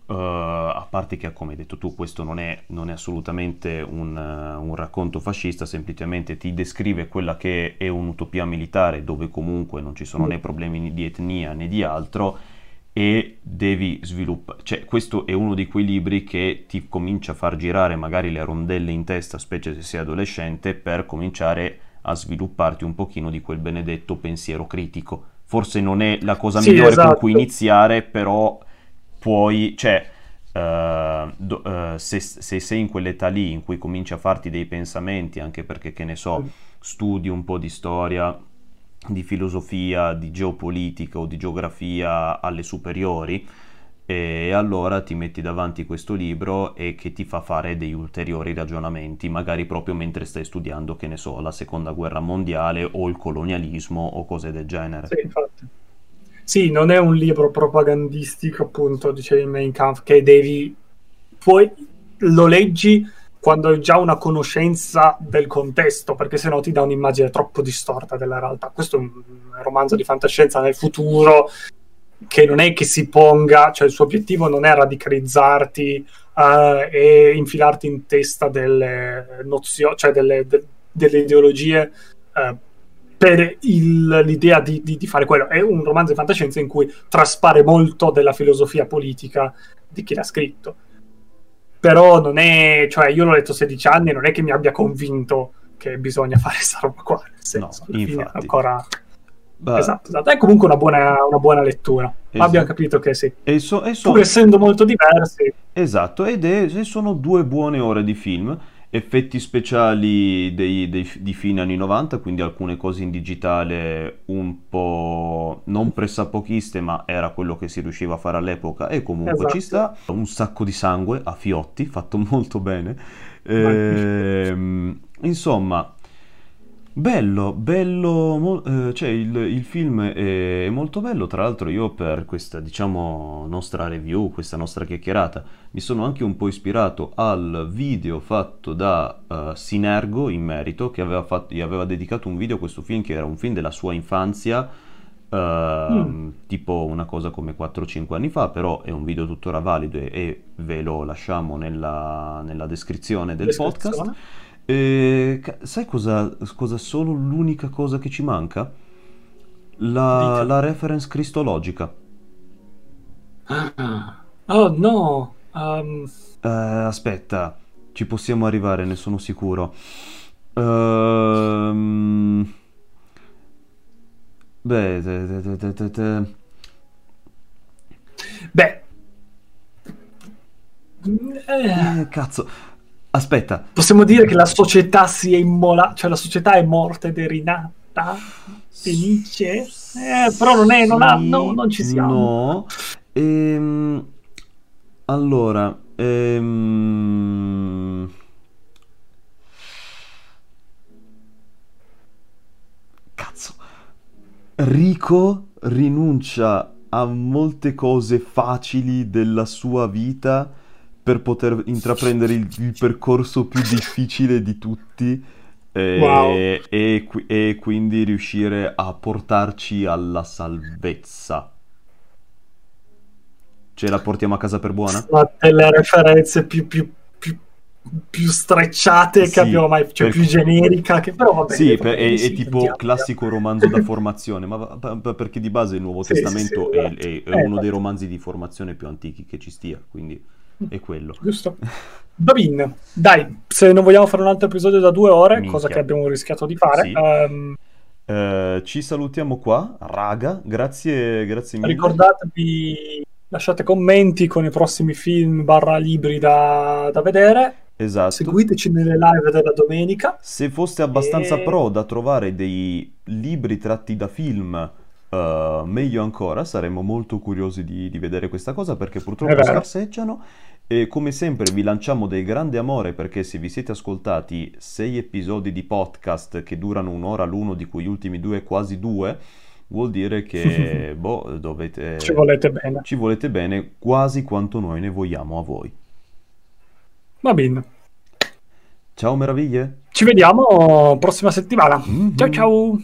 Uh, a parte che, come hai detto tu, questo non è, non è assolutamente un, uh, un, racconto fascista, semplicemente ti descrive quella che è un'utopia militare dove comunque non ci sono mm. né problemi di etnia né di altro e devi sviluppare, cioè questo è uno di quei libri che ti comincia a far girare magari le rondelle in testa, specie se sei adolescente, per cominciare a svilupparti un pochino di quel benedetto pensiero critico. Forse non è la cosa sì, migliore esatto. con cui iniziare, però puoi, cioè, uh, do, uh, se, se, sei in quell'età lì in cui cominci a farti dei pensamenti, anche perché, che ne so, studi un po' di storia, di filosofia, di geopolitica o di geografia alle superiori e allora ti metti davanti questo libro e che ti fa fare degli ulteriori ragionamenti, magari proprio mentre stai studiando, che ne so, la seconda guerra mondiale o il colonialismo o cose del genere. Sì, infatti. Sì, non è un libro propagandistico, appunto, dicevi in Mein Kampf, che devi... Poi lo leggi quando hai già una conoscenza del contesto, perché sennò ti dà un'immagine troppo distorta della realtà. Questo è un romanzo di fantascienza nel futuro che non è che si ponga, cioè il suo obiettivo non è radicalizzarti uh, e infilarti in testa delle nozioni, cioè delle, de, delle ideologie uh, per il, l'idea di, di, di, fare quello. È un romanzo di fantascienza in cui traspare molto della filosofia politica di chi l'ha scritto però non è, cioè io l'ho letto 16 anni non è che mi abbia convinto che bisogna fare questa roba qua, nel senso, no, infatti. ancora... Beh, esatto, esatto, è comunque una buona, una buona lettura. Esatto. Abbiamo capito che sì. E so, e so... Pur essendo molto diversi. Esatto, ed è, sono due buone ore di film effetti speciali dei, dei, di fine anni 90, quindi alcune cose in digitale un po' non pressapochiste, ma era quello che si riusciva a fare all'epoca e comunque esatto. ci sta. Un sacco di sangue a fiotti, fatto molto bene. Ehm, insomma, Bello, bello, eh, cioè il, il film è, molto bello, tra l'altro io per questa, diciamo, nostra review, questa nostra chiacchierata, mi sono anche un po' ispirato al video fatto da eh, Sinergo in merito, che aveva fatto- gli aveva dedicato un video a questo film, che era un film della sua infanzia, Mm, ehm, tipo una cosa come 4-5 anni fa, però è un video tuttora valido e, e ve lo lasciamo nella, nella descrizione del podcast. E sai cosa, cosa solo l'unica cosa che ci manca? La, la reference cristologica. Ah. Oh no. Um, Eh, aspetta, ci possiamo arrivare, ne sono sicuro. Ehm, beh, te- te- te- beh. eh, eh, cazzo, aspetta, possiamo dire che la società si è immolata, cioè la società è morta ed è rinata. Felice. Eh, però non è, non ha, no, non ci siamo. no. Ehm, allora, ehm, cazzo, Rico rinuncia a molte cose facili della sua vita per poter intraprendere il, il percorso più difficile di tutti Wow. e, e qui- e quindi riuscire a portarci alla salvezza. Ce la portiamo a casa per buona? Sono delle referenze più, più, più, più strecciate Sì, che abbiamo mai, cioè per- più generica, che però vabbè. Sì, per- è, sì, è tipo sentiamo. classico romanzo da formazione, ma perché di base il Nuovo Sì, Testamento è, esatto. è- è Eh, uno dei infatti. romanzi di formazione più antichi che ci stia, quindi è quello. Giusto. Va bene, dai, se non vogliamo fare un altro episodio da due ore, Minchia. cosa che abbiamo rischiato di fare, Sì. ehm, Eh, ci salutiamo qua, raga, grazie, grazie mille. ricordatevi, lasciate commenti con i prossimi film barra libri da, da vedere, Esatto. seguiteci nelle live della domenica. Se foste abbastanza E- pro da trovare dei libri tratti da film, eh, meglio ancora, saremmo molto curiosi di, di vedere questa cosa perché purtroppo scarseggiano. E come sempre vi lanciamo del grande amore perché se vi siete ascoltati sei episodi di podcast che durano un'ora l'uno, di cui gli ultimi due quasi due, vuol dire che boh, dovete, Ci volete bene. ci volete bene quasi quanto noi ne vogliamo a voi. Va bene, Ciao meraviglie! ci vediamo prossima settimana. Mhm. Ciao ciao!